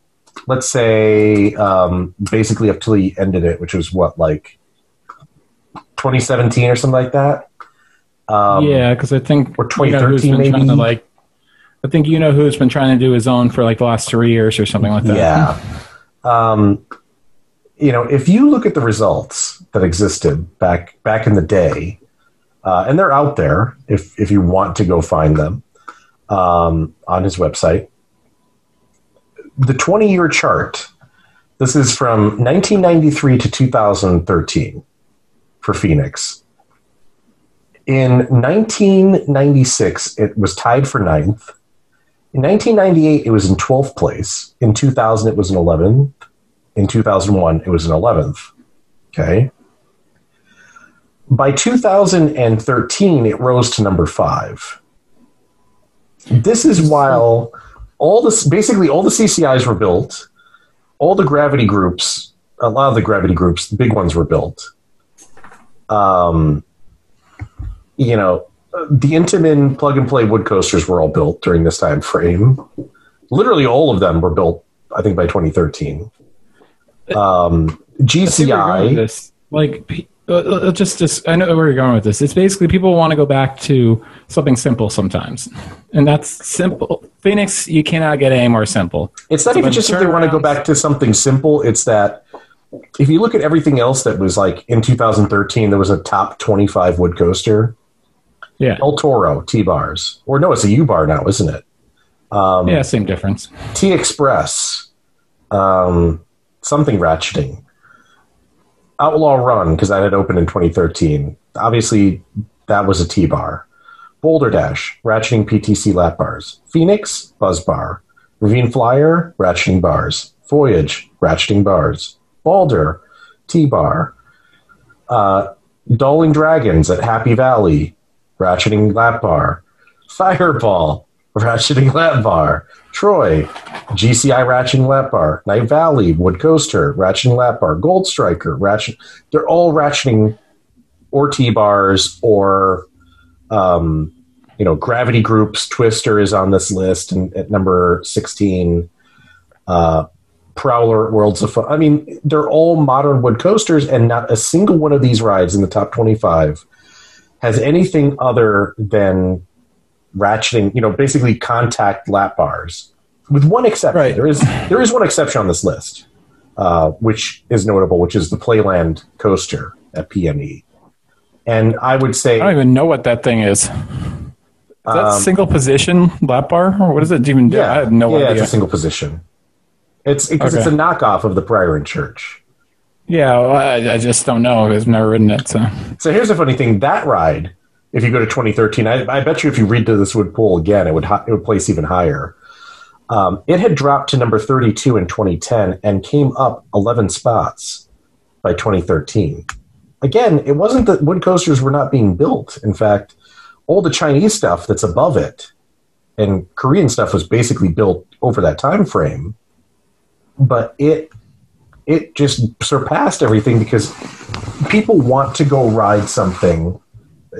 let's say um, basically up till he ended it, which was what like 2017 or something like that. Um, yeah, because I think or you know 2013 to, maybe? like. I think you know who's been trying to do his own for like the last three years or something like that. Yeah. Um, you know, if you look at the results that existed back back in the day, uh, and they're out there if if you want to go find them um, on his website. The 20 year chart. This is from 1993 to 2013 for Phoenix. In 1996, it was tied for ninth. In 1998, it was in 12th place. In 2000, it was in 11th. In 2001, it was in 11th. Okay. By 2013, it rose to number five. This is while all this, basically, all the CCIs were built, all the gravity groups, a lot of the gravity groups, the big ones were built. Um, you know, the Intamin plug and play wood coasters were all built during this time frame. Literally, all of them were built, I think, by 2013. Um, I see where you're going with GCI. Like, uh, just, just, I know where you're going with this. It's basically people want to go back to something simple sometimes, and that's simple. Phoenix, you cannot get any more simple. it's not So even just that they want to go back to something simple. It's that if you look at everything else that was like in 2013, there was a top 25 wood coaster. Yeah, El Toro T bars, or no, it's a U bar now, isn't it? Um, yeah, same difference. T Express, um, something ratcheting. Outlaw Run, because that had opened in 2013. Obviously, that was a T bar. Boulder Dash, ratcheting PTC lap bars. Phoenix, Buzz Bar. Ravine Flyer, ratcheting bars. Voyage, ratcheting bars. Balder, T bar. Uh, Dragons at Happy Valley, ratcheting lap bar. Fireball, ratcheting lap bar. Troy, GCI ratcheting lap bar. Knight Valley, Wood Coaster, ratcheting lap bar. Gold Striker, ratchet. They're all ratcheting or T bars or, um, you know, gravity groups. Twister is on this list and at number 16. Uh, Prowler Worlds of Fun. I mean, they're all modern wood coasters, and not a single one of these rides in the top 25 has anything other than ratcheting, you know, basically contact lap bars, with one exception. Right. There is there is one exception on this list, uh, which is notable, which is the Playland coaster at PNE. And I would say I don't even know what that thing is. Is that Um, single position lap bar, or what does it even do? yeah, I have no yeah, idea. it's a single position. It's because it's a knockoff of the Prior in Church. yeah, well, I, I just don't know. I've never ridden it, so So here's the funny thing: that ride, if you go to 2013, I, I bet you if you read to this wood pool again, it would it would place even higher. Um, it had dropped to number 32 in 2010 and came up 11 spots by 2013. Again, it wasn't that wood coasters were not being built. In fact, all the Chinese stuff that's above it and Korean stuff was basically built over that time frame. But it it just surpassed everything because people want to go ride something,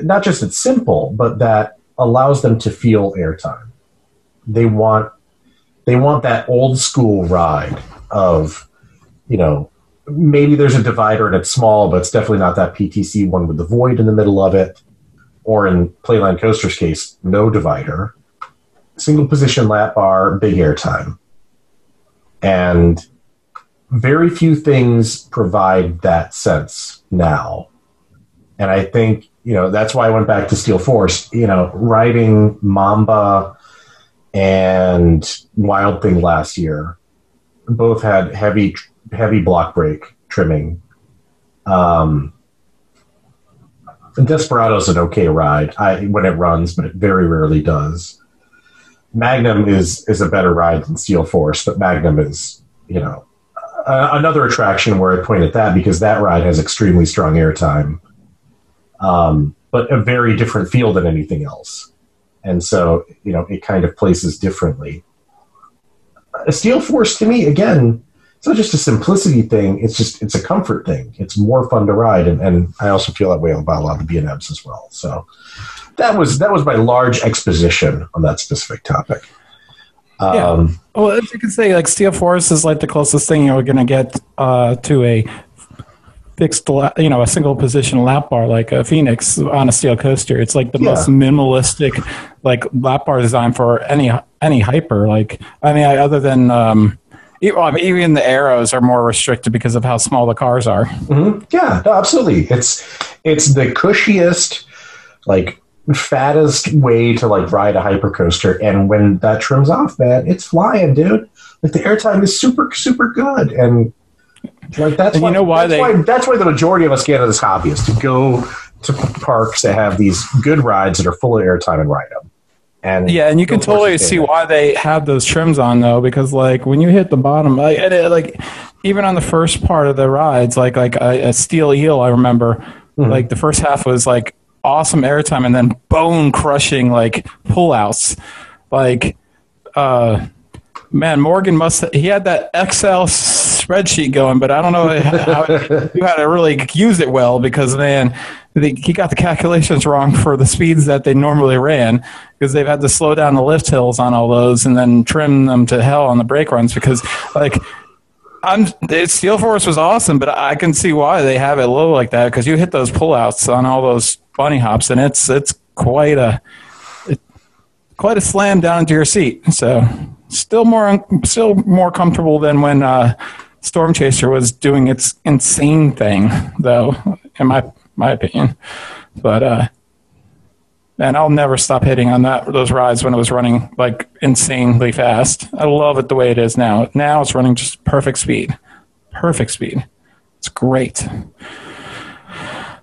not just it's simple, but that allows them to feel airtime. They want they want that old school ride of, you know, maybe there's a divider and it's small, but it's definitely not that PTC one with the void in the middle of it. Or in Playland Coaster's case, no divider. Single position lap bar, big airtime. And very few things provide that sense now. And I think, you know, that's why I went back to Steel Force. You know, riding Mamba and Wild Thing last year both had heavy, heavy block brake trimming. Um, Desperado's an okay ride I, when it runs, but it very rarely does. Magnum is is a better ride than Steel Force, but Magnum is, you know, uh, another attraction where I point at that because that ride has extremely strong airtime, um, but a very different feel than anything else, and so you know it kind of places differently. A Steel Force to me, again, it's not just a simplicity thing; it's just it's a comfort thing. It's more fun to ride, and, and I also feel that way about a lot of the B and M's as well. So that was that was my large exposition on that specific topic. Yeah. Um, Well, as you can say, like Steel Force is like the closest thing you're going to get uh, to a fixed, you know, a single position lap bar like a Phoenix on a steel coaster. It's like the Yeah. most minimalistic, like lap bar design for any any hyper. Like, I mean, I, other than um, I mean, even the arrows are more restricted because of how small the cars are. mhm. Yeah, no, absolutely. It's it's the cushiest, like fattest way to like ride a hypercoaster. And when that trims off, man, it's flying, dude. Like the airtime is super super good, and like that's And you why, know why that's they- why that's why the majority of us get into this hobby is to go to parks that have these good rides that are full of airtime and ride them. And Yeah, and you can totally see why they have those trims on though, because like when you hit the bottom, like, it, like even on the first part of the rides, like like a, a steel eel, I remember, like the first half was like awesome airtime, and then bone crushing like pullouts, like uh, man, Morgan must he had that Excel spreadsheet going, but I don't know how you had to really use it well because man, the, he got the calculations wrong for the speeds that they normally ran because they've had to slow down the lift hills on all those and then trim them to hell on the brake runs because like. I'm, Steel Force was awesome, but I can see why they have it low like that because you hit those pullouts on all those bunny hops, and it's it's quite a quite a slam down into your seat. So still more still more comfortable than when uh, Storm Chaser was doing its insane thing, though, in my my opinion. But uh, and I'll never stop hitting on that those rides when it was running like insanely fast. I love it the way it is now. Now it's running just perfect speed, perfect speed. It's great.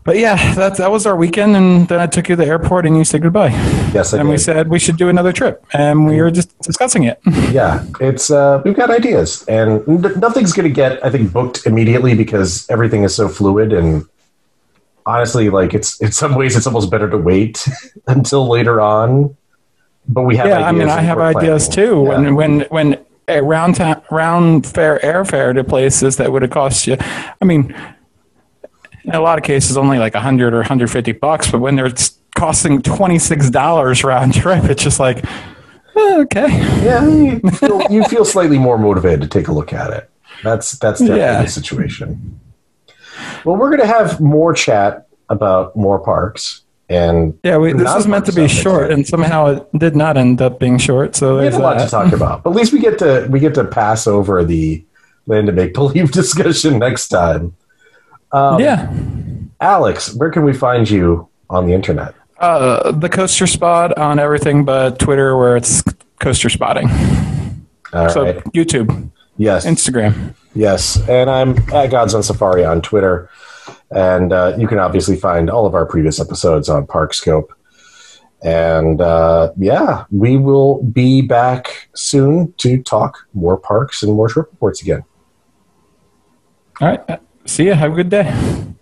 But yeah, that that was our weekend, and then I took you to the airport, and you said goodbye. Yes, I and we said we should do another trip, and we were just discussing it. yeah, it's uh, we've got ideas, and nothing's going to get I think booked immediately because everything is so fluid. And honestly, like it's in some ways it's almost better to wait until later on. But we have yeah, I mean, I have ideas planning. too. Yeah. When when when a round ta- round fare airfare to places that would have cost you, I mean, in a lot of cases only like hundred or hundred fifty bucks, but when they're costing twenty six dollars round trip, it's just like eh, okay. yeah, you feel, you feel slightly more motivated to take a look at it. That's that's definitely Yeah. the situation. Well, we're going to have more chat about more parks, and Yeah, we, this was meant to be short, and somehow it did not end up being short. So we there's have a lot that. to talk about. But at least we get to we get to pass over the land of make believe discussion next time. Um, yeah. Alex, where can we find you on the internet? Uh, the coaster spot on everything but Twitter, where it's coaster spotting. All So right. YouTube, Yes, Instagram. yes, and I'm at Gods on Safari on Twitter, and uh, you can obviously find all of our previous episodes on Parkscope. And uh, yeah, we will be back soon to talk more parks and more trip reports again. All right. See ya. Have a good day.